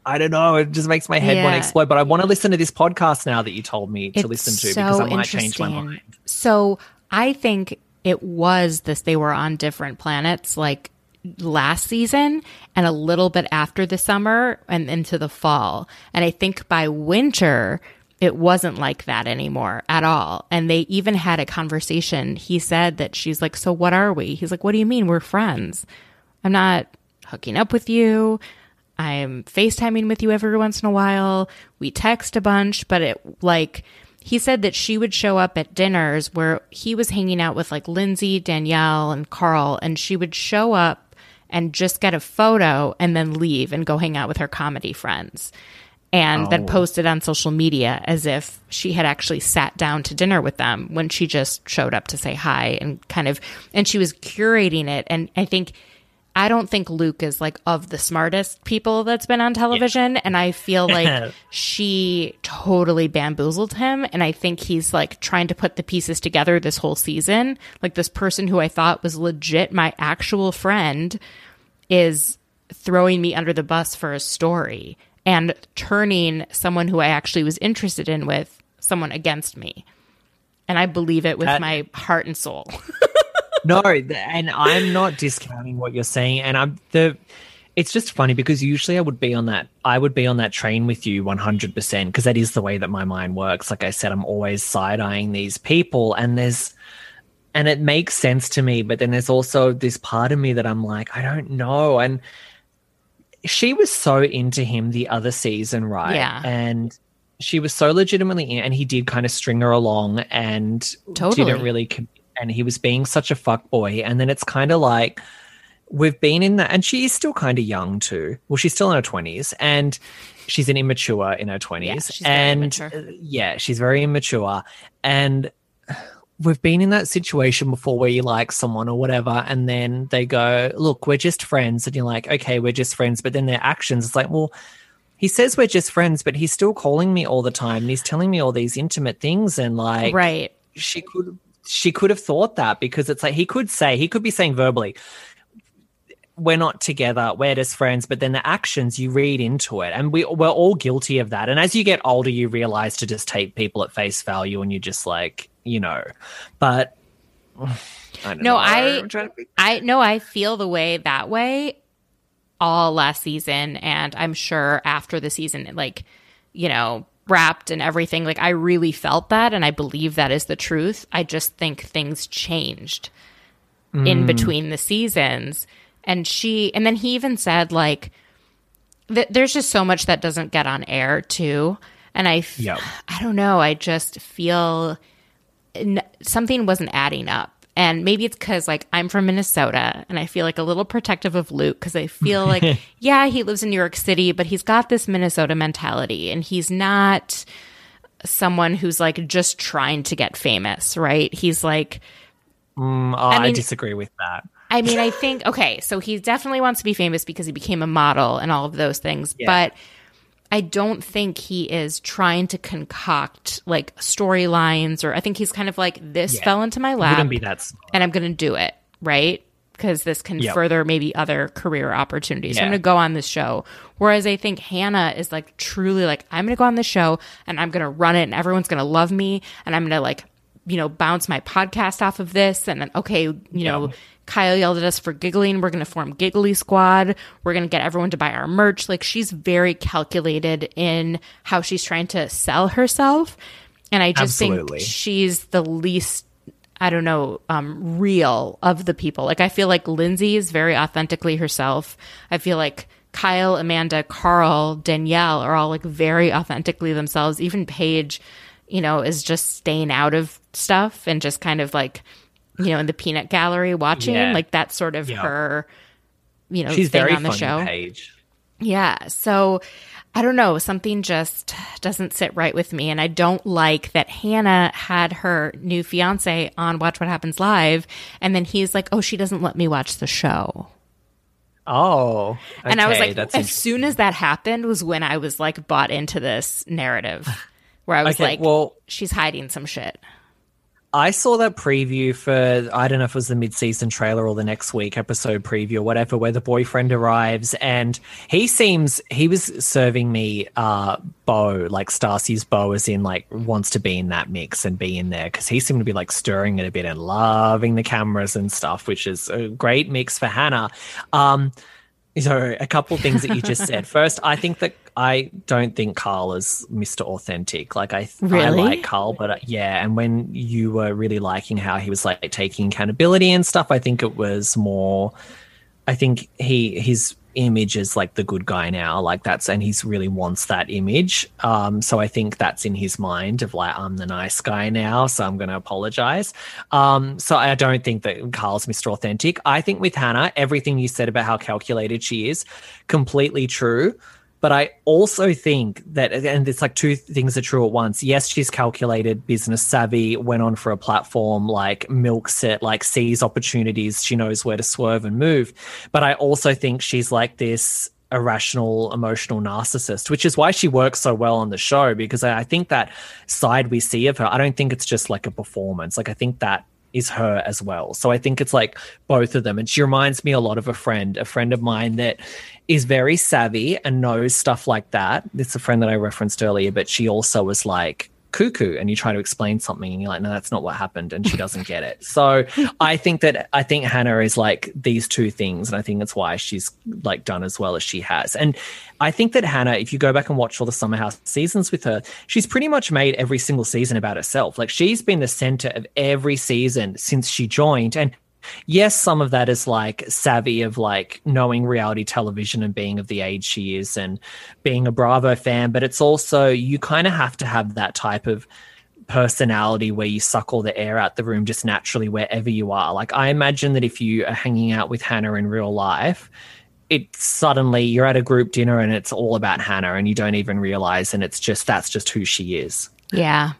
I don't know, it just makes my head want to explode. But I want to listen to this podcast now that you told me to It's listen to so because I might change my mind. So I think it was this they were on different planets like last season and a little bit after the summer and into the fall. And I think by winter it wasn't like that anymore at all. And they even had a conversation. He said that she's like, So what are we? He's like, What do you mean? We're friends. I'm not hooking up with you. I'm FaceTiming with you every once in a while. We text a bunch, but it like he said that she would show up at dinners where he was hanging out with like Lindsay, Danielle, and Carl, and she would show up and just get a photo and then leave and go hang out with her comedy friends. And then oh. post it on social media as if she had actually sat down to dinner with them when she just showed up to say hi and kind of, and she was curating it. And I think I don't think Luke is like of the smartest people that's been on television. And I feel like she totally bamboozled him. And I think he's like trying to put the pieces together this whole season. Like this person who I thought was legit my actual friend is throwing me under the bus for a story and turning someone who I actually was interested in with someone against me. And I believe it with That- my heart and soul. no, and I'm not discounting what you're saying, and I'm the. It's just funny because usually I would be on that. I would be on that train with you 100 percent because that is the way that my mind works. Like I said, I'm always side eyeing these people, and there's, and it makes sense to me. But then there's also this part of me that I'm like, I don't know, and she was so into him the other season, right? Yeah. and she was so legitimately in, and he did kind of string her along and Totally. didn't really com- and he was being such a fuck boy. And then it's kind of like we've been in that and she is still kind of young too. Well she's still in her 20s and she's an immature in her 20s Yeah, and uh, yeah she's very immature. And we've been in that situation before where you like someone or whatever and then they go look we're just friends. And you're like okay we're just friends. But then their actions it's like well he says we're just friends but he's still calling me all the time and he's telling me all these intimate things and like right. she could she could have thought that because it's like he could say he could be saying verbally we're not together we're just friends but then the actions you read into it. And we we're all guilty of that. And as you get older you realize to just take people at face value and you're just like you know but I don't No, know. I- I'm trying to be- I know I feel the way that way all last season. And I'm sure after the season like you know wrapped and everything like I really felt that and I believe that is the truth. I just think things changed in mm. between the seasons and she and then he even said like th- there's just so much that doesn't get on air too and I f- Yep. I don't know, I just feel n- something wasn't adding up. And maybe it's because like I'm from Minnesota and I feel like a little protective of Luke because I feel like, yeah, he lives in New York City, but he's got this Minnesota mentality and he's not someone who's like just trying to get famous, right? He's like, Mm, oh, I, mean- disagree with that I mean, I think, okay, so he definitely wants to be famous because he became a model and all of those things, Yeah. but I don't think he is trying to concoct like storylines or I think he's kind of like, this Yeah. fell into my lap and I'm going to do it, right? Because this can Yep. further maybe other career opportunities. So I'm going to go on this show. Whereas I think Hannah is like truly like, I'm going to go on this show and I'm going to run it and everyone's going to love me and I'm going to like, you know, bounce my podcast off of this. And then, okay, you know, Kyle yelled at us for giggling. We're going to form Giggly Squad. We're going to get everyone to buy our merch. Like she's very calculated in how she's trying to sell herself. And I just Absolutely. think she's the least I don't know, um, real of the people. Like I feel like Lindsay is very authentically herself. I feel like Kyle, Amanda, Carl, Danielle are all like very authentically themselves. Even Paige, you know, is just staying out of stuff and just kind of like, you know, in the peanut gallery watching. Yeah. Like that's sort of Yeah. her, you know, she's thing very on the show. Paige. Yeah. So I don't know. Something just doesn't sit right with me. And I don't like that Hannah had her new fiance on Watch What Happens Live. And then he's like, oh, she doesn't let me watch the show. Oh, and I was like, as soon as that happened, was when I was like bought into this narrative, where I was Okay, like, well- she's hiding some shit. I saw that preview for I don't know if it was the mid-season trailer or the next week episode preview or whatever, where the boyfriend arrives and he seems he was serving me uh Beau like Stassi's Beau as in like wants to be in that mix and be in there because he seemed to be like stirring it a bit and loving the cameras and stuff, which is a great mix for Hannah. Um, so a couple things that you just said. First, I think that I don't think Carl is Mr. Authentic. Like I, I Really? like Carl, but uh, yeah. And when you were really liking how he was like taking accountability and stuff, I think it was more. I think he his image is like the good guy now, like that's, and he's really wants that image. Um, so I think that's in his mind of like I'm the nice guy now, so I'm going to apologize. Um, so I don't think that Carl's Mr. Authentic. I think with Hannah, everything you said about how calculated she is, completely true. But I also think that, and it's like two things are true at once. Yes, she's calculated, business savvy, went on for a platform, like milks it, like sees opportunities. She knows where to swerve and move. But I also think she's like this irrational, emotional narcissist, which is why she works so well on the show because I think that side we see of her, I don't think it's just like a performance. Like, I think that is her as well. So I think it's like both of them. And she reminds me a lot of a friend, a friend of mine that is very savvy and knows stuff like that. It's a friend that I referenced earlier, but she also was like cuckoo and you try to explain something and you're like, no, that's not what happened. And she doesn't get it. So I think that I think Hannah is like these two things. And I think that's why she's like done as well as she has. And I think that Hannah, if you go back and watch all the Summer House seasons with her, she's pretty much made every single season about herself. Like she's been the center of every season since she joined. And yes, some of that is like savvy of like knowing reality television and being of the age she is and being a Bravo fan, but it's also you kind of have to have that type of personality where you suck all the air out the room just naturally wherever you are. Like I imagine that if you are hanging out with Hannah in real life, it suddenly you're at a group dinner and it's all about Hannah and you don't even realize and it's just that's just who she is. Yeah.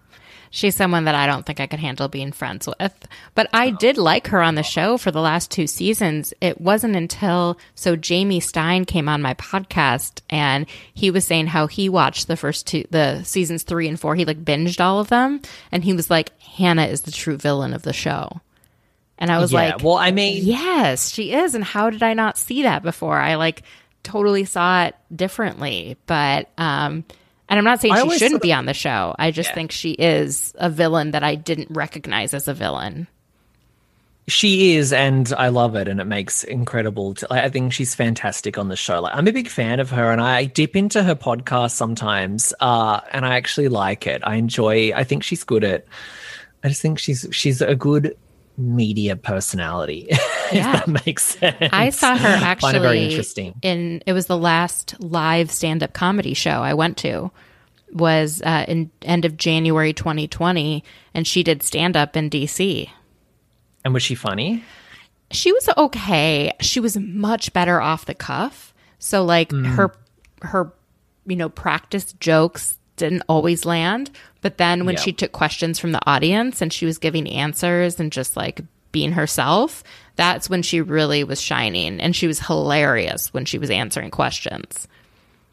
She's someone that I don't think I could handle being friends with. But I did like her on the show for the last two seasons. It wasn't until so Jamie Stein came on my podcast and he was saying how he watched the first two the seasons 3 and 4. He like binged all of them and he was like Hannah is the true villain of the show. And I was yeah. like, well, I mean, Yes, she is. And how did I not see that before? I like totally saw it differently. But um and I'm not saying I she shouldn't be on the show. I just think she is a villain that I didn't recognize as a villain. She is, and I love it, and it makes incredible. T- I think she's fantastic on the show. Like, I'm a big fan of her, and I dip into her podcast sometimes, uh, and I actually like it. I enjoy. I think she's good at. I just think she's she's a good media personality. Yeah. if that makes sense. I saw her Find actually it very interesting. in it was the last live stand-up comedy show I went to was uh, in end of January 2020 and she did stand-up in DC. And was she funny? she was okay. She was much better off the cuff. So like her her you know practice jokes didn't always land, but then when Yeah. she took questions from the audience and she was giving answers and just like being herself, that's when she really was shining and she was hilarious when she was answering questions.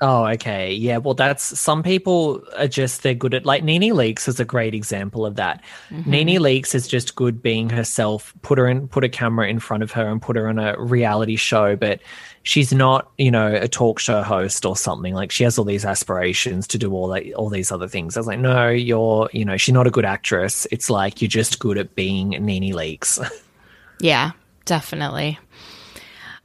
Oh, okay. Yeah. Well, that's some people are just they're good at like Nene Leakes is a great example of that. Mm-hmm. Nene Leakes is just good being herself. Put her in, put a camera in front of her, and put her on a reality show. But she's not, you know, a talk show host or something. Like she has all these aspirations to do all that, all these other things. I was like, no, you're, you know, she's not a good actress. It's like you're just good at being Nene Leakes. Yeah, definitely.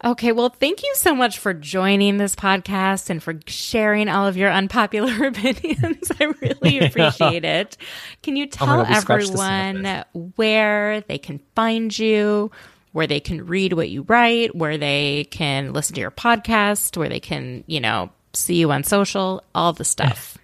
Okay, well, thank you so much for joining this podcast and for sharing all of your unpopular opinions. I really appreciate it. Can you oh tell God, we scratched the everyone where they can find you, where they can read what you write, where they can listen to your podcast, where they can, you know, see you on social, all the stuff?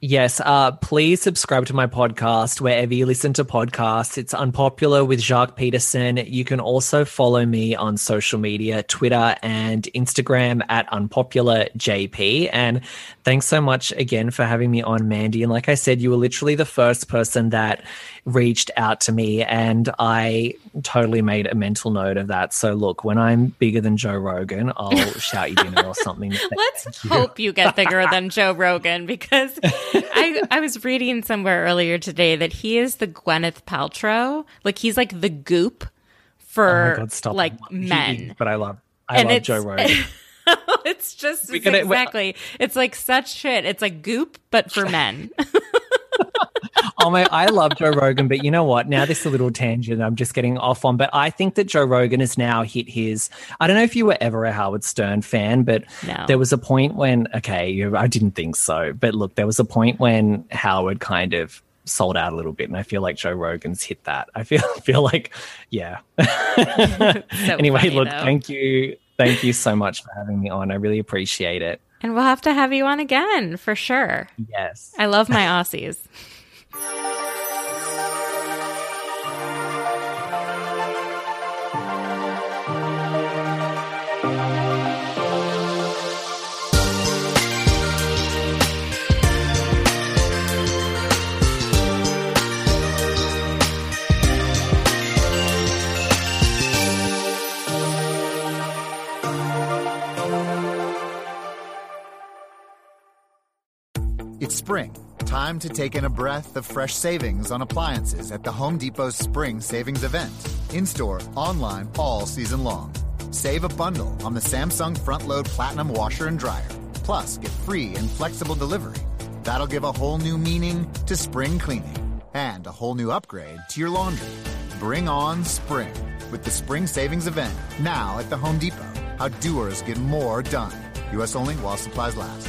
Yes, uh, please subscribe to my podcast wherever you listen to podcasts. It's Unpopular with Jacques Peterson. You can also follow me on social media, Twitter and Instagram at UnpopularJP. And thanks so much again for having me on, Mandy. And like I said, you were literally the first person that reached out to me and I totally made a mental note of that. So look, when I'm bigger than Joe Rogan, I'll shout you dinner or something. Let's hope you get bigger than Joe Rogan because I I was reading somewhere earlier today that he is the Gwyneth Paltrow. Like he's like the goop for Oh God, stop. like men. but I love I And love Joe Rogan. it's just it's gotta- uh, exactly. It's like such shit. It's like goop, but for men. Oh my, I love Joe Rogan, but you know what? Now this is a little tangent I'm just getting off on, but I think that Joe Rogan has now hit his. I don't know if you were ever a Howard Stern fan, but No. there was a point when, okay, you, I didn't think so, but look, there was a point when Howard kind of sold out a little bit, and I feel like Joe Rogan's hit that. I feel feel like, yeah. Anyway, funny, look, though. thank you, thank you so much for having me on. I really appreciate it. And we'll have to have you on again for sure. Yes. I love my Aussies. It's spring. Time to take in a breath of fresh savings on appliances at the Home Depot's Spring Savings Event. In store, online, all season long. Save a bundle on the Samsung Front Load Platinum Washer and Dryer. Plus, get free and flexible delivery. That'll give a whole new meaning to spring cleaning and a whole new upgrade to your laundry. Bring on spring with the Spring Savings Event now at the Home Depot. How doers get more done. U.S. only while supplies last.